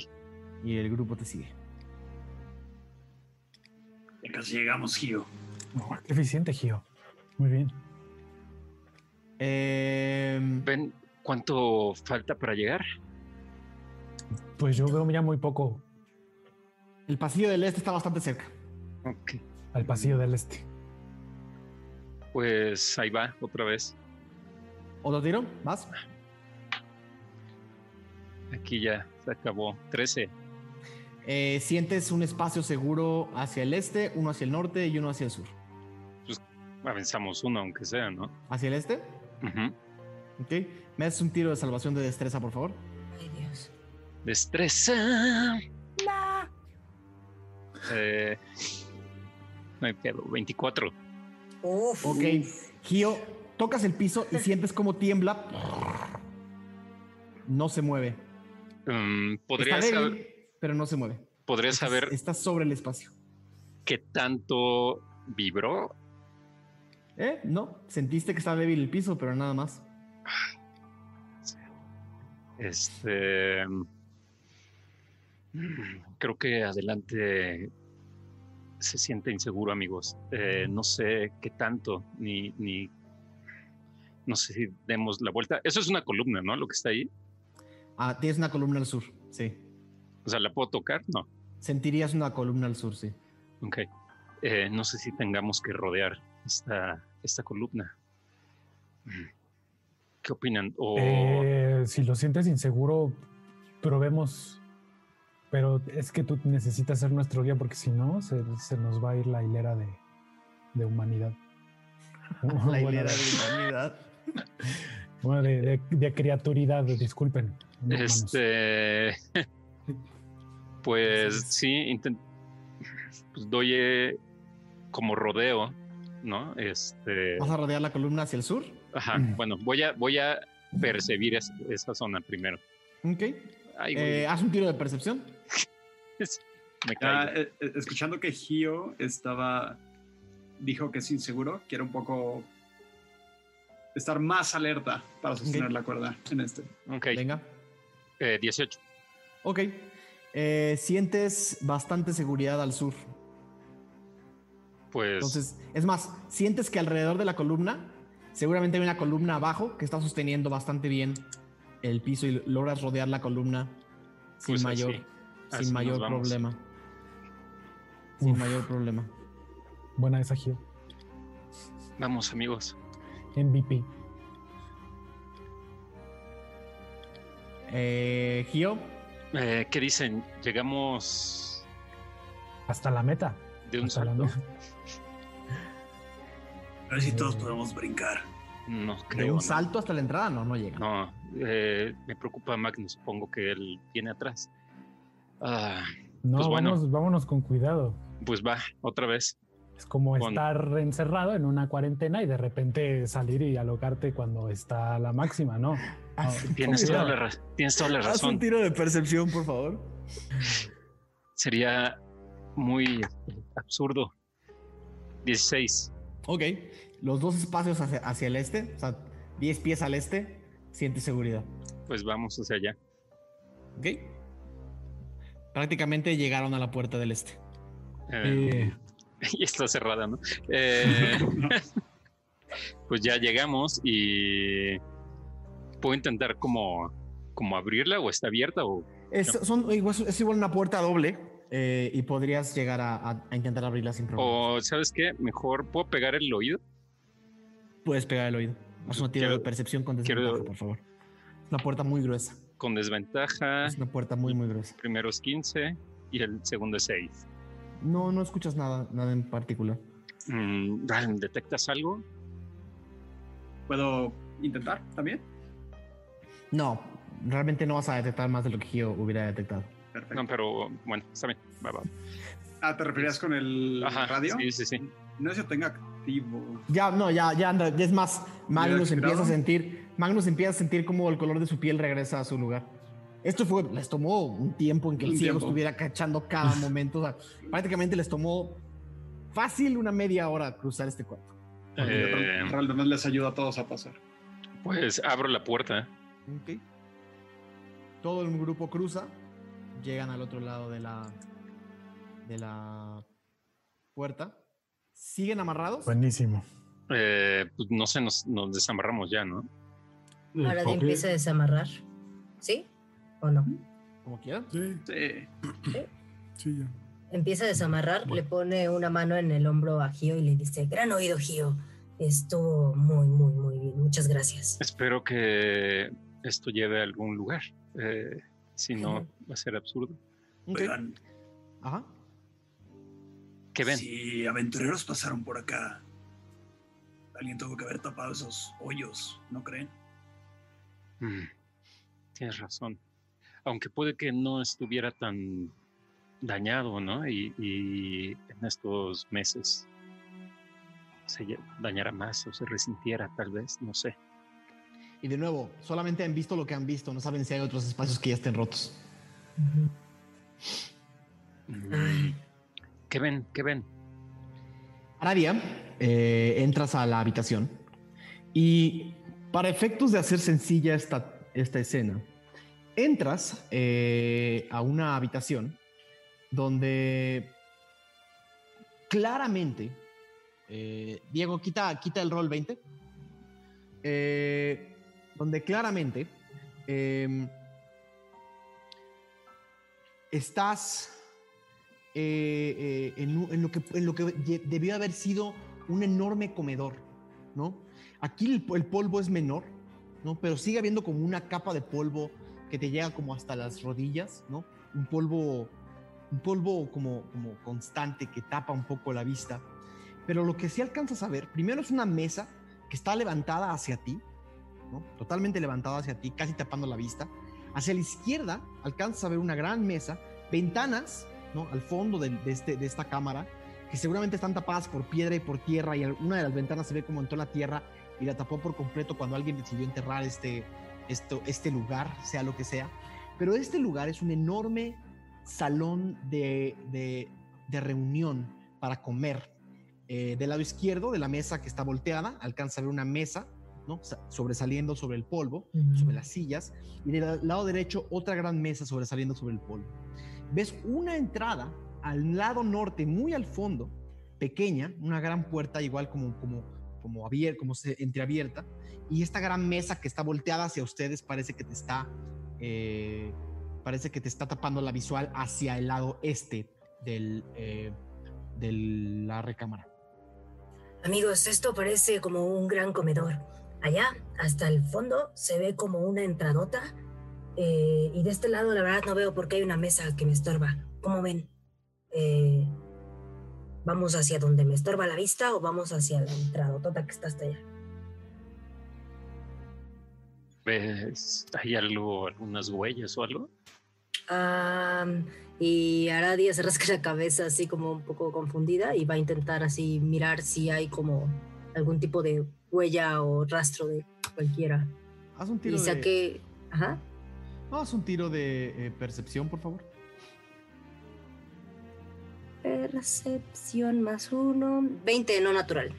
Y el grupo te sigue. Ya casi llegamos, Gio. qué eficiente, Gio. Muy bien. Em, ¿Ven cuánto falta para llegar? Pues yo veo ya muy poco. El pasillo del este está bastante cerca. Ok. Al pasillo del este. Pues ahí va, otra vez. ¿Otro tiro? ¿Más? Aquí ya se acabó. 13. Eh, sientes un espacio seguro hacia el este, uno hacia el norte y uno hacia el sur. Pues avanzamos uno, aunque sea, ¿no? ¿Hacia el este? Ujú. Ok. ¿Me haces un tiro de salvación de destreza, por favor? Ay, Dios. Destreza. Eh, no hay pedo. 24. Uf. Ok. Gio, tocas el piso y sientes como tiembla. No se mueve. Mm, podría Está débil, saber, pero no se mueve. podría Estás- saber Estás sobre el espacio. qué tanto vibró. ¿Eh? No, sentiste que estaba débil el piso, pero nada más. Este. mm, Creo que adelante se siente inseguro, amigos. Eh, no sé qué tanto, ni, ni. No sé si demos la vuelta. Eso es una columna, ¿no? Lo que está ahí. Ah, tienes una columna al sur, sí. O sea, ¿la puedo tocar? No. Sentirías una columna al sur, sí. Ok. Eh, no sé si tengamos que rodear esta, esta columna. ¿Qué opinan? O Eh, si lo sientes inseguro, probemos. Pero es que tú necesitas ser nuestro guía porque si no, se, se nos va a ir la hilera de, de humanidad. La Bueno, hilera de humanidad. Bueno, de, de- de criaturidad, disculpen. este. pues sí, pues doy eh, como rodeo, ¿no? Este. ¿Vas a rodear la columna hacia el sur? Ajá, bueno, voy a, voy a percibir es- esa zona primero. Ok. Eh, haz un tiro de percepción. me Ah, caigo. eh, eh, escuchando que Gio estaba. dijo que es inseguro, quiero un poco. estar más alerta para sostener la cuerda en este. ok, Venga. eh, 18. Ok. Eh, sientes bastante seguridad al sur. Pues. Entonces, es más, sientes que alrededor de la columna, seguramente hay una columna abajo que está sosteniendo bastante bien el piso y logras rodear la columna sin Pues mayor, así, así sin mayor problema. Sin Uf. mayor problema. Buena esa Gio. Vamos, amigos. MVP. Eh, Gio, Eh, ¿Qué dicen? Llegamos Hasta la meta. de un salto. A ver si todos podemos brincar. No de creo. un ¿no? salto hasta la entrada, no, no llega. No, eh, me preocupa Magnus. Supongo que él viene atrás. Ah, No, Pues bueno. vamos, vámonos con cuidado. pues va, otra vez. Es como Con- estar encerrado en una cuarentena y de repente salir y alocarte cuando está la máxima, ¿no? No, Tienes toda, la, tienes toda la Haz un razón. tiro de percepción, por favor. Sería muy absurdo. 16. Ok. Los dos espacios hacia, hacia el este, o sea, 10 pies al este, sientes seguridad. Pues vamos hacia allá. Ok. Prácticamente llegaron a la puerta del este. Eh, y está cerrada, ¿no? Eh, pues ya llegamos y puedo intentar como, como abrirla o está abierta o Es, son, igual- es igual una puerta doble. eh, y podrías llegar a, intentar abrirla sin problema. O, ¿sabes qué? Mejor, ¿puedo pegar el oído? Puedes pegar el oído. Haz una tira de percepción con desventaja, por favor. Es una puerta muy gruesa. Con desventaja. Es una puerta muy, muy gruesa. Primero es 15 y el segundo es 6. No, no escuchas nada, nada en particular. Mm, ¿Detectas algo? ¿Puedo intentar también? No, realmente no vas a detectar más de lo que yo hubiera detectado. Perfecto. No, pero bueno, está bien. Ah, ¿te referías con el radio? Sí, sí, sí. No sé si tenga activo. Ya, no, ya, ya anda. Es más, Magnus empieza a sentir, Magnus empieza a sentir como el color de su piel regresa a su lugar. Esto fue, les tomó un tiempo en que el cielo estuviera cachando cada momento. O sea, prácticamente les tomó fácil una media hora cruzar este cuarto. Eh, realmente les ayuda a todos a pasar. Pues abro la puerta. Ok. Todo el grupo cruza. Llegan al otro lado de la, de la puerta. ¿Siguen amarrados? Buenísimo. Eh, pues no sé, nos, desamarramos ya, ¿no? Ahora empieza a desamarrar. ¿Sí? ¿O no? Como quieran. Sí. Sí. sí. ya. Empieza a desamarrar, le pone una mano en el hombro a Gio y le dice, gran oído Gio, estuvo muy, muy, muy bien, muchas gracias. Espero que esto lleve a algún lugar, eh, si no va a ser absurdo. Ajá. ¿Qué ven? Si aventureros pasaron por acá, alguien tuvo que haber tapado esos hoyos, ¿no creen? Mm, tienes razón. Aunque puede que no estuviera tan dañado, ¿no? Y, en estos meses se dañara más o se resintiera, tal vez, no sé. Y de nuevo, solamente han visto lo que han visto, no saben si hay otros espacios que ya estén rotos. Mm. ¿Qué ven? ¿Qué ven? Aradia, eh, entras a la habitación y para efectos de hacer sencilla esta, esta escena, entras eh, a una habitación donde claramente, eh, Diego, quita, quita el rol 20, eh, donde claramente em, estás eh, en, lo que, en lo que debió haber sido un enorme comedor, ¿no? Aquí el, polvo es menor, ¿no? Pero sigue habiendo como una capa de polvo que te llega como hasta las rodillas, ¿no? Un polvo un polvo como, como constante que tapa un poco la vista. Pero lo que sí alcanzas a ver, primero es una mesa que está levantada hacia ti, ¿no? totalmente levantada hacia ti, casi tapando la vista. Hacia la izquierda alcanzas a ver una gran mesa, ventanas ¿no? al fondo de, este, de esta cámara, que seguramente están tapadas por piedra y por tierra, y una de las ventanas se ve como entró la tierra y la tapó por completo cuando alguien decidió enterrar este, esto, este lugar, sea lo que sea. Pero este lugar es un enorme salón de, reunión para comer. Eh, del lado izquierdo de la mesa que está volteada, alcanza a ver una mesa ¿no? sobresaliendo sobre el polvo, sobre las sillas, y del lado derecho otra gran mesa sobresaliendo sobre el polvo. Ves una entrada al lado norte, muy al fondo, pequeña, una gran puerta igual como, como, como, abierta, como se, entreabierta, y esta gran mesa que está volteada hacia ustedes parece que te está eh, parece que te está tapando la visual hacia el lado este del, eh, de la recámara. Amigos, esto parece como un gran comedor. Allá, hasta el fondo, se ve como una entradota. Eh, y de este lado, la verdad, no veo por qué hay una mesa que me estorba. ¿Cómo ven? Eh, ¿Vamos hacia donde me estorba la vista o vamos hacia la entradota que está hasta allá? ¿Ves? ¿Hay algo, algunas huellas o algo? y Aradia se rasca la cabeza así como un poco confundida y va a intentar así mirar si hay como algún tipo de huella o rastro de cualquiera. Haz un tiro y saqué... Ajá. haz un tiro de eh, percepción, por favor. Percepción más uno. 20 no natural.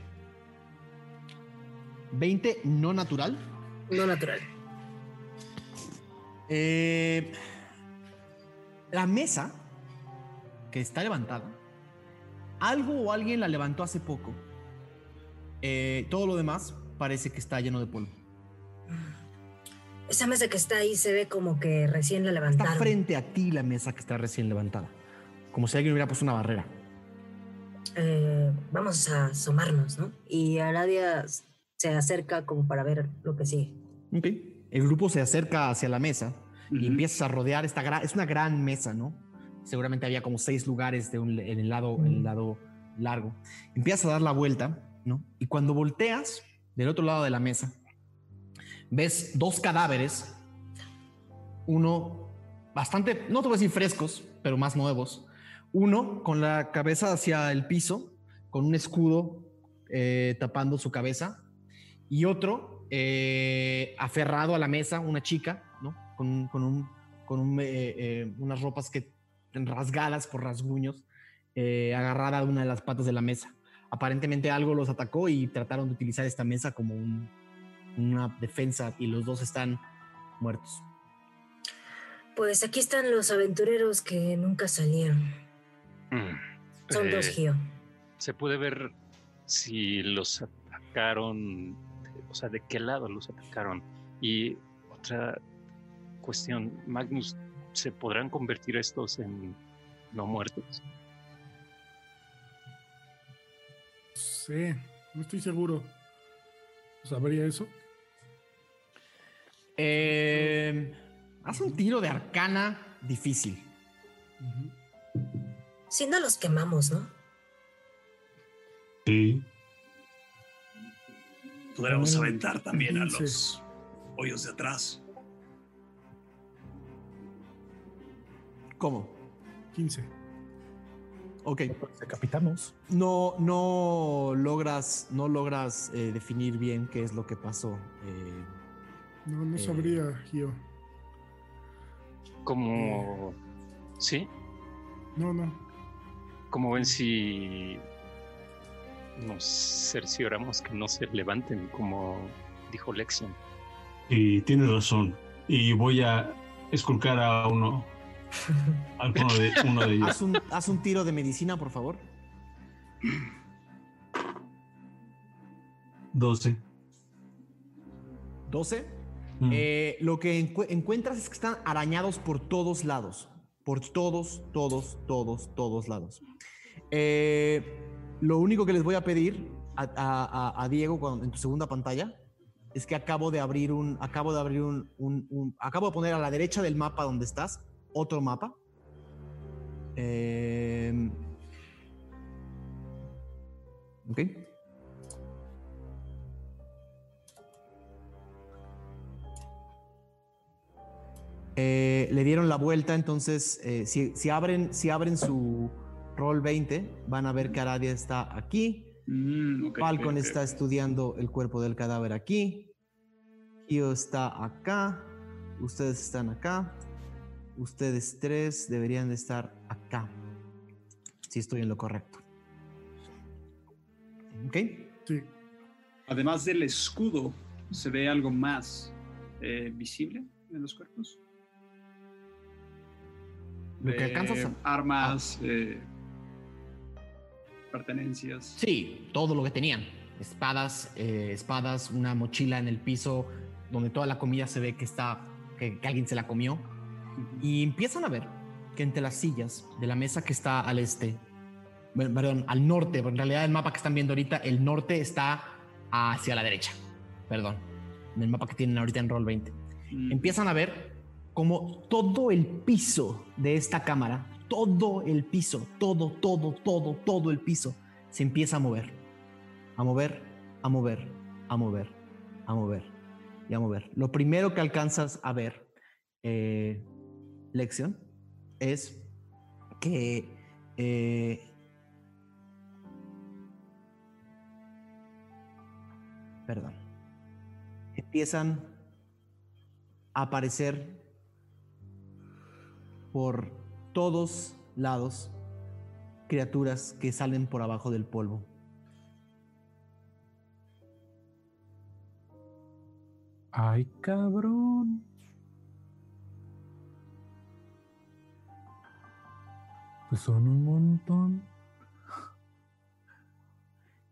20 no natural. No natural. Eh, la mesa que está levantada, algo o alguien la levantó hace poco. Eh, todo lo demás parece que está lleno de polvo. Esa mesa que está ahí se ve como que recién la levantaron. Está frente a ti la mesa que está recién levantada. Como si alguien hubiera puesto una barrera. Eh, vamos a asomarnos, ¿no? Y Aradia se acerca como para ver lo que sigue. Ok. El grupo se acerca hacia la mesa y empiezas a rodear esta gran, es una gran mesa, ¿no? Seguramente había como seis lugares de en, el lado, en el lado largo. Empiezas a dar la vuelta, ¿no? Y cuando volteas del otro lado de la mesa, ves dos cadáveres, uno bastante, no te voy a decir frescos, pero más nuevos. Uno con la cabeza hacia el piso, con un escudo eh, tapando su cabeza, y otro eh, aferrado a la mesa, una chica, ¿no? Con, un, con eh, unas ropas que rasgadas por rasguños, agarrada a una de las patas de la mesa. Aparentemente algo los atacó y trataron de utilizar esta mesa como una defensa y los dos están muertos. Pues aquí están los aventureros que nunca salieron. Mm. Son dos, eh, Gio. Se puede ver si los atacaron, o sea, de qué lado los atacaron. Y otra cuestión, Magnus, ¿se podrán convertir estos en no muertos? Sí, no estoy seguro. ¿Sabría eso? Eh, Haz un tiro de arcana difícil. Si no los quemamos, ¿no? Sí. Podríamos aventar también a los hoyos de atrás. ¿Cómo? 15. Ok. Decapitamos. No, no logras, no logras eh, definir bien qué es lo que pasó. Eh, no, no sabría, eh, Gio. Como... ¿Sí? No, no. Como ven si nos cercioramos que no se levanten, como dijo Lexion. Y tiene razón. Y voy a esculcar a uno. A uno de, uno de ellos. Haz un, haz un tiro de medicina, por favor. 12. ¿12? Eh, lo que encuentras es que están arañados por todos lados. Por todos, todos, todos, todos lados. Eh, lo único que les voy a pedir a, Diego en tu segunda pantalla es que acabo de abrir un, acabo de abrir un, acabo de poner a la derecha del mapa donde estás otro mapa. Eh, ok. Le dieron la vuelta, entonces eh, si, abren, si abren su rol 20, van a ver que Aradia está aquí. Mm, Falcon está estudiando el cuerpo del cadáver aquí. Kyo está acá. Ustedes están acá. Ustedes tres deberían de estar acá. Si estoy en lo correcto. ¿Ok? Sí. Además del escudo, ¿se ve algo más eh, visible en los cuerpos? Lo que alcanzas Armas, eh, pertenencias. Sí, todo lo que tenían. Espadas, eh, espadas, una mochila en el piso donde toda la comida se ve que está, que, alguien se la comió. Y empiezan a ver que entre las sillas de la mesa que está al este, perdón, al norte, en realidad el mapa que están viendo ahorita, el norte está hacia la derecha, perdón, en el mapa que tienen ahorita en Roll 20. Mm. Empiezan a ver como todo el piso de esta cámara, todo el piso, todo, todo, todo, todo el piso se empieza a mover, a mover, a mover, a mover, a mover y a mover. Lo primero que alcanzas a ver, eh, lección, es que eh, perdón, empiezan a aparecer por todos lados criaturas que salen por abajo del polvo. Ay, cabrón. Pues son un montón.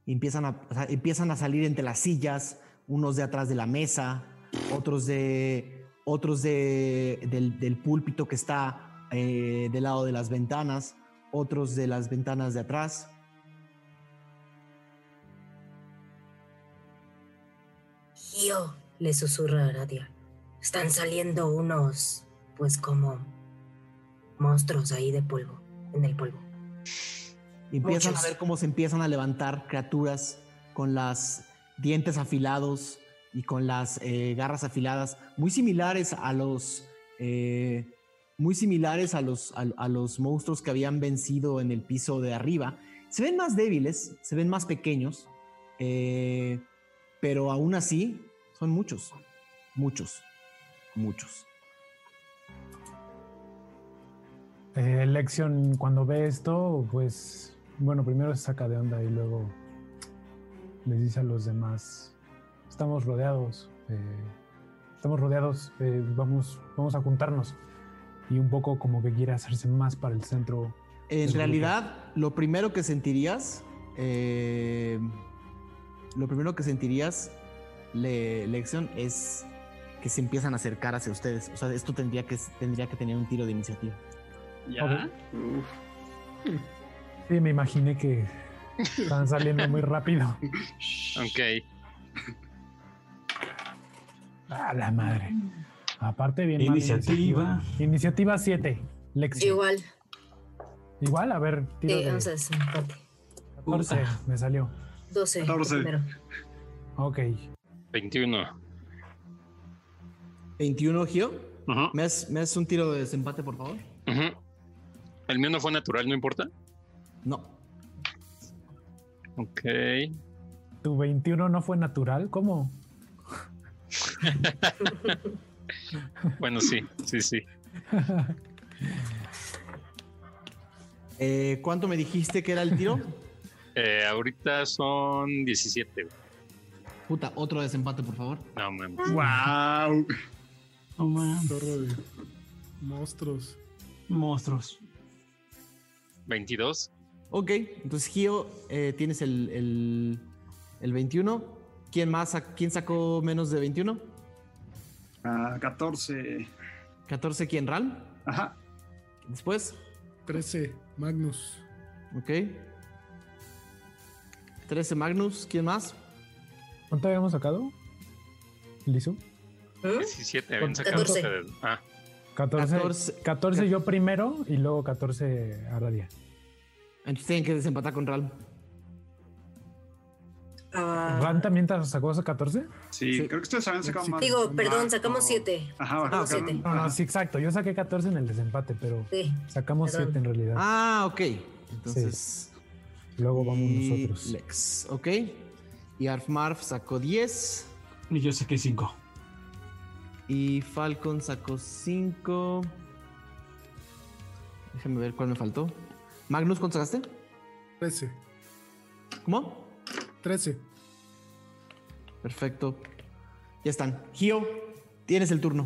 empiezan a, empiezan a salir entre las sillas, unos de atrás de la mesa, otros de otros de, del, del púlpito que está eh, del lado de las ventanas, otros de las ventanas de atrás. Yo, le susurra a Nadia. Están saliendo unos, pues como monstruos ahí de polvo, en el polvo. Y empiezan a ver cómo se empiezan a levantar criaturas con las dientes afilados y con las eh, garras afiladas, muy similares a los eh, muy similares a los, a, los monstruos que habían vencido en el piso de arriba. Se ven más débiles, se ven más pequeños, eh, pero aún así son muchos, muchos, muchos. Eh, Lexion, cuando ve esto, pues, bueno, primero se saca de onda y luego les dice a los demás, estamos rodeados, eh, estamos rodeados, eh, vamos, vamos a juntarnos. Y un poco como que quiere hacerse más para el centro. En realidad, lo primero que sentirías, lo primero que sentirías, le, Lexion, es que se empiezan a acercar hacia ustedes. O sea, esto tendría que, tendría que tener un tiro de iniciativa. ¿Ya? Sí, me imaginé que estaban saliendo muy rápido. Ok. A la madre. Aparte, bien. Iniciativa. Iniciativa 7. Igual. Igual, a ver. Tiro sí, de... vamos a 14, me salió. 12. 14. Primero. Ok. 21. 21, Gio. ¿Me, das, un tiro de desempate, por favor? ¿El mío no fue natural, no importa? No. Ok. ¿Tu 21 no fue natural? ¿Cómo? bueno, sí, sí, sí. Eh, ¿Cuánto me dijiste que era el tiro? Eh, ahorita son 17. Puta, otro desempate, por favor. No mames. ¡Wow! No mames. Monstruos. Monstruos. 22. Ok, entonces Gio, eh, tienes el, el, 21. ¿Quién más? ¿Quién sacó menos de 21? 14. ¿14 quién? ¿Ral? Ajá. Después. 13, Magnus. Ok. 13 Magnus, ¿quién más? ¿Cuánto habíamos sacado? ¿Liso? 17, habían sacado 14. Ah. 14, 14, yo primero y luego 14 a Radia. Entonces tienen que desempatar con Ral. Uh, ¿Ran también sacó esos 14? Sí, creo que ustedes habían sacado más. Digo, perdón, sacamos 7. Ajá, sacamos 7. No, sí, exacto. Yo saqué 14 en el desempate, pero sí, sacamos 7 en realidad. Ah, ok. Entonces. Sí. Luego vamos nosotros. Lex, ok. Y Arfmarf sacó 10. Y yo saqué 5. Y Falcon sacó 5. Déjame ver cuál me faltó. Magnus, ¿cuánto sacaste? 13. ¿Cómo? 13. Perfecto. Ya están. Gio, tienes el turno.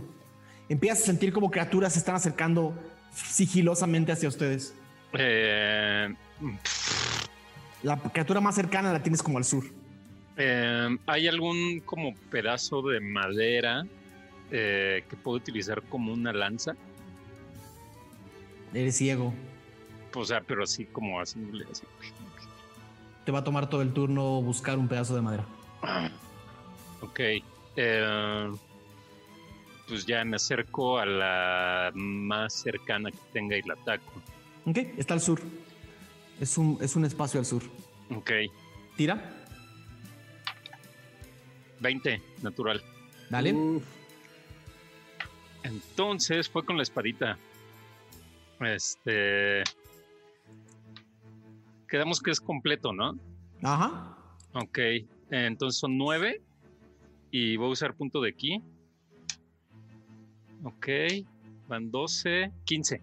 Empiezas a sentir como criaturas se están acercando sigilosamente hacia ustedes. Eh... La criatura más cercana la tienes como al sur. Eh, ¿Hay algún como pedazo de madera eh, que puedo utilizar como una lanza. Eres ciego. O sea, pero así como así. Te va a tomar todo el turno buscar un pedazo de madera. Ok. Eh, pues ya me acerco a la más cercana que tenga y la ataco. Ok, está al sur. Es un, es un espacio al sur. Ok. Tira. 20, natural. Dale. Entonces fue con la espadita. Este. Quedamos que es completo, ¿no? Ajá. Ok. Entonces son nueve. Y voy a usar punto de aquí. Ok. Van 12, 15.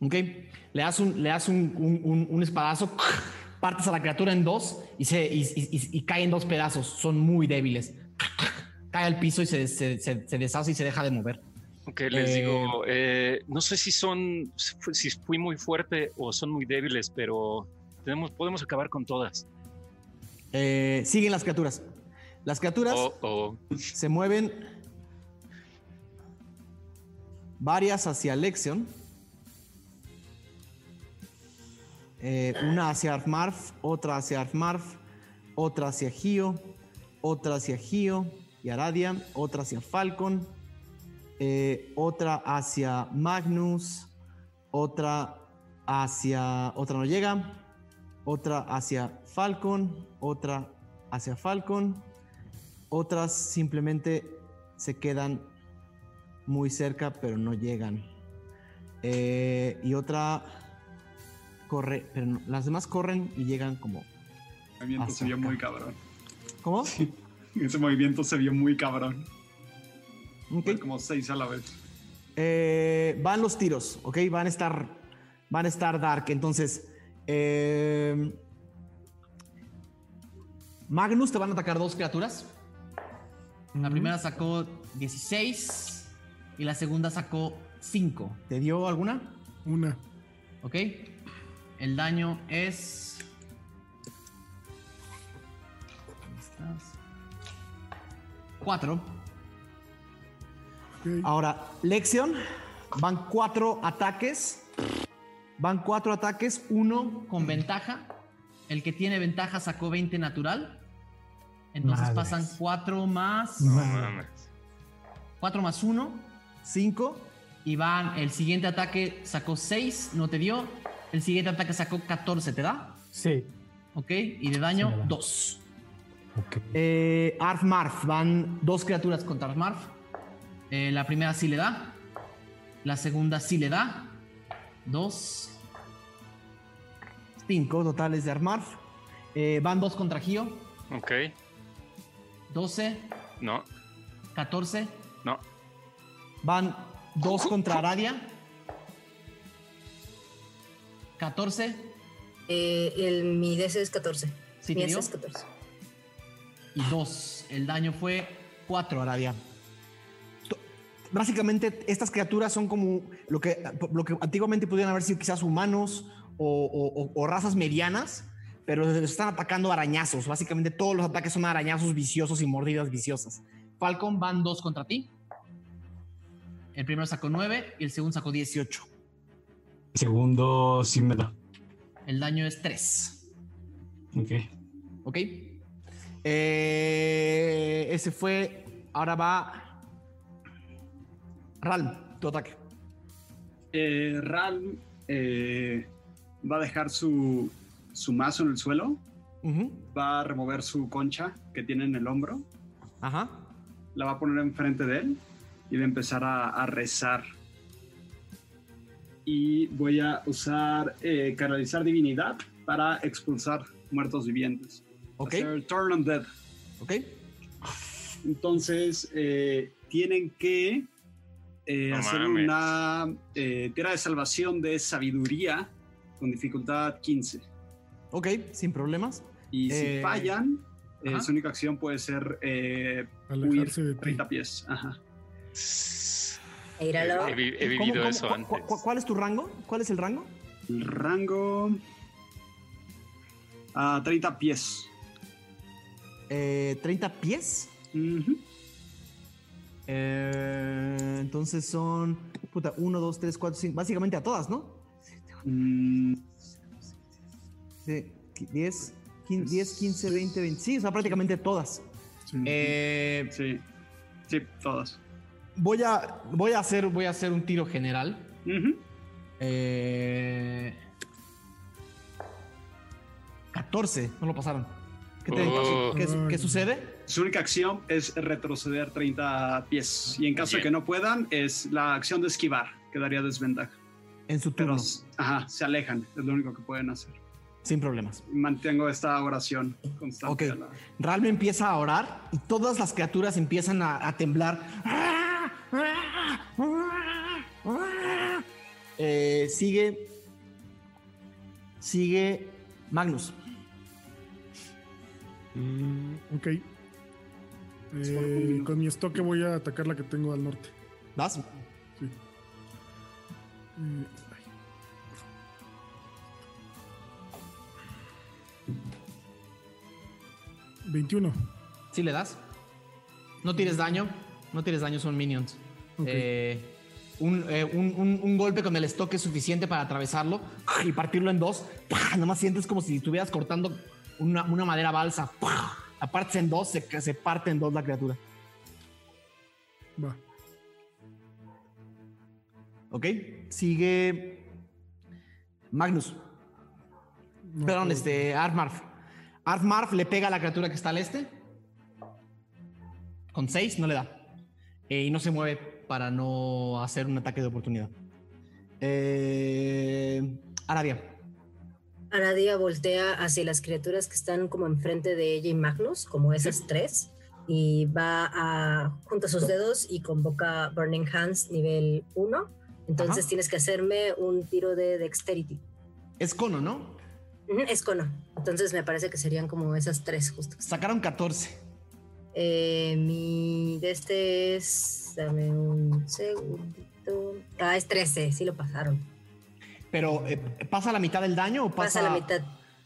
Ok. Le das un, le das un, un, espadazo. Partes a la criatura en dos y, se, y, y, cae en dos pedazos. Son muy débiles. Cae al piso y se, se, se deshace y se deja de mover. Ok, les digo, eh, no sé si son, si fui muy fuerte o son muy débiles, pero tenemos, podemos acabar con todas. Eh, siguen las criaturas. Las criaturas oh, oh. se mueven varias hacia Lexion. Eh, una hacia Arfmarf, otra hacia Arfmarf, otra hacia Gio, otra hacia Gio y Aradia, otra hacia Falcon, eh, otra hacia Magnus, otra hacia, otra no llega, otra hacia Falcon, otra hacia Falcon, otras simplemente se quedan muy cerca pero no llegan. Eh, y otra corre, pero las demás corren y llegan como... El movimiento se vio muy cabrón. ¿Cómo? Ese movimiento se vio muy cabrón. como seis a la vez. Eh, van los tiros, ¿ok? Van a estar, van a estar dark. Entonces, eh, Magnus te van a atacar dos criaturas. La primera sacó 16 y la segunda sacó 5. ¿Te dio alguna? Una. Ok. El daño es. estás? Cuatro. Ahora, Lexion. Van cuatro ataques. Van cuatro ataques. Uno con ventaja. El que tiene ventaja sacó 20 natural. Entonces pasan cuatro más. No mames. 4 más 1, 5. Y van. El siguiente ataque sacó 6, no te dio. El siguiente ataque sacó 14, ¿te da? Sí. Ok, y de daño, 2. Ok. Eh, Arf Marf, van dos criaturas contra Arf Marf. Eh, la primera sí le da. La segunda sí le da. 2. 5 totales de Arf Marf. Eh, van dos contra Gio. Ok. 12. No. 14. No. Van dos contra Aradia. 14. Eh, el, mi DC es 14. ¿Sí mi DC es 14. Y 2. El daño fue 4, Aradia. Básicamente, estas criaturas son como lo que, lo que antiguamente pudieran haber sido quizás humanos o, o, razas medianas, pero están atacando arañazos. Básicamente, todos los ataques son arañazos viciosos y mordidas viciosas. Falcon van 2 contra ti. El primero sacó 9 y el segundo sacó 18. Segundo sí me da. El daño es 3. Ok. Ok. Eh, ese fue. Ahora va. Ralm, tu ataque. Eh, Ralm eh, va a dejar su, su mazo en el suelo. Va a remover su concha que tiene en el hombro. Ajá. La va a poner enfrente de él y va a empezar a rezar y voy a usar eh, canalizar divinidad para expulsar muertos vivientes. Ok. turn on dead. Ok. Entonces eh, tienen que eh, hacer una tira de salvación de sabiduría con dificultad 15. Ok, sin problemas. Y si fallan, su única acción puede ser huir 30 pies. Ajá. He, vivido eso antes. ¿Cuál es tu rango? ¿Cuál es el rango? El rango. a 30 pies. Eh, ¿30 pies? eh, entonces son. Puta, 1, 2, 3, 4, 5. Básicamente a todas, ¿no? Mm. Sí, 10, 15, 20, 20. Sí, o sea, prácticamente todas. Eh, sí, sí, todas. Voy a, voy a, hacer, voy a hacer un tiro general. eh, 14, no lo pasaron. ¿Qué, oh. ¿qué, sucede? Su única acción es retroceder 30 pies. Y en caso de que no puedan, es la acción de esquivar, que daría desventaja. En su turno. ajá, se alejan, es lo único que pueden hacer. Sin problemas. Mantengo esta oración constante. Ok. Ralme empieza a orar y todas las criaturas empiezan a, a temblar. Eh, sigue. Sigue Magnus. Mm, ok. Eh, con mi estoque voy a atacar la que tengo al norte. ¿Vas? Sí. Eh, 21. ¿Sí le das? No tires daño. No tires daño, son minions. Eh, eh, un, un, golpe con el estoque suficiente para atravesarlo y partirlo en dos. Nomás sientes como si estuvieras cortando una, una madera balsa. Aparte en dos, se, se parte en dos la criatura. Va. Ok, sigue Magnus. Perdón, este, Armarf. Armarf le pega a la criatura que está al este. Con 6 no le da. Eh, y no se mueve para no hacer un ataque de oportunidad. Eh, Aradia. Aradia voltea hacia las criaturas que están como enfrente de ella y Magnus, como esas tres, y va a junta sus dedos y convoca Burning Hands nivel 1. Entonces tienes que hacerme un tiro de Dexterity. Es cono, ¿no? Es cono. Entonces me parece que serían como esas tres justo. Sacaron 14. Eh, mi de este es. Dame un segundito. Ah, es 13, sí lo pasaron. Pero, eh, ¿pasa la mitad del daño o pasa.? Pasa la mitad.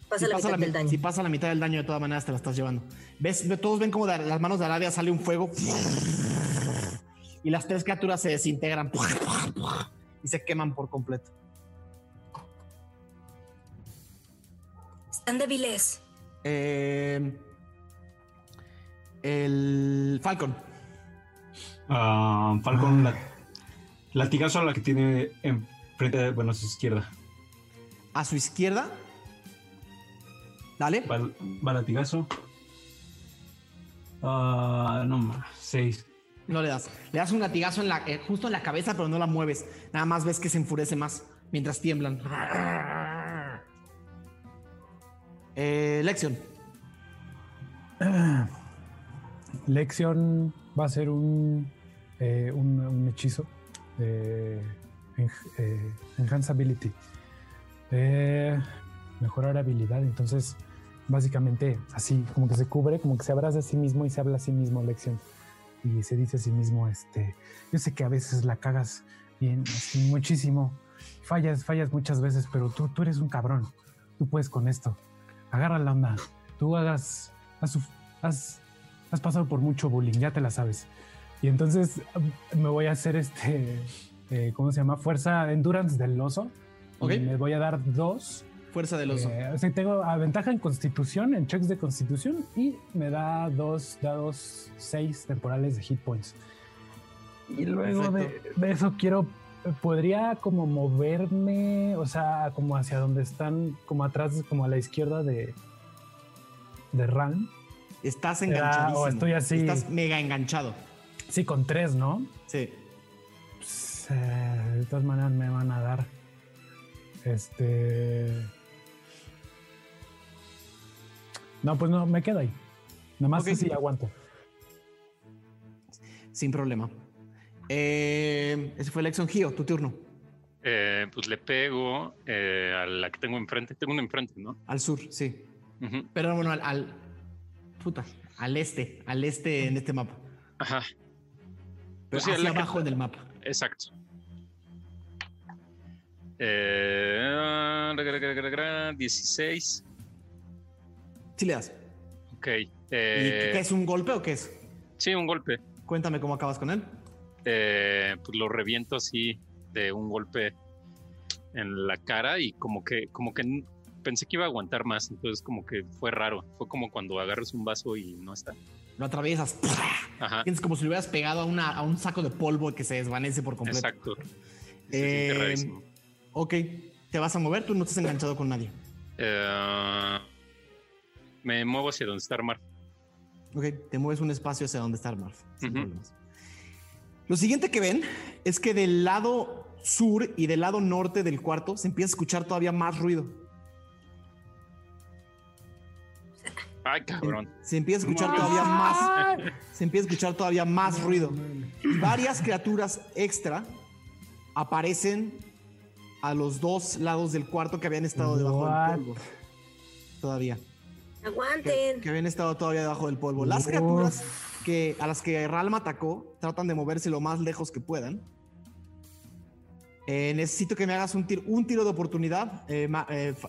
Pasa la mitad del daño. Si pasa la mitad del daño, de todas maneras te la estás llevando. ¿Ves? Todos ven como de las manos de Arabia sale un fuego. Y las tres criaturas se desintegran. Y se queman por completo. Están débiles. Eh el Falcon. Ah, Falcon, la, latigazo a la que tiene enfrente, bueno, a su izquierda. ¿A su izquierda? Dale. Va, latigazo. Ah, no más, seis. No le das. Le das un latigazo en la, eh, justo en la cabeza, pero no la mueves. Nada más ves que se enfurece más mientras tiemblan. Eh, lección. Lección va a ser un, eh, un, hechizo de eh, Enhance Ability. mejorar habilidad. Entonces, básicamente, así, como que se cubre, como que se abraza a sí mismo y se habla a sí mismo lección. Y se dice a sí mismo, este, yo sé que a veces la cagas bien, muchísimo. Fallas, fallas muchas veces, pero tú, tú eres un cabrón. Tú puedes con esto. Agarra la onda. Tú hagas, has pasado por mucho bullying, ya te la sabes. Y entonces me voy a hacer este, eh, ¿cómo se llama? Fuerza Endurance del oso. Okay. me voy a dar dos. Fuerza del oso. Eh, o sea, tengo ventaja en constitución, en checks de constitución, y me da dos dados, seis temporales de hit points. Y luego de, eso quiero, podría como moverme, o sea, como hacia donde están, como atrás, como a la izquierda de, de Ran Estás enganchadísimo. estoy así. Estás mega enganchado. Sí, con tres, ¿no? Sí. Pues, eh, de todas maneras me van a dar. Este. No, pues no, me quedo ahí. Nada más okay. sí aguanto. Sin problema. Eh, ese fue Lexon Gio, tu turno. Eh, pues le pego a la que tengo enfrente. Tengo una enfrente, ¿no? Al sur, sí. Pero bueno, al, puta, al este, al este en este mapa. Ajá. Pero pues hacia abajo del mapa. Exacto. Eh, 16. Sí le das. Ok. ¿Y qué es un golpe o qué es? Sí, un golpe. Cuéntame cómo acabas con él. Eh, pues lo reviento así de un golpe en la cara y como que, como que pensé que iba a aguantar más, entonces como que fue raro. Fue como cuando agarras un vaso y no está. Lo atraviesas. Tienes como si lo hubieras pegado a, una, a un saco de polvo que se desvanece por completo. Exacto. Eh, ok. ¿Te vas a mover? Tú no estás enganchado con nadie. Eh, me muevo hacia donde está Armar. Ok, te mueves un espacio hacia donde está Armar. Lo siguiente que ven es que del lado sur y del lado norte del cuarto se empieza a escuchar todavía más ruido. Ay, cabrón. Se empieza a escuchar todavía más. Se empieza a escuchar todavía más ruido. Y varias criaturas extra aparecen a los dos lados del cuarto que habían estado debajo del polvo. Todavía. Aguanten. Que, habían estado todavía debajo del polvo. Las criaturas que, a las que Ralma atacó tratan de moverse lo más lejos que puedan. Eh, necesito que me hagas un tiro, un tiro de oportunidad, eh,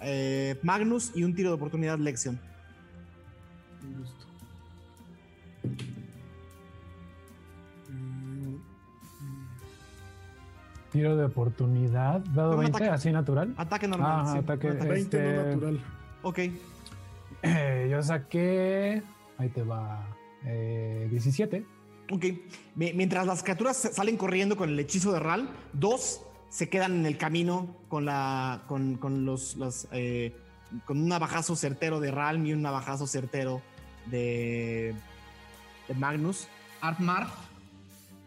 eh, Magnus, y un tiro de oportunidad, Lexion. Tiro de oportunidad, dado 20, así natural. Ataque normal. Ah, ataque, 20 este, no natural. Ok. eh, yo saqué. Ahí te va. Eh, 17. Ok. Mi- Mientras las criaturas salen corriendo con el hechizo de Ral, dos se quedan en el camino con la. con, con los. los, eh, con un navajazo certero de Ralm y un navajazo certero de. de Magnus. Artmar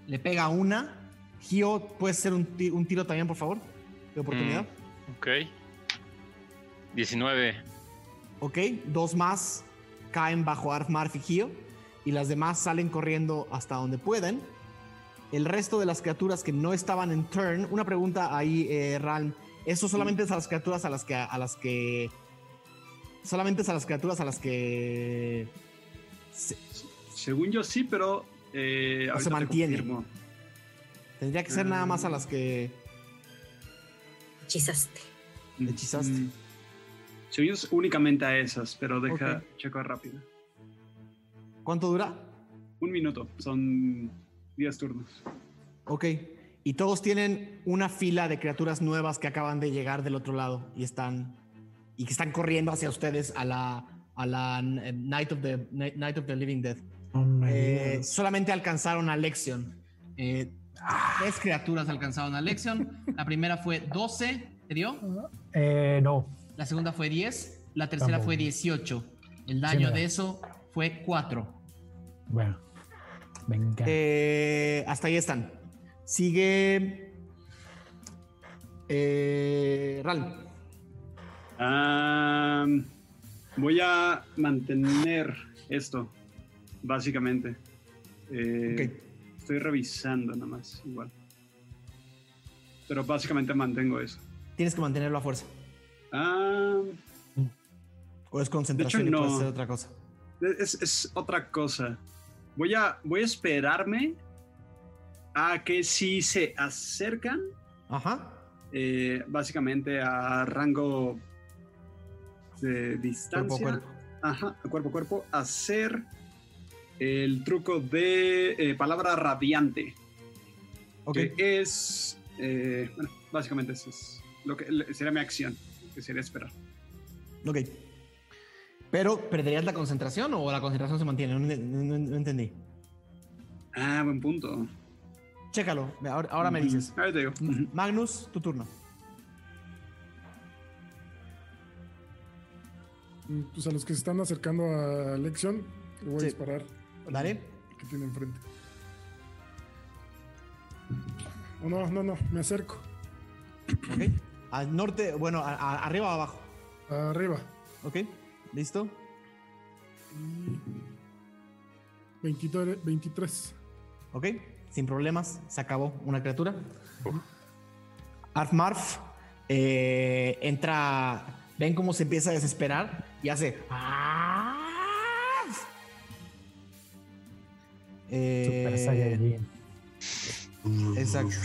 le pega una. Gio, ¿puedes hacer un, un tiro también, por favor? De oportunidad. Mm, ok. 19. Ok, dos más caen bajo Arfmarf y Gio y las demás salen corriendo hasta donde pueden. El resto de las criaturas que no estaban en turn, una pregunta ahí, eh, Ralm. Eso solamente es a las criaturas a las que a las que solamente es a las criaturas a las que se- Según yo sí, pero. Eh, se mantiene. tendría que ser nada más a las que Hechizaste. hechizaste. Mm. Según yo es únicamente a esas, pero deja Ok. checo rápido. ¿Cuánto dura? Un minuto, son 10 turnos. Ok. Y todos tienen una fila de criaturas nuevas que acaban de llegar del otro lado y están y que están corriendo hacia ustedes a la a la eh, Night of the Night of the Living Dead. Oh Eh, solamente alcanzaron a Lexion. Eh, tres criaturas alcanzaron a Lexion. La primera fue 12, ¿te dio? Eh, no. La segunda fue 10. La tercera Tampoco. fue 18. El daño de eso fue 4. Bueno. Venga. Eh, hasta ahí están. Sigue. Eh, Ral. Voy a mantener esto, básicamente. Eh, Estoy revisando nada más, igual. Pero básicamente mantengo eso. Tienes que mantenerlo a fuerza. O es concentración De hecho, y puede no. ser otra cosa. Es, es otra cosa. Voy a, voy a esperarme a que si se acercan, Ajá. eh, básicamente a rango de distancia. Cuerpo a cuerpo. Ajá, cuerpo a cuerpo, hacer el truco de eh, palabra radiante. Ok. Que es. eh, bueno, básicamente eso es lo que sería mi acción, que sería esperar. Ok. Pero, ¿perderías la concentración o la concentración se mantiene? No, no- no- no entendí. Ah, buen punto. Chécalo. Ahora, ahora me dices. Ahora te digo. Magnus, tu turno. Mm, Pues a los que se están acercando a Lexion, le voy Sí. a disparar. al Dale. Que tiene enfrente. Oh, no, no, no, me acerco. Ok. Al norte, bueno, a- a- arriba o abajo. Arriba. Ok. ¿Listo? Y 23. 23. Ok. Sin problemas. Se acabó una criatura. Arfmarf eh, entra. Ven cómo se empieza a desesperar y hace. "Arf". Eh, Super Saiyajin. Exacto.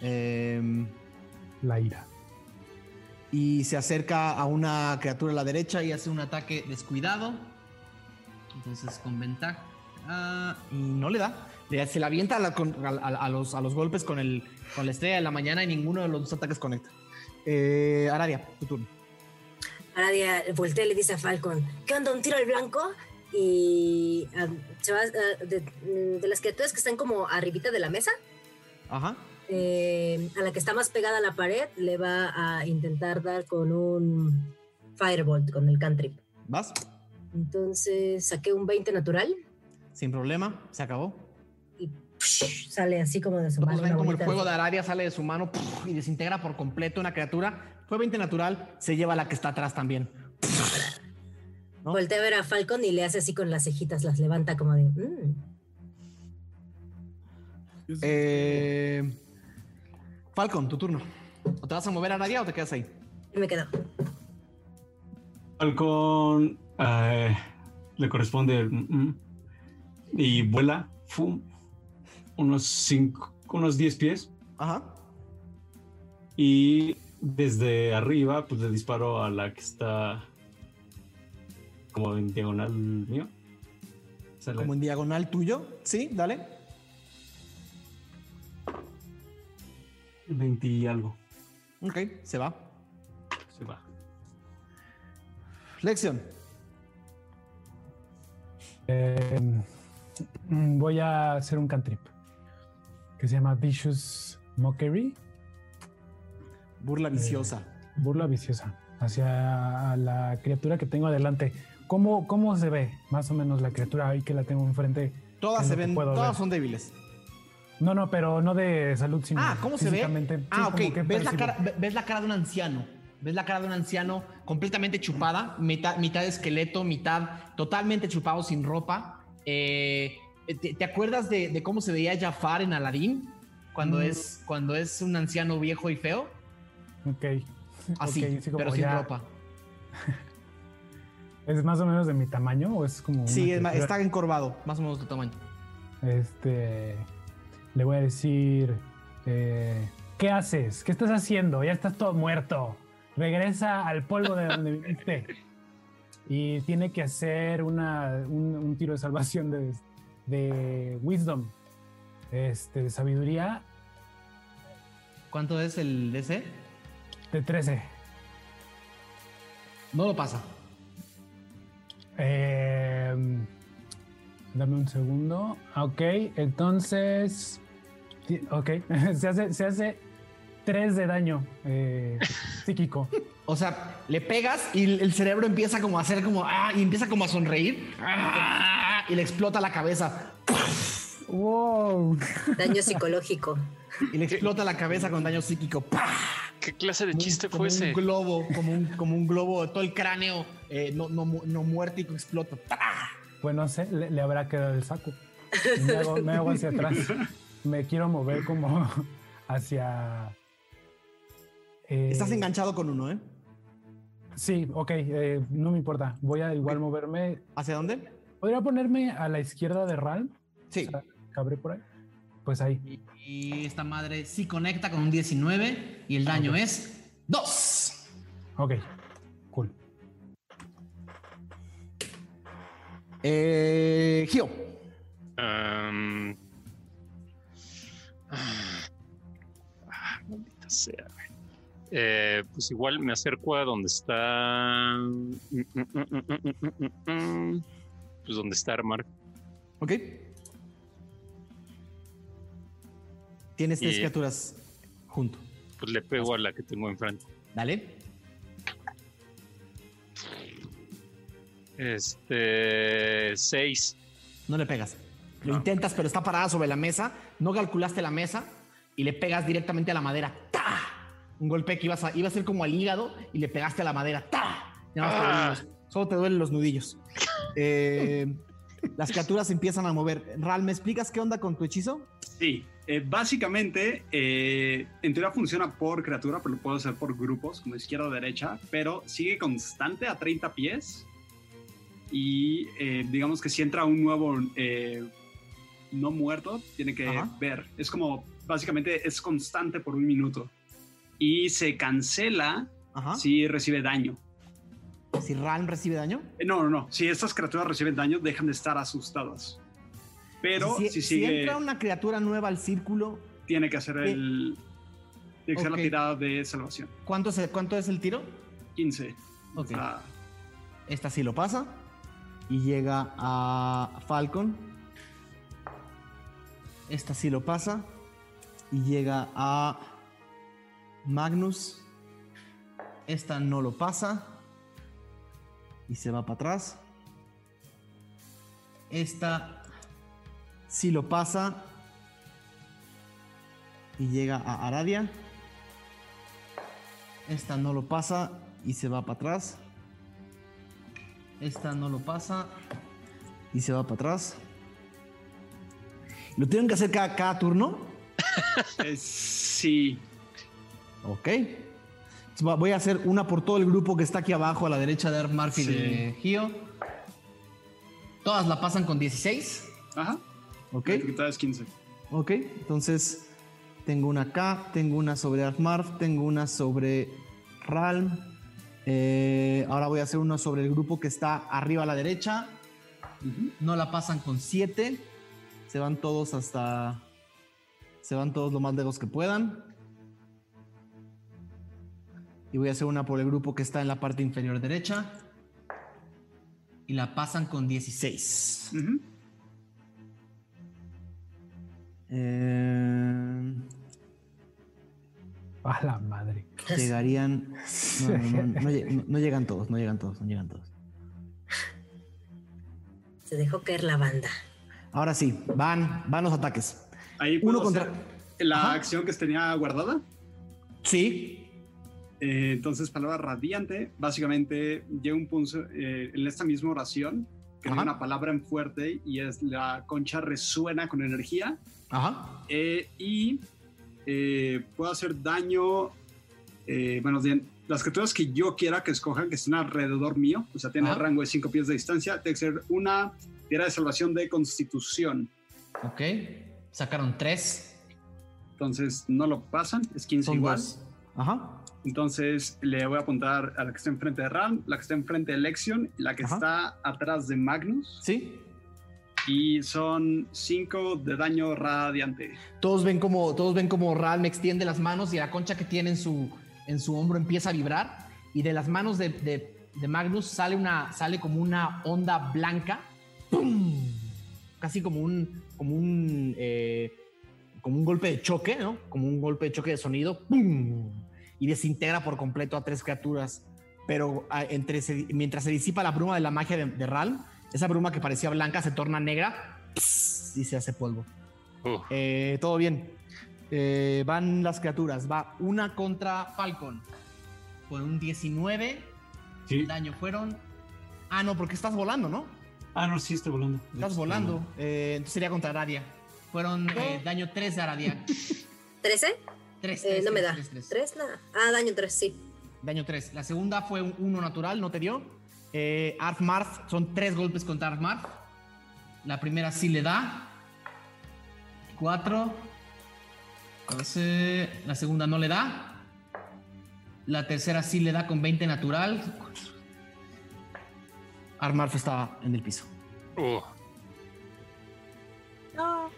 Em, La ira. Y se acerca a una criatura a la derecha y hace un ataque descuidado. Entonces con ventaja. Ah, y no le da. Le- Se la avienta a, la- a- a- los, a los golpes con, el, con la estrella de la mañana y ninguno de los dos ataques conecta. Eh, Aradia, tu turno. Aradia voltea y le dice a Falcon, ¿qué onda? ¿Un tiro al blanco? Y ah, se va ah, de, de las criaturas que están como arribita de la mesa, Ajá. Eh, a la que está más pegada a la pared, le va a intentar dar con un Firebolt, con el cantrip. ¿Vas? Entonces saqué un 20 natural Sin problema. Se acabó. y psh, sale así como de su Todos mano. ven como el fuego de- Aradia sale de su mano y desintegra por completo una criatura. Fue 20 natural. Se lleva la que está atrás también. ¿no? Voltea a ver a Falcon y le hace así con las cejitas, las levanta como de... "Mm". Eh, Falcon, tu turno. ¿O te vas a mover a Aradia o te quedas ahí? Me quedo. Falcon eh, le corresponde el, mm, mm, y vuela fum, unos cinco, unos 10 pies Ajá. y desde arriba pues le disparo a la que está como en diagonal mío. Como en diagonal tuyo. Sí, dale. 20 y algo. Ok, se va. Se va. Lección. Eh, mm, voy a hacer un cantrip que se llama Vicious Mockery. Burla viciosa. burla viciosa hacia la criatura que tengo adelante. ¿Cómo, ¿Cómo se ve más o menos la criatura ahí que la tengo enfrente? Todas se ven, todas ver. son débiles. No, no, pero no de salud, sino Ah, ¿cómo se ve? Sí, Ah, ok. ¿Ves la, cara, ve- ves la cara de un anciano. Ves la cara de un anciano completamente chupada, mitad, mitad esqueleto, mitad totalmente chupado sin ropa. Eh, ¿te, te acuerdas de, de cómo se veía Jafar en Aladdin? Cuando, Mm. es, cuando es un anciano viejo y feo. Ok. Así, sí, pero sin ya- ropa. ¿Es más o menos de mi tamaño o es como.? Sí, es está encorvado, más o menos de tu tamaño. Este. Le voy a decir. eh, ¿Qué haces? ¿Qué estás haciendo? Ya estás todo muerto. Regresa al polvo de donde viniste. Y tiene que hacer una, un, un tiro de salvación de, de Wisdom. Este, de sabiduría ¿Cuánto es el DC? de 13. No lo pasa. Eh, dame un segundo. Ok, entonces. Ok, se hace, se hace 3 de daño eh, psíquico. O sea, le pegas y el cerebro empieza como a hacer como ah, y empieza como a sonreír ah, y le explota la cabeza ¡Wow! Daño psicológico. y le explota la cabeza con daño psíquico. ¡Pah! ¿Qué clase de chiste como fue ese? un globo, como un, como un globo, todo el cráneo eh, no, no, no muerto y explota. ¡Pah! Pues no sé, le, le habrá quedado el saco. Me hago, me hago hacia atrás. Me quiero mover como hacia. eh, Estás enganchado con uno, ¿eh? Sí, ok, eh, no me importa. Voy a igual moverme. ¿Hacia dónde? ¿Podría ponerme a la izquierda de Ral? Sí. O sea, ¿Cabré por ahí? Pues ahí. Y, y esta madre sí conecta con un 19 y el daño es 2. Ok, Eh, Gio. Um... Ah, maldita sea. Eh, pues igual me acerco a donde está. Mm, mm, mm, pues donde está Armar. Ok. Tienes tres criaturas junto. Pues le pego a la que tengo enfrente. Dale. Este. Seis. No le pegas. Lo No. intentas, pero está parada sobre la mesa. No calculaste la mesa y le pegas directamente a la madera. ¡Ta! Un golpe que ibas a, iba a ser como al hígado y le pegaste a la madera. ¡Ta! Te Ah. solo te duelen los nudillos. Eh, las criaturas se empiezan a mover. Ral, ¿me explicas qué onda con tu hechizo? Sí, eh, básicamente, eh, en teoría funciona por criatura, pero lo puedo hacer por grupos, como izquierda o derecha, pero sigue constante a 30 pies. Y eh, digamos que si entra un nuevo eh, no muerto, tiene que Ajá. ver. Es como, básicamente, es constante por un minuto. Y se cancela Ajá. si recibe daño. Si Ral recibe daño. Eh, No, no, no. Si estas criaturas reciben daño, dejan de estar asustadas. Pero si, si, si sigue, entra una criatura nueva al círculo, tiene que hacer el. Tiene que hacer la tirada de salvación. ¿cuánto es el, cuánto es el tiro? 15. Ok. Ah, Esta sí lo pasa. Y llega a Falcon. Esta sí lo pasa. Y llega a Magnus. Esta no lo pasa. Y se va para atrás. Esta sí lo pasa. Y llega a Aradia. Esta no lo pasa y se va para atrás. Esta no lo pasa y se va para atrás. ¿Lo tienen que hacer cada, cada turno? eh, sí. Ok. Voy a hacer una por todo el grupo que está aquí abajo a la derecha de Arf Murphy Sí. de Gio. Todas la pasan con 16. Ajá. Ok. Es 15. Ok. Entonces tengo una acá, tengo una sobre Arf Murph, tengo una sobre Ralm. Eh, ahora voy a hacer uno sobre el grupo que está arriba a la derecha. No la pasan con 7. Se van todos hasta. Se van todos lo más lejos que puedan. Y voy a hacer una por el grupo que está en la parte inferior derecha. Y la pasan con 16. eh, a la madre. Llegarían. No, llegan todos, no llegan todos, no llegan todos. Se dejó caer la banda. Ahora sí, van, van los ataques. Ahí Uno contra. La acción que tenía guardada. Sí. Eh, entonces, palabra radiante, básicamente llega un punto eh, en esta misma oración, que es una palabra en fuerte y es la concha resuena con energía. Ajá. Eh, y eh, puedo hacer daño, eh, bueno, las criaturas que yo quiera que escojan, que estén alrededor mío, o sea, tiene rango de 5 pies de distancia, tiene que ser una tierra de salvación de constitución. Ok, sacaron 3. Entonces no lo pasan, es 15 igual. Ajá. Entonces le voy a apuntar a la que está enfrente de Ram, la que está enfrente de Lexion, la que está atrás de Magnus. Sí y son 5 de daño radiante. Todos ven como todos ven como Ral me extiende las manos y la concha que tiene en su en su hombro empieza a vibrar y de las manos de, de, Magnus sale una sale como una onda blanca, casi como un como un eh, como un golpe de choque, ¿no? Como un golpe de choque de sonido, y desintegra por completo a tres criaturas. Pero entre, mientras se disipa la bruma de la magia de, de Ral, esa bruma que parecía blanca se torna negra y se hace polvo. Eh, todo bien. Eh, van las criaturas. Va una contra Falcon. Con un 19. Sí. El daño fueron. Ah, no, porque estás volando, ¿no? Ah, no, sí, estoy volando. Estás volando. Eh, entonces sería contra Aradia. Fueron daño 3 de Aradia. ¿13? 3. no me da. 3, nada. Ah, daño 3, sí. Daño 3. La segunda fue un 1 natural, no te dio. Eh, Marth son tres golpes contra Marth. La primera sí le da. Cuatro. la segunda no le da. La tercera sí le da con 20 natural. Armarf está en el piso. Oh. No.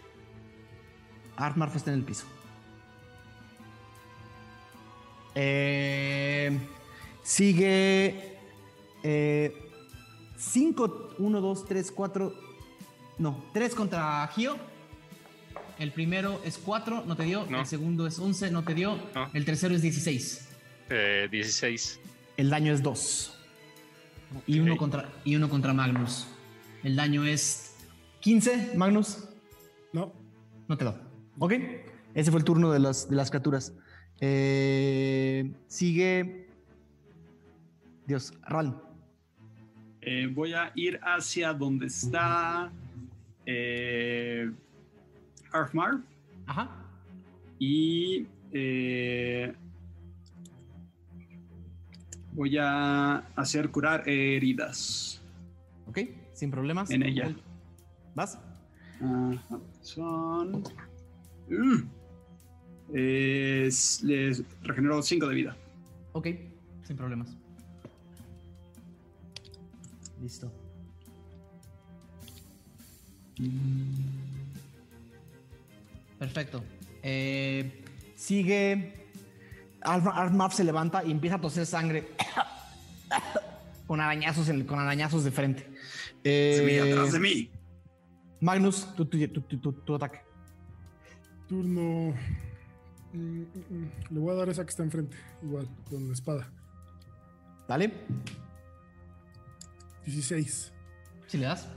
Armarf está en el piso. Eh, sigue 5, 1, 2, 3, 4. No, 3 contra Gio. El primero es 4, no te dio. El segundo es 11, no te dio. El tercero es 16. Eh, 16. El daño es 2. Y, uno contra, y uno contra Magnus. El daño es 15, Magnus. No. No te da. Ok. Ese fue el turno de las, de las criaturas. Eh, sigue. Dios, Ral. Eh, voy a ir hacia donde está eh, Arfmar. Ajá. Y eh, voy a hacer curar heridas. Ok, sin problemas. En ella. ¿Vas? son. Uh, les regenero 5 de vida. Ok, sin problemas. Listo. Perfecto. Eh, sigue. Armaf se levanta y empieza a toser sangre con arañazos, con arañazos de frente. Eh, atrás de mí. Magnus, tu, tu, ataque. Turno. Mm, mm, mm. Le voy a dar esa que está enfrente, igual, con la espada. Dale. 16. Si le das,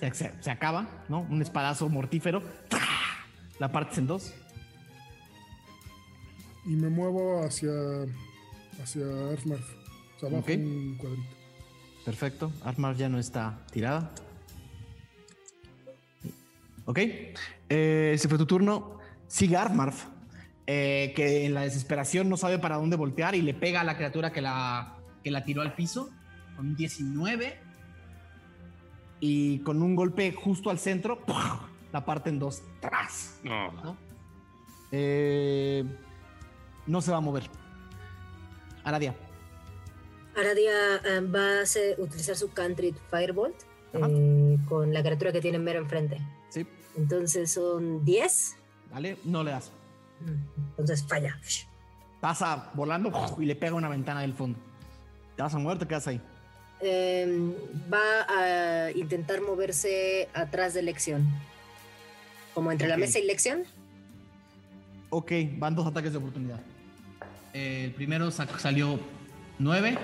se, acaba, ¿no? Un espadazo mortífero. La partes en dos. Y me muevo hacia. hacia Arfmarf. O sea, abajo un cuadrito. Perfecto. Arfmarf ya no está tirada. Ok. Eh, ese fue tu turno. Sigue Arfmarf. Eh, que en la desesperación no sabe para dónde voltear y le pega a la criatura que la, que la tiró al piso con 19 y con un golpe justo al centro, la parte en dos, tras. No. Eh, ¿no? se va a mover. Aradia. Aradia eh, va a utilizar su Country Firebolt eh, con la criatura que tiene mero enfrente. Sí. Entonces son 10. Vale, no le das. Entonces falla. Pasa volando y le pega una ventana del fondo. ¿Te vas a mover o te quedas ahí? Em, va a intentar moverse atrás de lección. Como entre la mesa y lección. Ok, van dos ataques de oportunidad. El primero salió 9,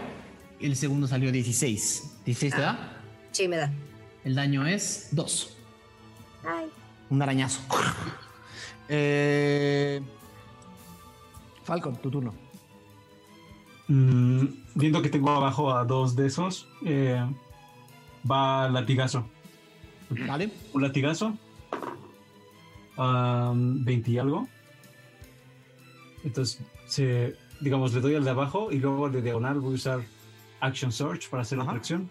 el segundo salió 16. ¿16 te da? Ah, sí, me da. El daño es 2. Ay. Un arañazo. Eh, Falcon, tu turno. Mm, viendo que tengo abajo a dos de esos, eh, va latigazo. Vale. Un latigazo. 20 y algo. Entonces, se, digamos, le doy al de abajo y luego de diagonal voy a usar Action Search para hacer la acción.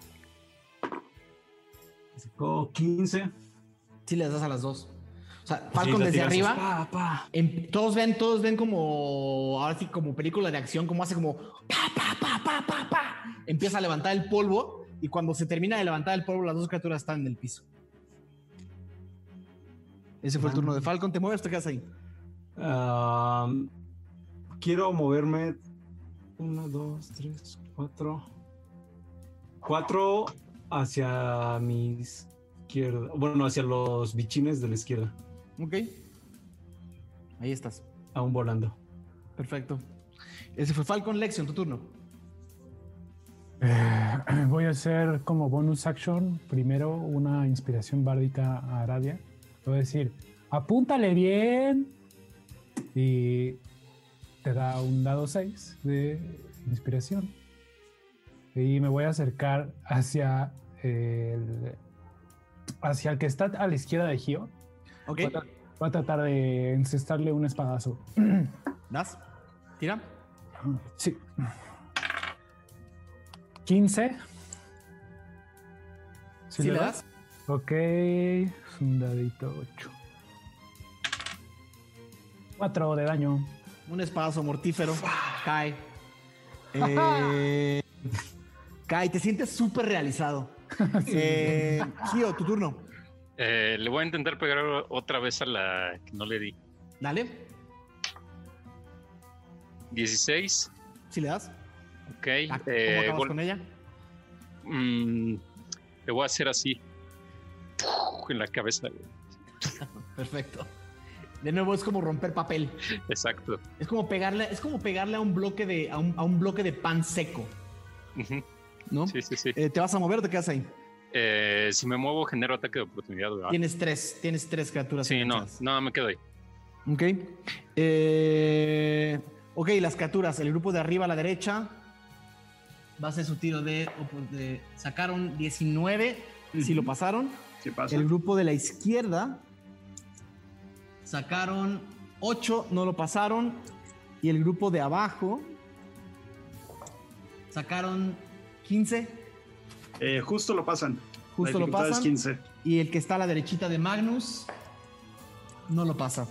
15. Sí, les das a las dos. O sea, Falcon desde arriba. Todos ven, todos ven como ahora sí, como película de acción, como hace como pa, pa, pa, pa, pa, pa. Empieza a levantar el polvo y cuando se termina de levantar el polvo, las dos criaturas están en el piso. Ese fue el turno de Falcon. ¿Te mueves o te quedas ahí? quiero moverme. Uno, dos, tres, cuatro. Cuatro hacia mi izquierda. Bueno, hacia los bichines de la izquierda. Ok. Ahí estás. Aún volando. Perfecto. Ese fue Falcon Lexion, tu turno. Eh, voy a hacer como bonus action primero una inspiración bárdica a Aradia. Voy a decir, apúntale bien. Y te da un dado 6 de inspiración. Y me voy a acercar hacia el, hacia el que está a la izquierda de Gio Ok. Voy a, tratar de encestarle un espadazo. ¿Das? ¿Tira? Sí. 15. ¿Sí, le das? Ok. Un dadito 8. 4 de daño. Un espadazo mortífero. Cae. Eh, cae. Te sientes súper realizado. eh, Gio, tu turno. Eh, le voy a intentar pegar otra vez a la que no le di. Dale. 16. Si le das. Ok. Ah, ¿Cómo eh, acabas con ella? Mm, le voy a hacer así. En la cabeza. Perfecto. De nuevo es como romper papel. Exacto. Es como pegarle, es como pegarle a un bloque de, a un, bloque de pan seco. ¿No? Sí, sí, sí. Eh, ¿Te vas a mover o te quedas ahí? Eh, si me muevo, genero ataque de oportunidad. Tienes tres, tienes tres criaturas. Sí, no, no, me quedo ahí. Ok. Eh, ok, las criaturas. El grupo de arriba a la derecha va a ser su tiro de. sacaron 19, si lo pasaron. El grupo de la izquierda sacaron 8, no lo pasaron. Y el grupo de abajo sacaron 15. Eh, justo lo pasan. Justo lo pasan. 15. Y el que está a la derechita de Magnus no lo pasa.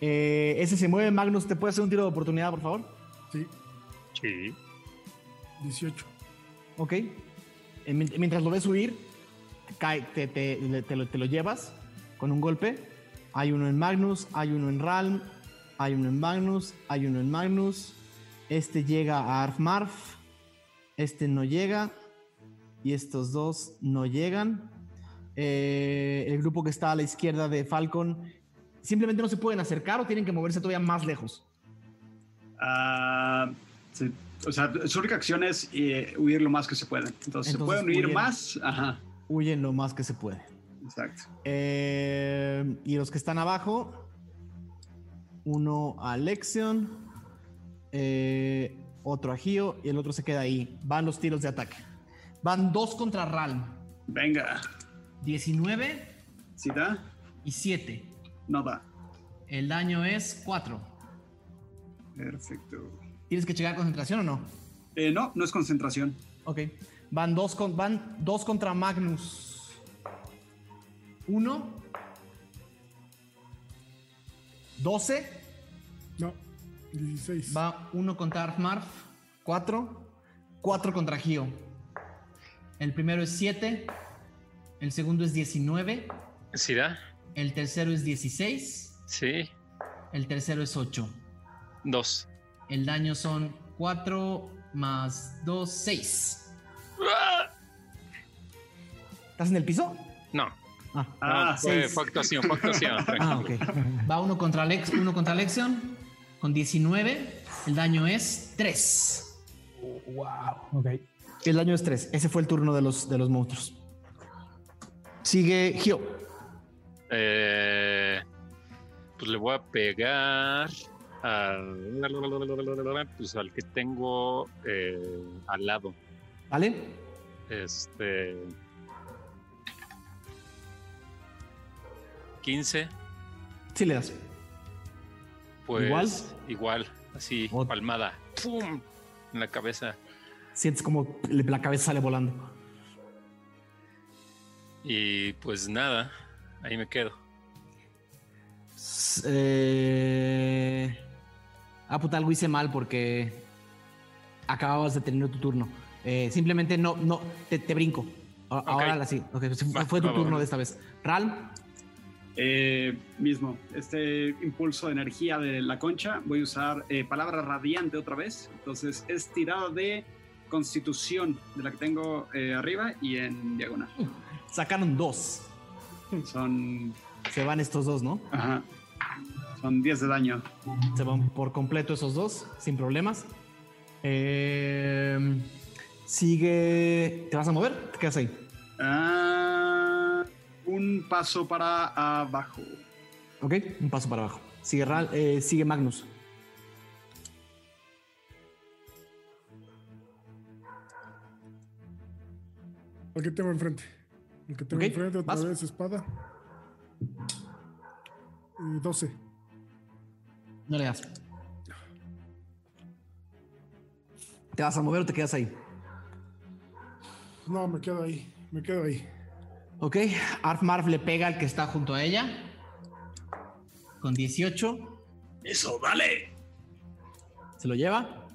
Eh, ese se mueve, Magnus. ¿Te puede hacer un tiro de oportunidad, por favor? Sí. Sí. 18. Ok. Eh, mientras lo ves huir, cae, te, te, lo, te, lo, llevas con un golpe. Hay uno en Magnus, hay uno en Ralm, hay uno en Magnus, hay uno en Magnus. Este llega a Arfmarf. Este no llega y estos dos no llegan. Eh, el grupo que está a la izquierda de Falcon simplemente no se pueden acercar o tienen que moverse todavía más lejos. Ah, o sea, su única acción es eh, huir lo más que se puede. Entonces, se pueden huir más. Ajá. Huyen lo más que se puede. Exacto. Eh, y los que están abajo, uno a Lexion, otro a Gio y el otro se queda ahí. Van los tiros de ataque. Van dos contra Ralm. Venga. 19. ¿Sí da? Y 7. No da. El daño es 4. Perfecto. ¿Tienes que checar concentración o no? Eh, no, no es concentración. Ok. Van dos, con, van dos contra Magnus. Uno. 12. No, 16. Va uno contra Arfmarf. 4. 4 contra Gio. El primero es 7. El segundo es 19. ¿Sí da? El tercero es 16. Sí. El tercero es 8. 2. El daño son 4 más 2, 6. ¿Estás en el piso? No. Ah, Ah, fue, actuación, fue actuación. Ah, ok. Va uno contra, Lex, uno contra Lexion con 19. El daño es 3. Wow. Ok. El daño es 3. Ese fue el turno de los, de los monstruos. Sigue Gio. Eh, pues le voy a pegar al, pues al que tengo eh, al lado. ¿Vale? Este. 15, Sí le das. pues. ¿Igual? Igual, así, Ot- palmada. ¡Pum! En la cabeza. Sientes como la cabeza sale volando. Y pues nada, ahí me quedo. Eh... Ah, puta, algo hice mal porque acababas de tener tu turno. Eh, simplemente no, no, te, te brinco. Ahora sí. Ok, pues fue, tu turno de esta vez. Ral, Eh, mismo, este impulso de energía de la concha, voy a usar eh, palabra radiante otra vez. Entonces es tirada de constitución de la que tengo eh, arriba y en diagonal. sacaron dos. Son, Se van estos dos, ¿no? ajá, son 10 de daño. Se van por completo esos dos, sin problemas. Eh, sigue. ¿Te vas a mover? ¿Te quedas ahí? Ah, un paso para abajo. Ok, un paso para abajo. Sigue, eh, sigue Magnus. El que tengo enfrente. El que tengo enfrente, otra vas. vez espada. Y 12. No le das. ¿Te vas a mover o te quedas ahí? No, me quedo ahí. Me quedo ahí. Ok, Arf Marf le pega al que está junto a ella. Con 18. Eso, dale. Se lo lleva.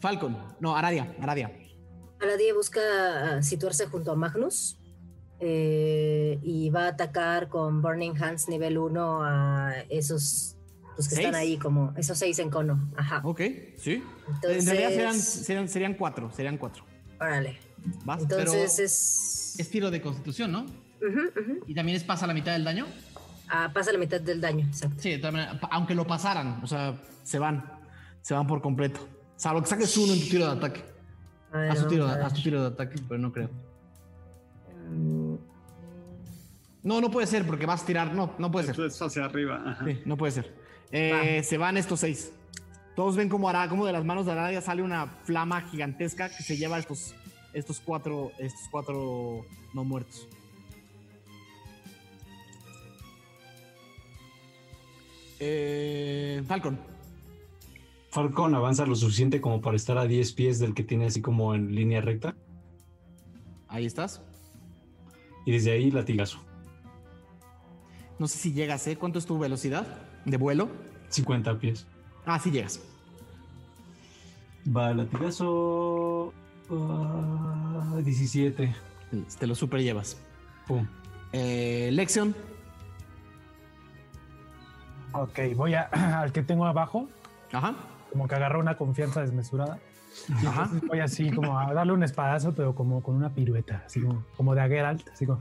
Falcon. No, Aradia. Aradia. Aladie busca ah, situarse junto a Magnus eh, y va a atacar con Burning Hands nivel 1 a esos los que están ¿Seis? ahí como esos seis en cono. Ajá. Ok, sí. Entonces, en realidad serían, serían, serían cuatro. Serían cuatro. órale. Vas, Entonces pero es... es tiro de constitución, ¿no? Ujú, ujú. Y también es pasa la mitad del daño. Ah, pasa la mitad del daño, exacto. Sí, aunque lo pasaran, o sea, se van. Se van por completo. Salvo que saques uno en tu tiro de ataque. A ver, Haz tu tiro, haz tu tiro de ataque, pero no creo. Mm, No, no puede ser porque vas a tirar. No, no puede ser. Entonces hacia arriba. ajá. Sí, no puede ser. Eh, se van estos seis. Todos ven como, Ara- como de las manos de Aradia sale una flama gigantesca que se lleva a estos, estos cuatro, estos cuatro no muertos. Eh, Falcon. Falcon avanza lo suficiente como para estar a 10 pies del que tiene así como en línea recta. Ahí estás. Y desde ahí latigazo. No sé si llegas, ¿eh? ¿Cuánto es tu velocidad de vuelo? 50 pies. Ah, sí llegas. Va, latigazo. ah, 17. Te lo super llevas. Pum. Eh, Lexion. Ok, voy a, al que tengo abajo, Ajá. Como que agarró una confianza desmesurada. Y Ajá. entonces voy así como a darle un espadazo, pero como con una pirueta, así como, como de Geralt, así como.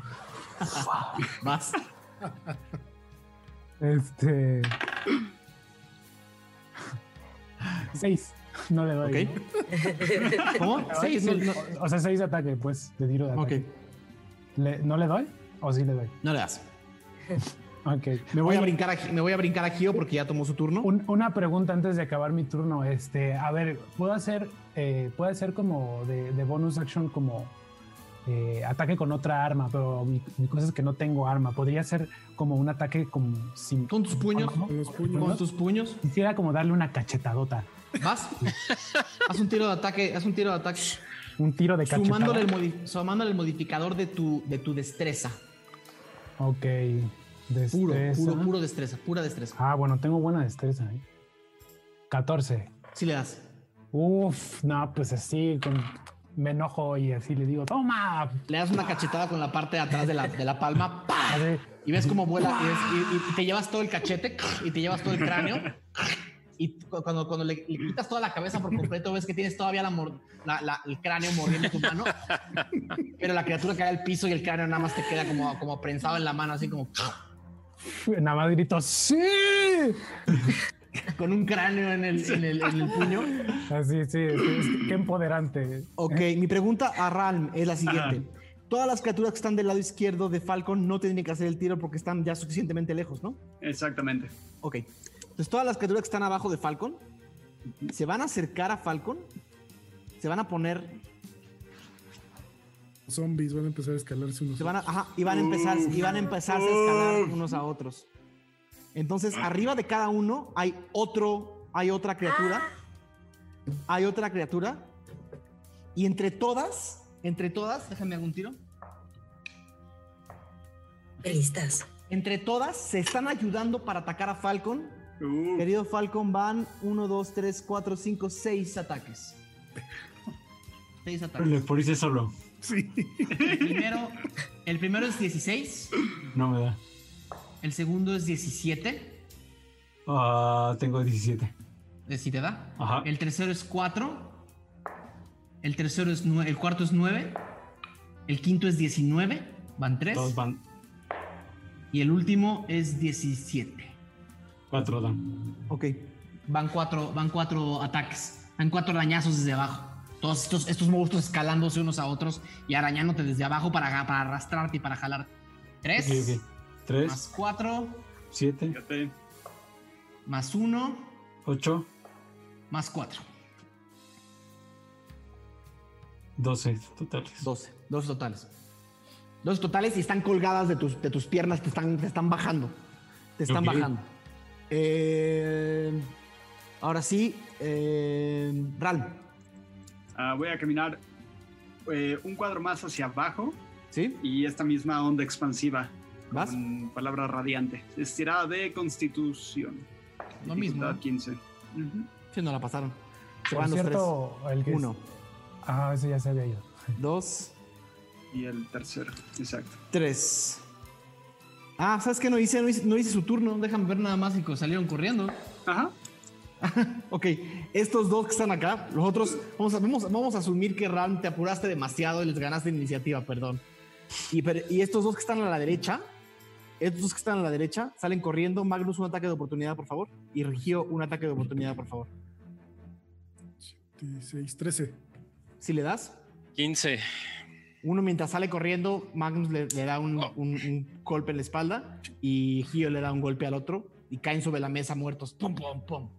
Vas. Este. Seis. No le doy. Ok. ¿Cómo? Seis. sí, No, no- O, o sea, seis de ataque, pues, de tiro de ataque. Le- ¿No le doy? ¿O sí le doy? no le das. Ok. Me voy, a brincar a, me voy a brincar a Gio porque ya tomó su turno. un- una pregunta antes de acabar mi turno. Este, a ver, ¿puedo hacer, eh, puede ser como de, de bonus action como eh, ataque con otra arma, pero mi, mi cosa es que no tengo arma. Podría ser como un ataque como sin... Con tus puños. Con los puños. Con tus puños. Quisiera como darle una cachetadota. Vas. haz un tiro de ataque. Haz un tiro de ataque. Un tiro de cachetada. Sumándole el, modi- sumándole el modificador de tu, de tu destreza. Ok. Puro, Destreza. puro, puro destreza. Pura destreza. Ah, bueno, tengo buena destreza. ¿eh? 14. Sí le das. Uf, no, pues así, con, me enojo y así le digo, toma. Le das una cachetada con la parte de atrás de la, de la palma. Y ves cómo vuela. Y, ves- y- y te llevas todo el cachete. Y te llevas todo el cráneo. y cuando, cuando le, quitas toda la cabeza por completo, ves que tienes todavía la, el cráneo mordiendo tu mano. pero la criatura cae al piso y el cráneo nada más te queda como, como prensado en la mano, así como. Nada más grito, ¡Sí! Con un cráneo en el, en el, en el puño. Así, sí, qué empoderante. Ok, mi pregunta a Ralm es la siguiente. Todas las criaturas que están del lado izquierdo de Falcon no tienen que hacer el tiro porque están ya suficientemente lejos, ¿no? Exactamente. Ok. Entonces todas las criaturas que están abajo de Falcon se van a acercar a Falcon, se van a poner zombies van a empezar a escalarse unos se van a, ajá, y van a empezar y van a empezar a escalar unos a otros. Entonces, arriba de cada uno hay otro hay otra criatura. Hay otra criatura y entre todas, entre todas, déjame hacer un tiro. Listas. Entre todas se están ayudando para atacar a Falcon. Querido Falcon, van 1, 2, 3, 4, 5, 6 ataques. 6 ataques. Por eso solo. Sí. El primero, el primero es 16. No me da. El segundo es 17. Ah, tengo 17. ¿Sí te da? Ajá. El tercero es 4. El tercero es 9. El cuarto es 9. El quinto es 19. Van 3. Dos van. Y el último es 17. 4 dan. Ok. Van 4 van cuatro ataques. Van 4 arañazos desde abajo. Todos estos, estos monstruos escalándose unos a otros y arañándote desde abajo para, para arrastrarte y para jalar. 3. Okay, okay. 3. Más 4. 7. Más 1. 8. Más 4. 12 totales. 12. 12 totales. 12 totales y están colgadas de tus, de tus piernas, te están, te están bajando. Te están okay. bajando. Eh, ahora sí, eh, Ral. Uh, voy a caminar eh, un cuadro más hacia abajo. Sí. Y esta misma onda expansiva. ¿Vas? Con palabra radiante. Estirada de constitución. Lo mismo. 15. Uh -huh. Sí, no la pasaron. Se van los tres. El que Uno. Es... Ah, ese ya se había ido. Dos. Y el tercero, exacto. Tres. Ah, ¿sabes qué? No hice, no hice, no hice su turno. Déjame ver nada más y salieron corriendo. Ajá. ok, estos dos que están acá, los otros, vamos a, vamos, vamos a asumir que Ram te apuraste demasiado y les ganaste iniciativa, perdón. Y, y, estos dos que están a la derecha, estos dos que están a la derecha, salen corriendo. Magnus, un ataque de oportunidad, por favor. Y Regio, un ataque de oportunidad, por favor. 16, 13. ¿Si le das? 15. Uno mientras sale corriendo, Magnus le, le da un, Oh. un, un, golpe en la espalda y Gio le da un golpe al otro y caen sobre la mesa muertos, pum, pum, pum,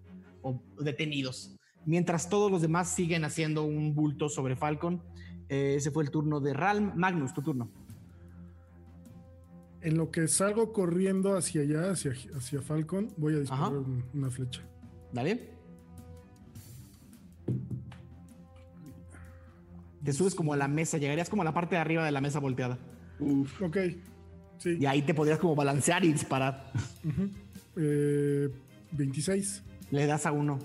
o detenidos. Mientras todos los demás siguen haciendo un bulto sobre Falcon. Eh, ese fue el turno de Ralm. Magnus, tu turno. En lo que salgo corriendo hacia allá, hacia, hacia Falcon, voy a disparar una flecha. Dale. Te subes como a la mesa, llegarías como a la parte de arriba de la mesa volteada. Uf. Ok. Sí. Y ahí te podrías como balancear y disparar. Uh -huh. eh, 26. Le das a uno.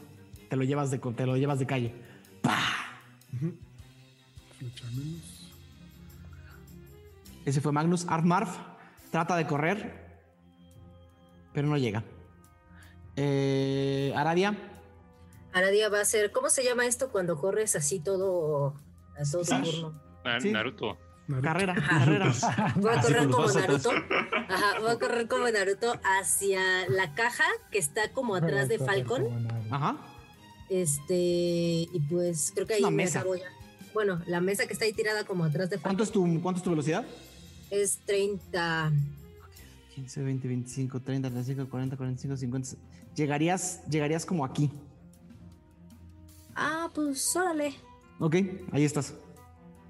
Te lo llevas de, te lo llevas de calle. ¡Pah! Uh -huh. Flecha menos. Ese fue Magnus. Armarf trata de correr, pero no llega. Eh, Aradia. Aradia va a ser. ¿Cómo se llama esto cuando corres así todo a todo turno? Sí. Naruto. Naruto. Carrera, carrera. Voy a correr como. Naruto. Ajá, voy a correr como Naruto hacia la caja que está como atrás de Falcon. Ajá. Este, y pues creo que ahí Una me mesa. ya. Bueno, la mesa que está ahí tirada como atrás de Falcon ¿Cuánto es tu, cuánto es tu velocidad? es 30. 15, 20, 25, 30, 35, 40, 45, 50. Llegarías, llegarías como aquí. Ah, pues órale. Ok, ahí estás.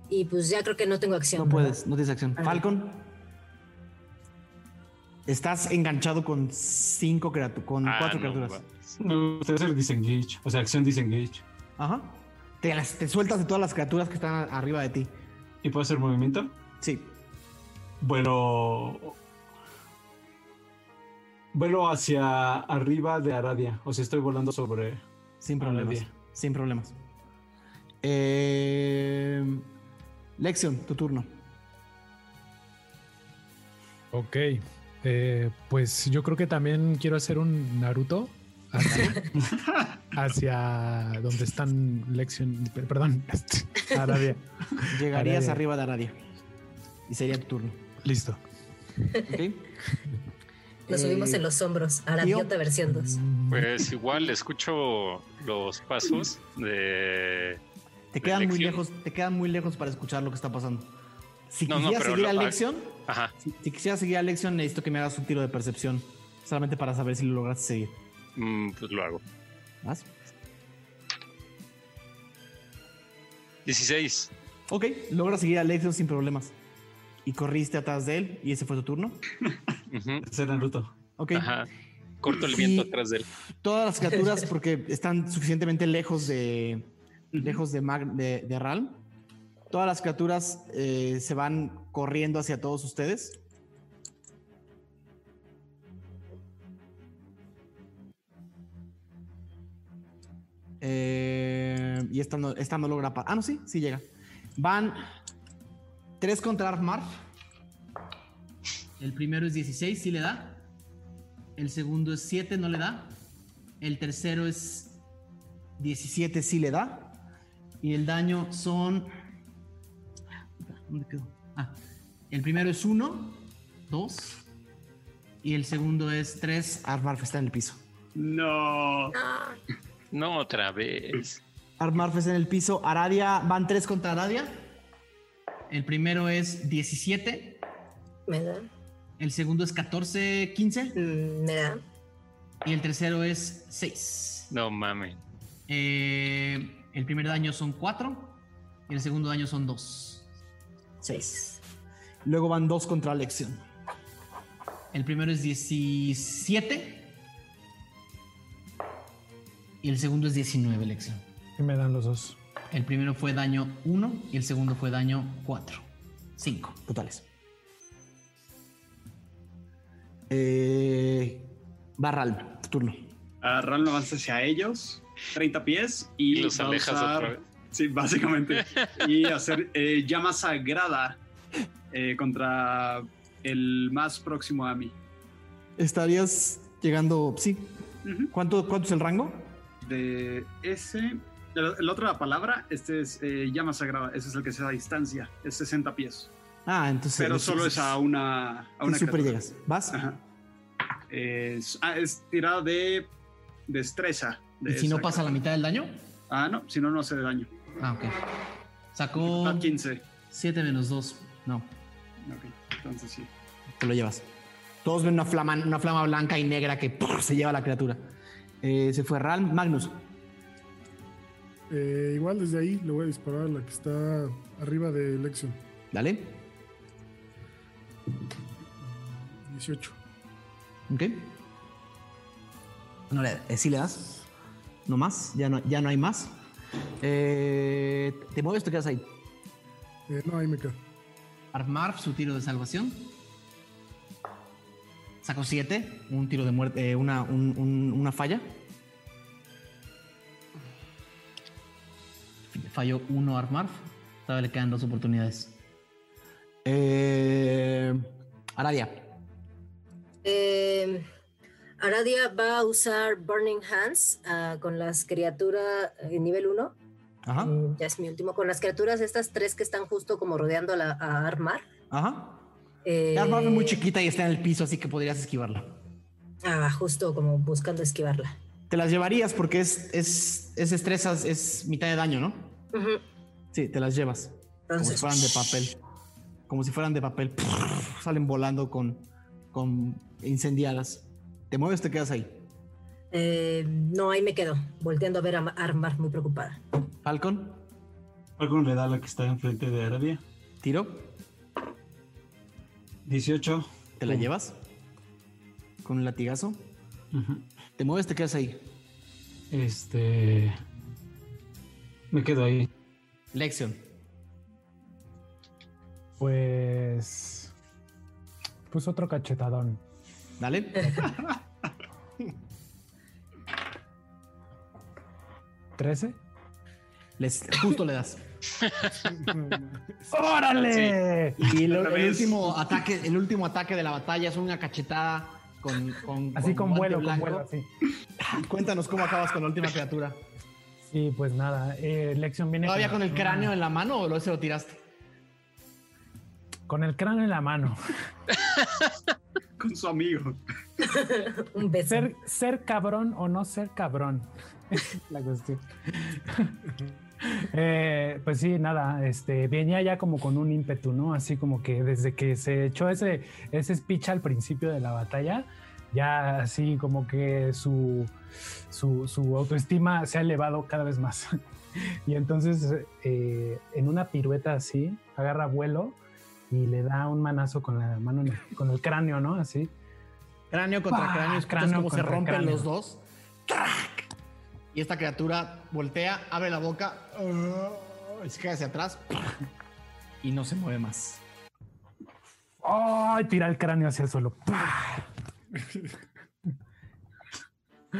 Y pues ya creo que no tengo acción. No ¿verdad? puedes, no tienes acción. Ah. Falcon. Estás enganchado con cinco criaturas, con Ah, cuatro no, criaturas. No, usted hacer disengage. O sea, acción disengage. Ajá. Te, las- te sueltas de todas las criaturas que están arriba de ti. ¿Y puedo hacer movimiento? Sí. Vuelo. Vuelo hacia arriba de Aradia. O sea, estoy volando sobre. Sin Aradia. problemas. Sin problemas. Eh, Lexion, tu turno. Ok. eh, pues yo creo que también quiero hacer un Naruto. hacia, donde están Lexion, perdón, Arabia. Llegarías arriba de Aradia y sería tu turno. Listo. Okay. Nos subimos en los hombros, Aradiota versión 2. Pues igual escucho los pasos de. Te quedan muy lejos, te quedan muy lejos para escuchar lo que está pasando. Si quisieras seguir a Lexion, Si, si, quisieras seguir a Lexion, necesito que me hagas un tiro de percepción. Solamente para saber si lo lograste seguir. Mm, pues lo hago. ¿Más? 16. Ok, logras seguir a Lexion sin problemas. Y corriste atrás de él y ese fue tu turno. Ese era Naruto. Ok. Ajá. Corto el viento atrás de él. Todas las criaturas, porque están suficientemente lejos de. Lejos de, de, de Ralm. Todas las criaturas eh, se van corriendo hacia todos ustedes. Eh, y esta no, esta no logra. Ah, no, sí, sí llega. Van 3 contra Armarf. El primero es 16, sí le da. El segundo es 7, no le da. El tercero es 17, sí le da. Y el daño son. ¿Dónde quedó? Ah, el primero es 1, 2. Y el segundo es 3. Armarf está en el piso. No. No, otra vez. Armarf está en el piso. Aradia, van 3 contra Aradia. El primero es 17. Me da. El segundo es 14, 15. Mm, me da. Y el tercero es 6. No mames. Eh, el primer daño son 4. Y el segundo daño son 2. 6. Luego van 2 contra Alexion. El primero es 17. Y el segundo es 19, Alexion. ¿Qué me dan los dos? El primero fue daño 1 y el segundo fue daño 4. 5 totales. Eh, va Ral, turno. Uh, Ral avanza hacia ellos, 30 pies, y, los alejas otra vez. Sí, básicamente. y hacer eh, llama sagrada eh, contra el más próximo a mí. Estarías llegando, sí. ¿Cuánto, ¿Cuánto es el rango? De ese el, otro la palabra, este es eh, llama sagrada, ese es el que se da a distancia, es 60 pies. Ah, entonces. Pero solo es, a una. A una super llegas. ¿Vas? Ajá. Es, ah, es tirada de destreza. ¿Y si no pasa la mitad del daño? Ah, no, si no, no hace daño. Ah, ok. Sacó. 15. 7 menos 2. No. Ok, entonces sí. Te lo llevas. Todos ven una flama, una flama blanca y negra que se lleva a la criatura. Eh, se fue Ral. Magnus. Eh, igual desde ahí le voy a disparar a la que está arriba de Lexion. Dale. 18. Ok. No le, eh, ¿Sí le das? ¿No más? ¿Ya no, ya no hay más? Eh, ¿Te mueves o te quedas ahí? no, ahí me quedo. Armarf, su tiro de salvación. Sacó 7. Un tiro de muerte. una, una falla. falló uno a Armarf. Todavía le quedan dos oportunidades. Eh, Aradia. Eh, Aradia va a usar Burning Hands uh, con las criaturas en nivel 1. Ajá. Mm, ya es mi último. Con las criaturas, estas tres que están justo como rodeando a, la, a Armar. Ajá. Eh, Armar es muy chiquita y está en el piso, así que podrías esquivarla. Ah, justo como buscando esquivarla. Te las llevarías porque es, es, es destrezas, es mitad de daño, ¿no? Sí, te las llevas. como si fueran de papel. Como si fueran de papel. salen volando con, con incendiadas. ¿Te mueves o te quedas ahí? Eh, no, ahí me quedo, volteando a ver a Armar muy preocupada. ¿Falcon? Falcon le da a la que está enfrente de Arabia. ¿Tiro? 18. ¿Te la llevas? ¿Con un latigazo? ¿Te mueves o te quedas ahí? Este. Me quedo ahí. Lección. Pues. Pues otro cachetadón. Dale. ¿13? Les, justo le das. ¡Órale! Y el, último ataque, el último ataque de la batalla es una cachetada con, así con vuelo, con vuelo, así. Cuéntanos cómo acabas con la última criatura. Sí, pues nada. Eh, Lexion viene. ¿Todavía con el cráneo en la mano o lo se lo tiraste? Con el cráneo en la mano. con su amigo. Un beso. Ser, ser cabrón o no ser cabrón. la cuestión. Eh, pues sí, nada, este, venía ya como con un ímpetu, ¿no? Así como que desde que se echó ese, ese speech al principio de la batalla, ya así como que su, su, autoestima se ha elevado cada vez más. y entonces eh, en una pirueta así, agarra vuelo y le da un manazo con la mano, con el cráneo, ¿no? Así. Cráneo contra cráneo, cráneo como se rompen los dos. Y esta criatura voltea, abre la boca uh, y se cae hacia atrás y no se mueve más. ¡Ay! tira el cráneo hacia el suelo.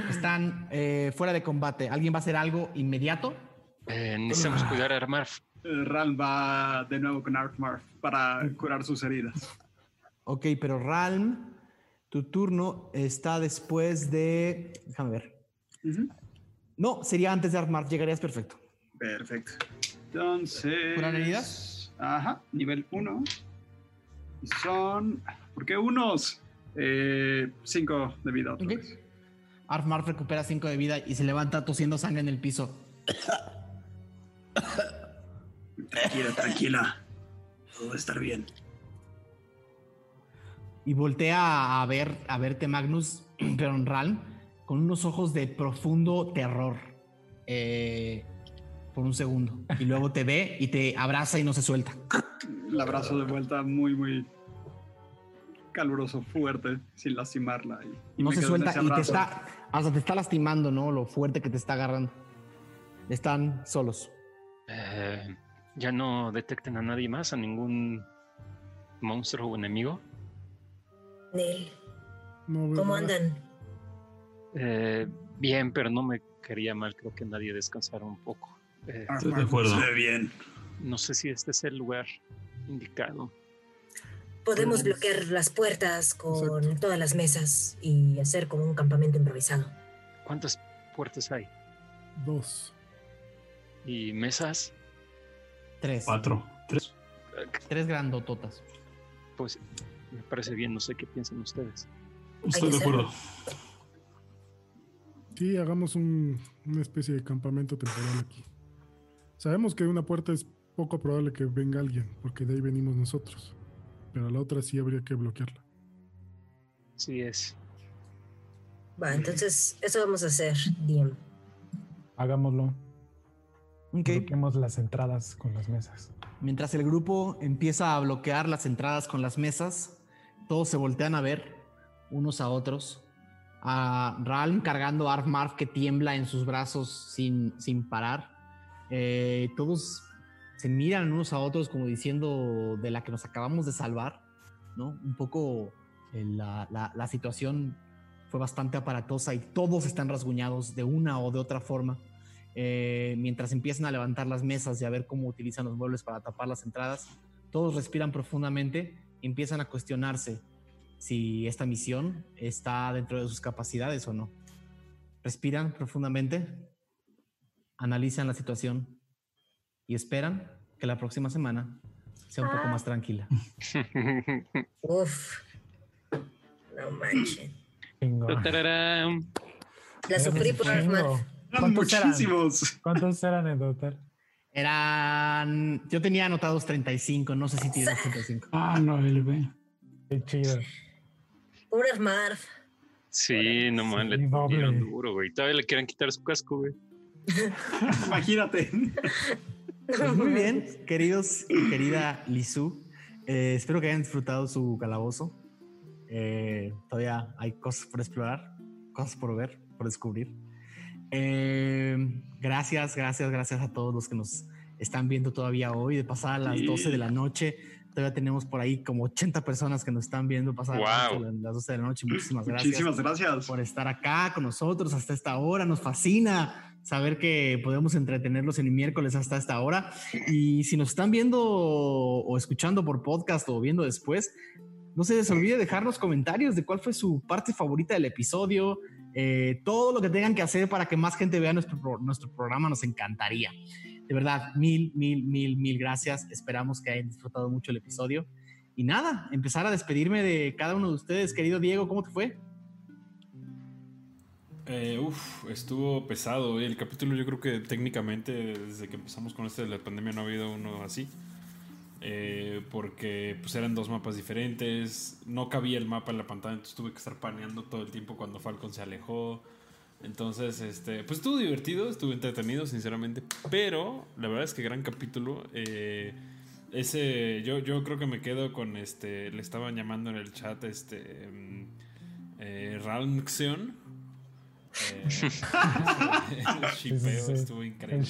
Están eh, fuera de combate. ¿Alguien va a hacer algo inmediato? Eh, necesitamos cuidar a Armarf. Eh, Ralm va de nuevo con Armarf para curar sus heridas. Ok, pero Ralm, tu turno está después de. Déjame ver. No, sería antes de Armarf. Llegarías perfecto. Perfecto. Entonces. ¿Curar heridas? Ajá, nivel 1. Son. ¿Por qué unos? Eh, cinco de vida otra vez. Arfmarf recupera 5 de vida y se levanta tosiendo sangre en el piso. Tranquila, tranquila. Todo va a estar bien. Y voltea a ver, a verte, Magnus, pero en Ralm, con unos ojos de profundo terror. Eh, por un segundo. Y luego te ve y te abraza y no se suelta. El abrazo de vuelta muy, muy caluroso, fuerte, sin lastimarla. Y, no se suelta y te está, hasta te está lastimando, ¿no? Lo fuerte que te está agarrando. Están solos. Eh, ya no detecten a nadie más, a ningún monstruo o enemigo. Nel. ¿Cómo andan? Eh, bien, pero no me quería mal. Creo que nadie descansara un poco. Eh, Estoy de acuerdo. bien. No sé si este es el lugar indicado. Podemos bloquear las puertas con todas las mesas y hacer como un campamento improvisado. ¿Cuántas puertas hay? Dos. ¿Y mesas? Tres. Cuatro. Tres. Tres grandototas. Pues me parece bien, no sé qué piensan ustedes. Estoy de acuerdo. Sí, hagamos una especie de campamento temporal aquí. Sabemos que de una puerta es poco probable que venga alguien, porque de ahí venimos nosotros pero la otra sí habría que bloquearla. Sí es. Va, entonces eso vamos a hacer, Diem. Hagámoslo. Okay. Bloquemos las entradas con las mesas. Mientras el grupo empieza a bloquear las entradas con las mesas, todos se voltean a ver unos a otros. A Ralm cargando a Marv que tiembla en sus brazos sin, sin parar. Eh, todos se miran unos a otros como diciendo de la que nos acabamos de salvar, ¿no? Un poco eh, la, la, situación fue bastante aparatosa y todos están rasguñados de una o de otra forma. Eh, mientras empiezan a levantar las mesas y a ver cómo utilizan los muebles para tapar las entradas, todos respiran profundamente y empiezan a cuestionarse si esta misión está dentro de sus capacidades o no. Respiran profundamente, analizan la situación y esperan que la próxima semana sea un poco más tranquila. Uf. No manches. La sufrí por Eran muchísimos. ¿Cuántos eran en total? Eran. Yo tenía anotados 35, no sé si tienes 35. Ah, no, el B. Qué chido. Pobre Marv. Sí, no man, le dieron duro, güey. Todavía le quieren quitar su casco, güey. Imagínate. Pues muy bien, queridos, querida Lizu. Eh, espero que hayan disfrutado su calabozo. Eh, todavía hay cosas por explorar, cosas por ver, por descubrir. Eh, gracias, gracias, gracias a todos los que nos están viendo todavía hoy. De pasar a las 12 de la noche, todavía tenemos por ahí como 80 personas que nos están viendo pasar a las 12 de la noche. Muchísimas gracias. Muchísimas gracias por estar acá con nosotros hasta esta hora. Nos fascina saber que podemos entretenerlos en el miércoles hasta esta hora. Y si nos están viendo o escuchando por podcast o viendo después, no se les olvide dejarnos comentarios de cuál fue su parte favorita del episodio, eh, todo lo que tengan que hacer para que más gente vea nuestro, nuestro programa nos encantaría. De verdad, mil, mil, mil, mil gracias. Esperamos que hayan disfrutado mucho el episodio. Y nada, empezar a despedirme de cada uno de ustedes. Querido Diego, ¿cómo te fue? Eh, uf, estuvo pesado. El capítulo yo creo que técnicamente desde que empezamos con este de la pandemia no ha habido uno así. Eh, porque pues eran dos mapas diferentes, no cabía el mapa en la pantalla, entonces tuve que estar paneando todo el tiempo cuando Falcon se alejó. Entonces, este, pues estuvo divertido, estuvo entretenido, sinceramente, pero la verdad es que gran capítulo. Eh, ese, yo, yo creo que me quedo con este, le estaban llamando en el chat, este, mm, eh, el shipeo estuvo increíble. El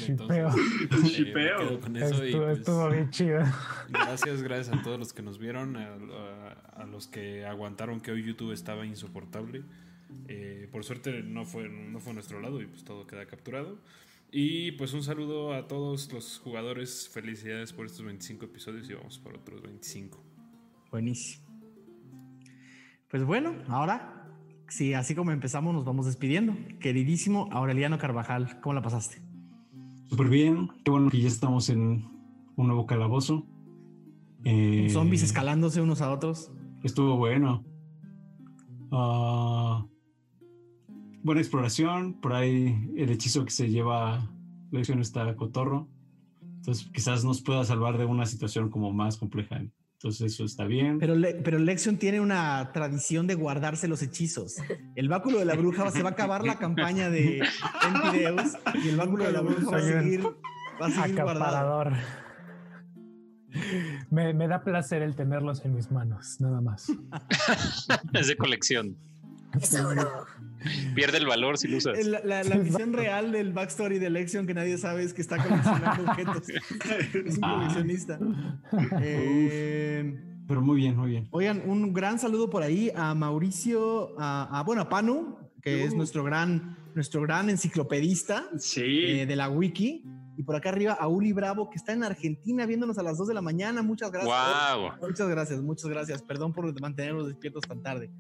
shipeo. Estuvo, estuvo bien chido. Gracias, gracias a todos los que nos vieron, a, los que aguantaron que hoy YouTube estaba insoportable. Eh, por suerte no fue, no fue nuestro lado y pues todo queda capturado. Y pues un saludo a todos los jugadores. Felicidades por estos 25 episodios y vamos por otros 25. Buenísimo. Pues bueno, ahora Sí, así como empezamos, nos vamos despidiendo. Queridísimo Aureliano Carvajal, ¿cómo la pasaste? Súper bien, qué bueno que ya estamos en un nuevo calabozo. Eh, Zombies escalándose unos a otros. Estuvo bueno. Ah, buena exploración, por ahí el hechizo que se lleva la acción está cotorro. Entonces quizás nos pueda salvar de una situación como más compleja entonces eso está bien. Pero, pero Lexion tiene una tradición de guardarse los hechizos. El báculo de la bruja se va a acabar la campaña de Empideus y el báculo de la bruja va a seguir, va a seguir guardado. Me, me, da placer el tenerlos en mis manos, nada más. es de colección. Pierde el valor si lo usas. La, la, visión real del backstory de Lexion que nadie sabe es que está coleccionando objetos. es un ah. coleccionista. Eh, Pero muy bien, muy bien. Oigan, un gran saludo por ahí a Mauricio, a, bueno, a Panu, que es uh. nuestro gran, nuestro gran enciclopedista eh, de la wiki. Y por acá arriba a Uli Bravo, que está en Argentina viéndonos a las 2 de la mañana. Muchas gracias. Muchas gracias, muchas gracias. Perdón por mantenerlos despiertos tan tarde.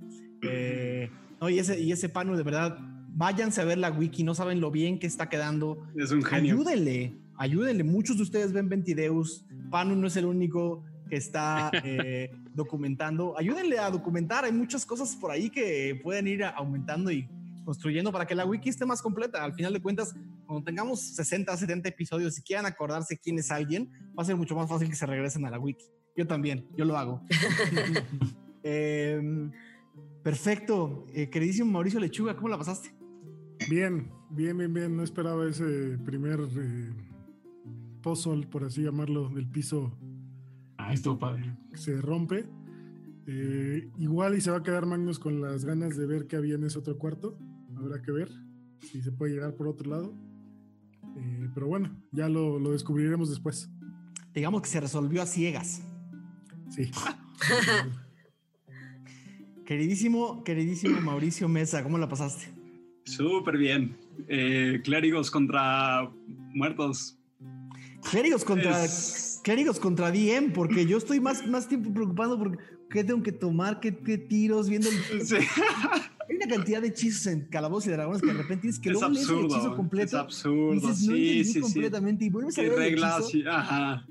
Eh, no, y ese, y ese pano de verdad, váyanse a ver la wiki, no saben lo bien que está quedando. Es un genio. Ayúdenle, ayúdenle. Muchos de ustedes ven Ventideus. Pano no es el único que está eh, documentando. Ayúdenle a documentar. Hay muchas cosas por ahí que pueden ir aumentando y construyendo para que la wiki esté más completa. Al final de cuentas, cuando tengamos 60, 70 episodios y quieran acordarse quién es alguien, va a ser mucho más fácil que se regresen a la wiki. Yo también, yo lo hago. eh, Perfecto. Eh, queridísimo Mauricio Lechuga, ¿cómo la pasaste? Bien, bien, bien, bien. No esperaba ese primer eh, puzzle, por así llamarlo, del piso. Ah, estuvo padre. Se rompe. Eh, igual y se va a quedar Magnus con las ganas de ver qué había en ese otro cuarto. Habrá que ver si se puede llegar por otro lado. Eh, pero bueno, ya lo, lo descubriremos después. Digamos que se resolvió a ciegas. Sí. Queridísimo, queridísimo Mauricio Mesa, ¿cómo la pasaste? Súper bien. Eh, clérigos contra muertos. Clérigos contra, clérigos contra DM, porque yo estoy más, más tiempo preocupado por qué tengo que tomar, qué, tiros, viendo el... Hay una cantidad de hechizos en Calabozos y Dragones que de repente tienes que es luego absurdo, lees el hechizo completo. Es absurdo, y dices, no sí, sí, completamente y vuelves a ver reglas, el hechizo, ajá.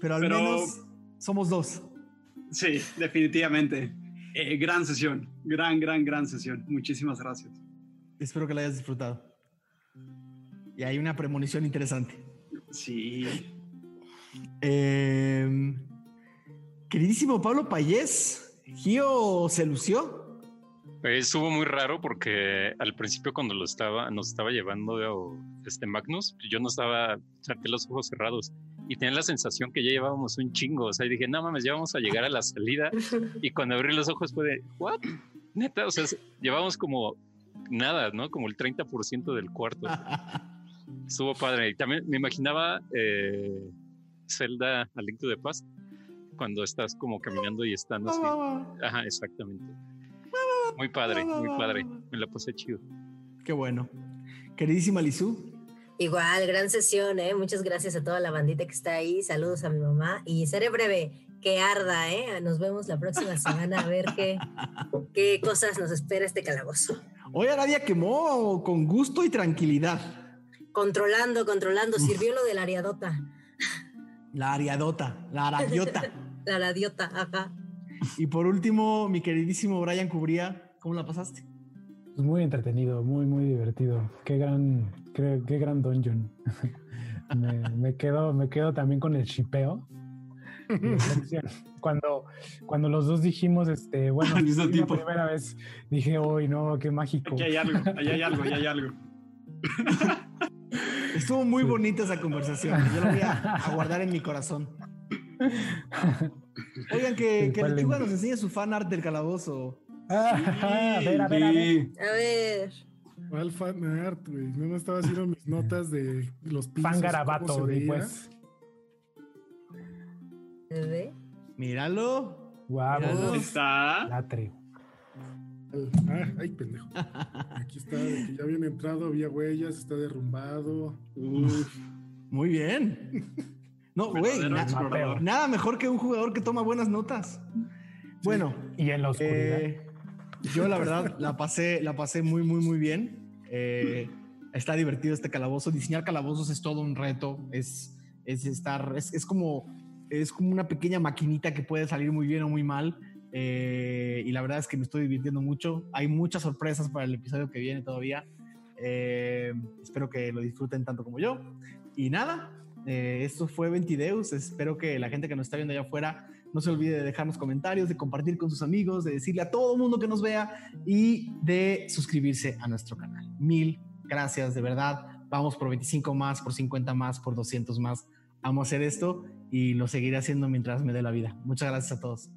Pero al menos somos dos. Sí, definitivamente. Eh, gran sesión, gran, gran, gran sesión. Muchísimas gracias. Espero que la hayas disfrutado. Y hay una premonición interesante. Sí. Em, queridísimo Pablo Payés, ¿Gio se lució? Estuvo muy raro porque al principio cuando lo estaba, nos estaba llevando este Magnus, yo no estaba, saqué los ojos cerrados y tenía la sensación que ya llevábamos un chingo. O sea, y dije, no mames, ya vamos a llegar a la salida. Y cuando abrí los ojos fue de, ¿what? Neta, o sea, llevamos como nada, ¿no? Como el 30% del cuarto. Estuvo padre. Y también me imaginaba eh, Zelda a Link to the Past, cuando estás como caminando y están así. Ajá, exactamente. Muy padre, muy padre. Me la puse chido. Qué bueno. Queridísima Lizu, Igual, gran sesión, ¿eh? Muchas gracias a toda la bandita que está ahí. Saludos a mi mamá y seré breve, que arda, ¿eh? Nos vemos la próxima semana a ver qué, qué cosas nos espera este calabozo. Hoy Aradia quemó con gusto y tranquilidad. Controlando, controlando. Sirvió lo de la ariadota. La ariadota, la aradiota. la aradiota, ajá. Y por último, mi queridísimo Brian Cubría, ¿cómo la pasaste? Pues muy entretenido, muy, muy divertido. Qué gran, qué, qué gran dungeon. me, quedo, me quedo también con el chipeo. cuando, cuando los dos dijimos, este, bueno, la primera vez dije, uy, no, qué mágico. Aquí hay algo, allá hay algo, allá hay algo. Estuvo muy bonita esa conversación. Yo la voy a, guardar en mi corazón. Oigan, que, que Lechuga nos enseñe su fan art del calabozo. A ver, a ver, a ver. A ver. ¿Cuál fan art, güey? No me estaba haciendo mis notas de los pisos. Fan garabato, pues. Míralo. Guau. Está. Latre. Ah, ay, pendejo. Aquí está, que ya habían entrado, había huellas, está derrumbado. Muy bien. No, güey, nada mejor que un jugador que toma buenas notas. Bueno. Y en los eh, yo la verdad la pasé, la pasé muy, muy, muy bien. Eh, está divertido este calabozo. Diseñar calabozos es todo un reto. Es, es estar, es, es como es como una pequeña maquinita que puede salir muy bien o muy mal. Eh, y la verdad es que me estoy divirtiendo mucho. Hay muchas sorpresas para el episodio que viene todavía. Eh, espero que lo disfruten tanto como yo. Y nada, eh, esto fue Ventideus. Espero que la gente que nos está viendo allá afuera no se olvide de dejarnos comentarios, de compartir con sus amigos, de decirle a todo el mundo que nos vea y de suscribirse a nuestro canal. Mil gracias, de verdad. Vamos por 25 más, por 50 más, por 200 más. Vamos a hacer esto y lo seguiré haciendo mientras me dé la vida. Muchas gracias a todos.